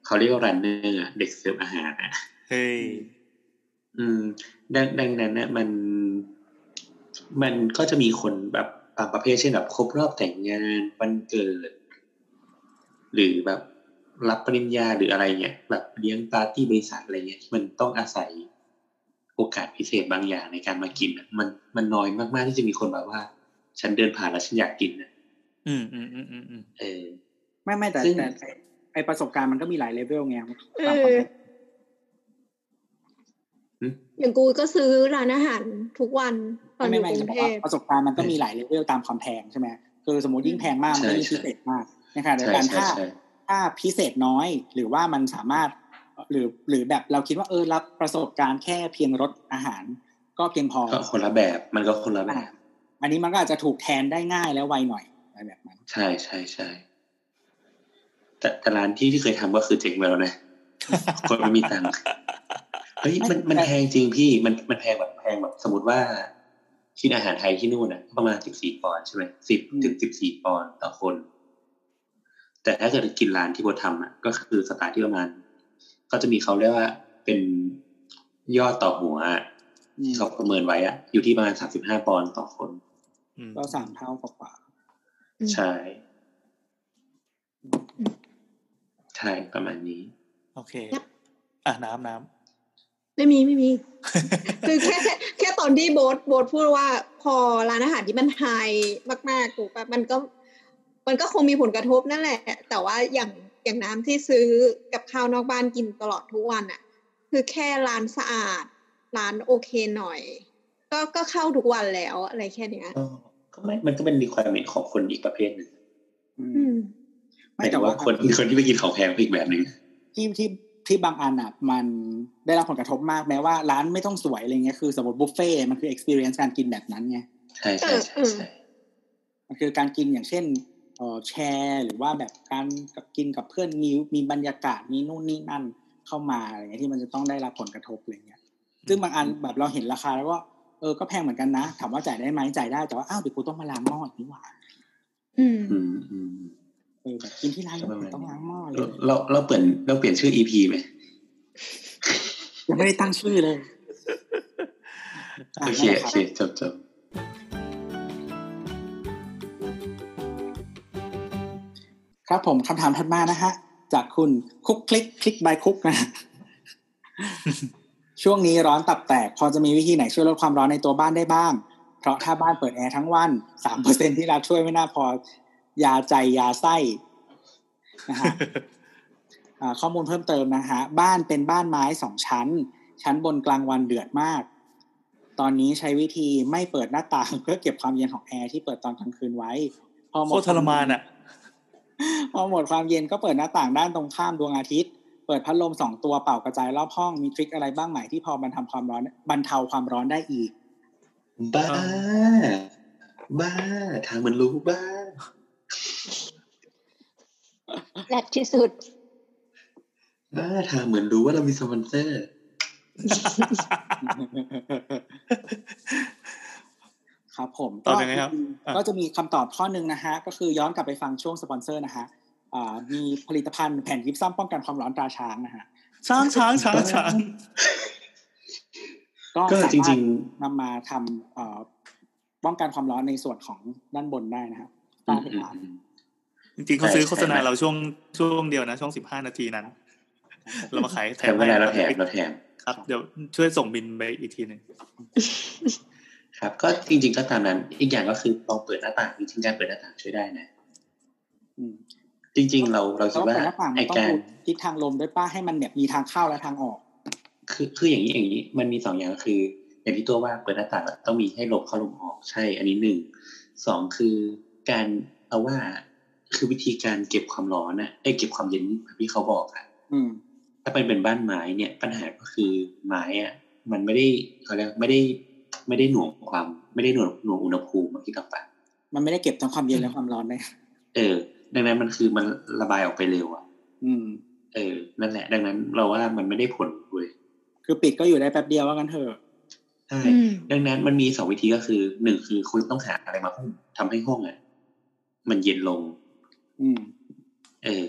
[SPEAKER 3] เขาเรียกว่า runner เด็กเสิร์ฟอาหารอะ
[SPEAKER 2] เฮ้ย
[SPEAKER 3] อืม ดังดังนั้นเนี่ยมัน มันก็จะมีคนแบบบางประเภทเช่นแบบครบรอบแต่งงานวันเกิด หรือแบบรับปริญญาหรืออะไรเงี้ยแบบเลี้ยงปาร์ตี้บริษัทอะไรเงี้ยที่มันต้องอาศัยโอกาสพิเศษบางอย่างในการมากินอะมันมันน้อยมากๆที่จะมีคนแบบว่า ฉันเดินผ่านแล้วฉันอยากกินนะ
[SPEAKER 2] อืมอืมอืมอืมอืม
[SPEAKER 3] เออ
[SPEAKER 4] ไม่ไม่แต่
[SPEAKER 3] ซึ่ง
[SPEAKER 4] แต่ไอ้ไอประสบการณ์มันก็มีหลายเลเวลไง
[SPEAKER 1] เอ
[SPEAKER 4] ตามความ
[SPEAKER 1] อ
[SPEAKER 4] เป็น
[SPEAKER 1] อย่างกูก็ซื้อร้านอาหารทุกวันตอนอ
[SPEAKER 4] ไม่
[SPEAKER 1] ยู่
[SPEAKER 4] ไม่
[SPEAKER 1] กรุ
[SPEAKER 4] จะ
[SPEAKER 1] ง
[SPEAKER 4] บอก
[SPEAKER 1] เท
[SPEAKER 4] ว่า
[SPEAKER 1] พ
[SPEAKER 4] ประสบการณ์มันก็มีหลายเลเวลตามความแพงใช่ไหมคือสมมติยิ่งแพงมากมันก็ยิ่ง
[SPEAKER 3] ใช่
[SPEAKER 4] พิเศษมากในขณะเดียว
[SPEAKER 3] ใช่
[SPEAKER 4] กัน
[SPEAKER 3] ใช่
[SPEAKER 4] ถ้า
[SPEAKER 3] ใช่
[SPEAKER 4] ถ้าพิเศษน้อยหรือว่ามันสามารถหรือหรือแบบเราคิดว่าเออรับประสบการณ์แค่เพียงรสอาหาร ก็เพียงพอ
[SPEAKER 3] ก็คนละแบบมันก็คนละแบ
[SPEAKER 4] อ่า
[SPEAKER 3] บ
[SPEAKER 4] อันนี้มันก็อาจจะถูกแทนได้ง่ายและไวหน่อยอะไรแบบนั้น
[SPEAKER 3] ใช่ใช่ใช่แต่แต่ร้านที่ที่เคยทำก็คือเจ๊งไปแล้วนะคนไม่มีตังค์เฮ้ยมันมันแพงจริงพี่มันมันแพงแบบแพงแบบสมมติว่ากินอาหารไทยที่นู่นน่ะประมาณสิบสี่ปอนด์ใช่ไหมสิบถึงสิบสี่ปอนด์ต่อคน แต่ถ้าเกิดกินร้านที่โบทำอะ ก็คือสไตล์ที่ประมาณเขาจะมีเขาเรียกว่าเป็นยอดต่อหัวอะ
[SPEAKER 4] อืม
[SPEAKER 3] ที่เขาประเมินไว้อะ อยู่ที่ประมาณสามสิบห้าปอนด์ต่อคน
[SPEAKER 2] อืม
[SPEAKER 4] ก็สามเท่ากว่า
[SPEAKER 1] อืม
[SPEAKER 3] ใช่ใช่ประมาณนี้
[SPEAKER 2] โอเค อะน้ำน้
[SPEAKER 1] ไม่มีไม่มี คือแค่แค่ตอนที่โบทโบทพูดว่าพอร้านอาหารที่มันไฮมากๆถูกปะมันก็มันก็คงมีผลกระทบนั่นแหละ แต่ว่าอย่างอย่างน้ำที่ซื้อกับข้าวนอกบ้านกินตลอดทุกวันอะ คือแค่ร้านสะอาด ร้านโอเคหน่อย ก็ก็เข้าทุกวันแล้วอะไรแค่เนี้ย
[SPEAKER 3] ก็ก็ไม่มันก็เป็น requirement ของคนอีกประเภทหนึ่ง
[SPEAKER 4] อื
[SPEAKER 1] อื
[SPEAKER 4] ม
[SPEAKER 1] ม
[SPEAKER 3] หมายถึงว่าคนคนที่ไปกินของแพงเป็นอีกแบบหนึ่ง
[SPEAKER 4] ที่ที่ ที่บางอันอะมันได้รับผลกระทบมากแม้ว่าร้านไม่ต้องสวยอะไรเงี้ยคือสมมติบุฟเฟ่ต์มันคือ experience การกินแบบนั้นไง
[SPEAKER 3] ใช่ใช่ใช่ใช่
[SPEAKER 4] มันคือการกินอย่างเช่นเอ่อแชร์หรือว่าแบบการกับกินกับเพื่อนมีมีบรรยากาศมีนู่นนี่นั่นเข้ามาอะไรเงี้ยที่มันจะต้องได้รับผลกระทบอะไรเงี้ย ซึ่งบางอันแบบเราเห็นราคาแล้วก็เออก็แพงเหมือนกันนะถามว่าจ่ายได้ไหมจ่ายได้แต่ว่าอ้าวเดี๋ยวกูต้องมาล้างหม้ออีกนี่หว่า
[SPEAKER 1] อืม
[SPEAKER 3] อืมอืม
[SPEAKER 4] เออแบบกินที่ร้าน
[SPEAKER 3] ก็ประมาณ
[SPEAKER 4] ต้องล้างหม้อเล
[SPEAKER 3] เรา
[SPEAKER 4] ย
[SPEAKER 3] เราเราเปลี่ยนเราเปลี่ยนชื่อ EP ไหม
[SPEAKER 4] ยังไม่ได้ตั้งชื่อเลย
[SPEAKER 3] โอเคโอเคจบจบ
[SPEAKER 4] ครับผมคำถามถัดมานะฮะ จากคุณคุกคลิกคลิกบายคุกนะ ช่วงนี้ร้อนตับแตก พอจะมีวิธีไหนช่วยลดความร้อนในตัวบ้านได้บ้าง เพราะถ้าบ้านเปิดแอร์ทั้งวันสามเปอร์เซ็นที่รัฐช่วยไม่น่าพอ ยาใจยาไส้นะฮะอ่าข้อมูลเพิ่มเติมนะฮะบ้านเป็นบ้านไม้สองชั้น ชั้นบนกลางวันเดือดมาก ตอนนี้ใช้วิธีไม่เปิดหน้าต่างเพื่อเก็บความเย็นของแอร์ที่เปิดตอนกลางคืนไว้ พอหำม
[SPEAKER 2] โค
[SPEAKER 4] ด
[SPEAKER 2] ตรทรมานอะ
[SPEAKER 4] พอหมดความเย็นก็เปิดหน้าต่างด้านตรงข้ามดวงอาทิตย์ เปิดพัดลมสองตัวเป่ากระจายรอบห้องมีทริคอะไรบ้างไหมที่พอบรรเทาความร้อนบรรเทาความร้อนได้อีก
[SPEAKER 3] บ้า บ้าทางมันรู้บ้า
[SPEAKER 1] แรกที่สุด
[SPEAKER 3] บ้าทางเหมือนรู้ว่าเรามีสปอนเซอร์
[SPEAKER 4] ครับผม
[SPEAKER 2] ตอบยังไงครับ
[SPEAKER 4] ก็ก็จะมีคำตอบข้อหนึ่งนะฮะ ก็คือย้อนกลับไปฟังช่วงสปอนเซอร์นะฮะอ่ามีผลิตภัณฑ์แผ่นยิปซัมป้องกันความร้อนตราช้างนะฮะ
[SPEAKER 2] ช้างช้างช้างช้าง
[SPEAKER 4] ก็
[SPEAKER 3] ก็
[SPEAKER 4] สา
[SPEAKER 3] จ
[SPEAKER 4] มาร
[SPEAKER 3] ริ
[SPEAKER 4] ถ
[SPEAKER 3] ง
[SPEAKER 4] นำมาทำเอ่อป้องกันความร้อนในส่วนของด้านบนได้นะฮะ
[SPEAKER 3] ๆ
[SPEAKER 4] ต้
[SPEAKER 3] อื
[SPEAKER 4] อง
[SPEAKER 3] ม
[SPEAKER 4] ไป
[SPEAKER 3] อืม
[SPEAKER 4] ทาน
[SPEAKER 3] อืม
[SPEAKER 2] จริงๆเขาซื้อ
[SPEAKER 3] ใช่
[SPEAKER 2] โฆษณา
[SPEAKER 3] ใช่
[SPEAKER 2] เราช่วงช่วงเดียวนะช่วงสิบห้านาทีนั้น เรามาขายแถ
[SPEAKER 3] แต่
[SPEAKER 2] ม
[SPEAKER 3] เวลาเราแถม
[SPEAKER 2] ให้
[SPEAKER 3] เราแถม
[SPEAKER 2] ครับ เดี๋ยวช่วยส่งบินไปอีกทีหนึ่ง
[SPEAKER 3] ครับ ก็จริง ๆ ก็ตามนั้น อีกอย่างก็คือลองเปิดหน้าต่างจริงๆการเปิดหน้าต่างช่วยได้นะ
[SPEAKER 4] อืม
[SPEAKER 3] จริง ๆ เราเราคิ
[SPEAKER 4] แล้
[SPEAKER 3] ด
[SPEAKER 4] ว
[SPEAKER 3] ว่า
[SPEAKER 4] เปิดหน้าต่างมั
[SPEAKER 3] ไอน
[SPEAKER 4] ต้อง
[SPEAKER 3] การ
[SPEAKER 4] ดูทิศทางลมด้วยป้าให้มันแบบมีทางเข้าและทางออก
[SPEAKER 3] คือคืออย่างนี้อย่างนี้ มันมีสองอย่างก็คือ อย่างที่ตัวว่าเปิดหน้าต่างอะต้องมีให้ลมเข้าลมออกใช่ อันนี้หนึ่งสองคือการเอาว่า คือวิธีการเก็บความร้อนอะเอ้ยเก็บความเย็นแบบที่เขาบอกอะ
[SPEAKER 4] อืม
[SPEAKER 3] ถ้าเป็นเป็นบ้านไม้เนี่ย ปัญหาก็คือไม้อะมันไม่ได้เขาเรียกไม่ได้ไม่ได้หน่วงความ ไม่ได้หน่วงหน่วงอุณหภูมิเหมือนที่กับปะ
[SPEAKER 4] มันไม่ได้เก็บทั้งความเย็นและความร้อนได้
[SPEAKER 3] เออ ดังนั้นมันคือมันระบายออกไปเร็วอะ
[SPEAKER 4] อืม
[SPEAKER 3] เออ นั่นแหละ ดังนั้นเราว่ามันไม่ได้ผลเลย
[SPEAKER 4] คือปิดก็อยู่ได้แป๊บเดียวว่ากันเถอะ
[SPEAKER 3] ใช่
[SPEAKER 1] อืม
[SPEAKER 3] ดังนั้นมันมีสองวิธีก็คือหนึ่งคือคุณต้องหาอะไรมาหุ้มทำให้ห้องอะมันเย็นลง
[SPEAKER 4] อืม
[SPEAKER 3] เออ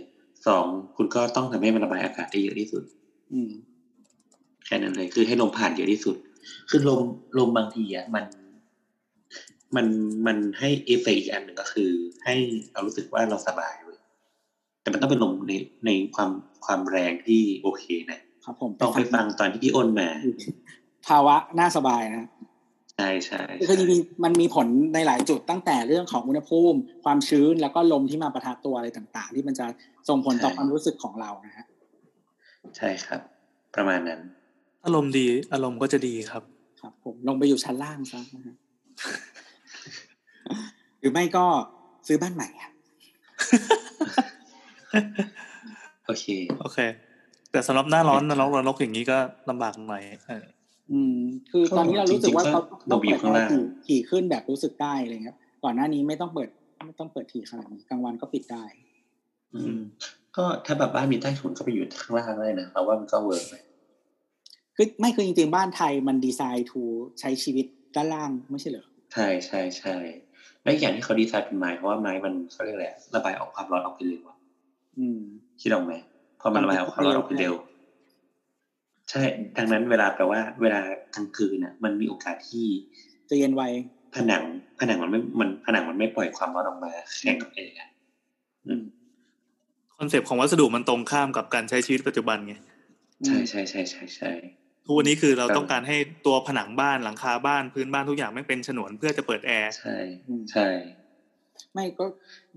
[SPEAKER 3] สองคุณก็ต้องทำให้มันระบายอากาศได้เยอะที่สุด
[SPEAKER 4] อืม
[SPEAKER 3] แค่นั้นเลย คือให้ลมผ่านเยอะที่สุด คือลมลมบางทีอะมัน มันมันให้เอฟเฟกต์อีกอันหนึ่งก็คือ ให้เรารู้สึกว่าเราสบายเว้ยแต่มันต้องเป็นลมในในความความแรงที่โอเคนะครับ
[SPEAKER 4] ผม
[SPEAKER 3] ต้องไปฟังตอนที่พี่อ้นมา
[SPEAKER 4] ภาวะน่าสบายนะ
[SPEAKER 3] ใช่ใช่
[SPEAKER 4] คือจริงๆมันมีผลในหลายจุดตั้งแต่เรื่องของอุณหภูมิ ความชื้นแล้วก็ลมที่มาประทะตัวอะไรต่างๆ ที่มันจะส่งผลต่อความรู้สึกของเรานะฮะ
[SPEAKER 3] ใช่ครับ ประมาณนั้น
[SPEAKER 2] อารมณ์ดีอารมณ์ก็จะดีครับ
[SPEAKER 4] ครับ ผมลงไปอยู่ชั้นล่างซะนะฮะหรือไม่ก็ซื้อบ้านใหม่อะ
[SPEAKER 3] โอเค
[SPEAKER 2] โอเค แต่สำหรับหน้าร้อนหน้าร้อนร้อนอย่างนี้ก็ลำบากหน่อยเออ
[SPEAKER 4] อืม คือตอนนี้เรารู้สึกว่า
[SPEAKER 3] จริงๆก็
[SPEAKER 4] เขาต้อง
[SPEAKER 3] ลงไปอยู่
[SPEAKER 4] เปิด
[SPEAKER 3] ข้างล่าง
[SPEAKER 4] ถี่ถี่ขึ้นแบบรู้สึกได้อะไรเงี้ยก่อนหน้านี้ไม่ต้องเปิดไม่ต้องเปิดถี่ขนาดนี้กลางวันก็ปิดได้
[SPEAKER 3] อืม ก็ถ้าแบบบ้านมีใต้ถุนก็ไปอยู่ข้างล่างได้นะเราว่ามันก็ work เลย
[SPEAKER 4] คือไม่คือจริงๆบ้านไทยมันดีไซน์ to ใช้ชีวิตด้านล่างไม่ใช่เหรอ
[SPEAKER 3] ใช่ใช่ใช่และอีกอย่างที่เขาดีไซน์เป็นไม้เพราะว่าไม้มันเขาเรียกอะไรอะระบายออกความร้อนออกไปเร็วอะ
[SPEAKER 4] อืม
[SPEAKER 3] คิดออกไหมพอมันระบายออกความร้อนออกไปเร็ว ใช่ดังนั้นเวลาแปลว่า เวลากลางคืนน่ะ มันมีโอกาสที่
[SPEAKER 4] จะเย็นไว
[SPEAKER 3] ผนังผนังมันไม่มันผนังมันไม่ปล่อยความร้อนออกมาแข่งกับแอร์อะ
[SPEAKER 4] อืม
[SPEAKER 2] คอนเซปต์ของวัสดุมันตรงข้ามกับการใช้ชีวิตปัจจุบันไง
[SPEAKER 3] ใช่ใช่ใช่ใช่ใช่
[SPEAKER 2] ทุกวันนี้คือเรา
[SPEAKER 3] ครับ
[SPEAKER 2] ต้องการให้ตัวผนังบ้านหลังคาบ้านพื้นบ้านทุกอย่างไม่เป็นฉนวนเพื่อจะเปิดแอร์
[SPEAKER 3] ใช่ใช่
[SPEAKER 4] ไม่ก็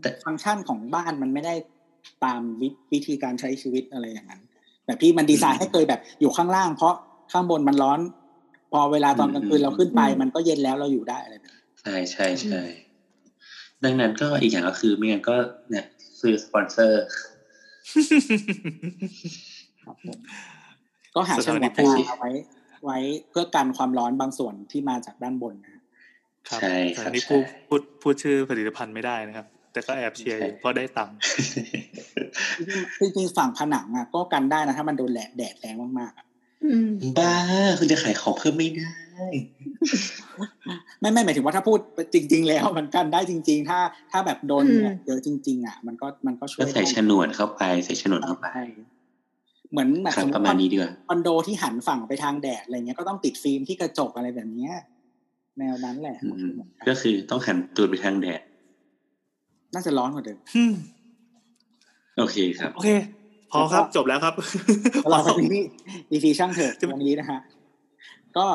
[SPEAKER 3] แต่
[SPEAKER 4] ฟังก์ชันของบ้านมันไม่ได้ตามวิวิธีการใช้ชีวิตอะไรอย่างนั้น แบบที่มันดีไซน์ให้เคยแบบอยู่ข้างล่าง เพราะข้างบนมันร้อน พอเวลาตอนกลางคืนเราขึ้นไป มันก็เย็นแล้วเราอยู่ได้อะไรแบบนี้
[SPEAKER 3] ใช่ใช่ใช่ดังนั้นก็อีกอย่างก็คือไม่งั้นก็เนี่ยซื้อสปอนเซอร์
[SPEAKER 4] ครับผมก็หา
[SPEAKER 2] ส
[SPEAKER 4] ฉ
[SPEAKER 2] ถาน
[SPEAKER 4] น
[SPEAKER 2] ที่
[SPEAKER 4] วน
[SPEAKER 2] ปลูก
[SPEAKER 4] เอาไว้ ไว้เพื่อกันความร้อนบางส่วนที่มาจากด้านบนนะ
[SPEAKER 2] ครับ
[SPEAKER 3] ใช่ค
[SPEAKER 2] แต่
[SPEAKER 3] รับ
[SPEAKER 2] อันนี้
[SPEAKER 3] ใช่
[SPEAKER 2] พูดพูดพูดชื่อผลิตภัณฑ์ไม่ได้นะครับ แต่ก็แอบเชียร์อยู่เพราะได้ตังค์
[SPEAKER 4] จริงๆฝั่งผนังอะ ก็กันได้นะถ้ามันโดนแดดแดดแรงมากๆอะ
[SPEAKER 1] อืม
[SPEAKER 3] บ้าคุณจะขายของเพิ่มไม่ได้
[SPEAKER 4] ไม่ไม่หมายถึงว่าถ้าพูดจริง ๆ แล้วมันกันได้จริง ๆ ถ้า ถ้าแบบโดน
[SPEAKER 1] อืม
[SPEAKER 4] แดดเยอะจริง ๆ อะ มันก็มันก็ช่ว
[SPEAKER 3] ก็
[SPEAKER 4] ย
[SPEAKER 3] ใส่
[SPEAKER 4] ได้
[SPEAKER 3] ฉนวนเข้าไปใส่ฉนวนเข้าไป
[SPEAKER 4] ใช่เหมือนแบบ
[SPEAKER 3] ครับ
[SPEAKER 4] สมม
[SPEAKER 3] ประ
[SPEAKER 4] ติ
[SPEAKER 3] มาณนี้ดีกว่า
[SPEAKER 4] คอนโดที่หันฝั่งไปทางแดดอะไรเงี้ยก็ต้องติดฟิล์มที่กระจกอะไรแบบเนี้ยแนวนั้นแหละ
[SPEAKER 3] อืมก็คือต้องหันตัวไปทางแดด
[SPEAKER 4] น่าจะร้อนกว่าเดิม
[SPEAKER 2] อืม
[SPEAKER 3] โอเคครับ
[SPEAKER 2] โอเค พอครับจบแล้วครับ
[SPEAKER 4] แล้วเราไปที่ดีฟีช่างเถอะ
[SPEAKER 2] จะ
[SPEAKER 4] วันนี้นะฮะก็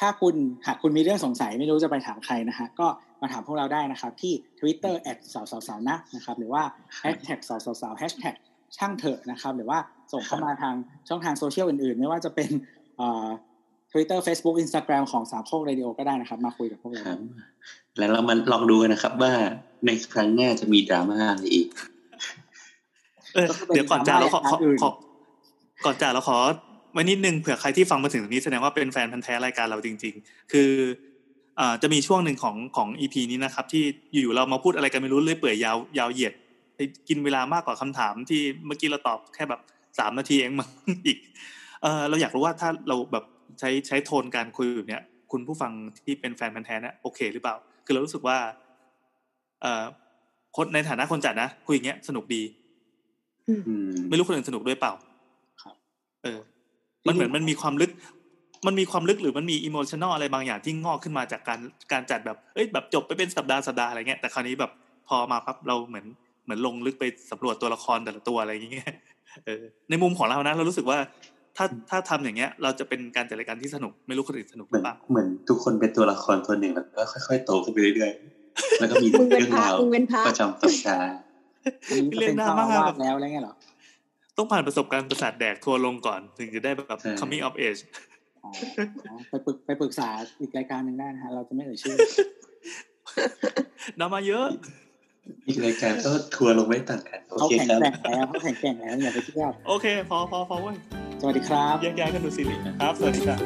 [SPEAKER 4] ถ้าคุณหากคุณมีเรื่องสงสัยไม่รู้จะไปถามใครนะฮะก็มาถามพวกเราได้นะครับ ที่ Twitter แอดสาวสาวสาวนะนะครับ หรือว่า hashtag สาวสาวสาว hashtag ช่างเถอะนะครับ หรือว่าส่งเข้ามาทางช่องทางโซเชียลอื่นๆ ไม่ว่าจะเป็นเอ่อ Twitter Facebook Instagram ของสามโคกเรดิโอก็ได้นะครับ มาคุยกับพวกเรา
[SPEAKER 3] ครับแล้วเรามาลองดูกันนะครับว่า ในครั้งหน้าจะมีดราม่าอะไรอีก
[SPEAKER 2] เออเดี๋ยวก่อนจากเราขอขอขอก่อนจากเราขอไว้นิดนึงเผื่อใครที่ฟังมาถึงตรงนี้แสดงว่าเป็นแฟนพันธ์แท้รายการเราจริง ๆ คืออ่าจะมีช่วงหนึ่งของของอีพีนี้นะครับ ที่อยู่ๆเรามาพูดอะไรกันไม่รู้เรื่อยเปื่อยยาวยาวเหยียดไปกินเวลามากกว่าคำถามที่เมื่อกี้เราตอบแค่แบบสามนาทีเองมั้งอีกเออเราอยากรู้ว่าถ้าเราแบบใช้ใช้โทนการคุยแบบเนี้ยคุณผู้ฟังที่เป็นแฟนพันธ์แท้เนี่ยโอเค หรือเปล่า คือเรารู้สึกว่าเอ่อ คนในฐานะคนจัดนะคุยอย่างเงี้ยสนุกดี
[SPEAKER 3] อืม
[SPEAKER 2] ไม่รู้คนอื่นสนุกด้วยเปล่า
[SPEAKER 4] ครับ
[SPEAKER 2] เออ มันเหมือนมันมีความลึก มันมีความลึกหรือมันมีอิโมชันอลอะไรบางอย่างที่งอกขึ้นมาจากการการจัดแบบเอ้ยแบบจบไปเป็นสัปดาห์สัปดาห์อะไรเงี้ยแต่คราวนี้แบบพอมาปั๊บเราเหมือนเหมือนลงลึกไปสำรวจตัวละครแต่ละตัวอะไรอย่างเงี้ยเออในมุมของเรานะ เรารู้สึกว่าถ้าถ้าทำอย่างเงี้ย เราจะเป็นการจัดรายการที่สนุกไม่รู้คนอื่นสนุกห
[SPEAKER 3] เหมื
[SPEAKER 2] รืออนเปล่า
[SPEAKER 3] เหมือนทุกคนเป็นตัวละครตัวหนึ่งแล้วก็ค่อย ๆ โตขึ้นไปเรื่อยๆ แล้วก็มี
[SPEAKER 1] มึงเป็น
[SPEAKER 3] เรื่อง
[SPEAKER 1] พระ
[SPEAKER 3] ราว
[SPEAKER 1] มึงเป็นพระ
[SPEAKER 3] ประจำสัปดาห์
[SPEAKER 4] อันนี้ก็เป็นเจ้าอาวาสแล้วอะไรเงี้ยเหรอ
[SPEAKER 2] ต้องผ่านประสบการณ์ประสาทแดกทัวร์ลงก่อน ถึงจะได้แบบ coming of age
[SPEAKER 4] อ๋ออ๋อไปปรึกไปปรึกษาอีกรายการหนึ่งได้นะฮะ เราจะไม่เอ่ยชื่อ
[SPEAKER 2] นำมาเยอะ
[SPEAKER 3] อีกรายการก็ทัวร์ลงไม่ต่างกัน โอ
[SPEAKER 4] เขา
[SPEAKER 3] เค
[SPEAKER 4] แข็ง
[SPEAKER 3] ครับ
[SPEAKER 4] แกร่งแล้วเขาแข็งแกร่งแล้วอย่าไปเชื่อ
[SPEAKER 2] โอเค พอพอพอเว้ย
[SPEAKER 4] สวัสดีครับ
[SPEAKER 2] แยกย้ายกันดูซีรีส์ครับ สวัสดีครับ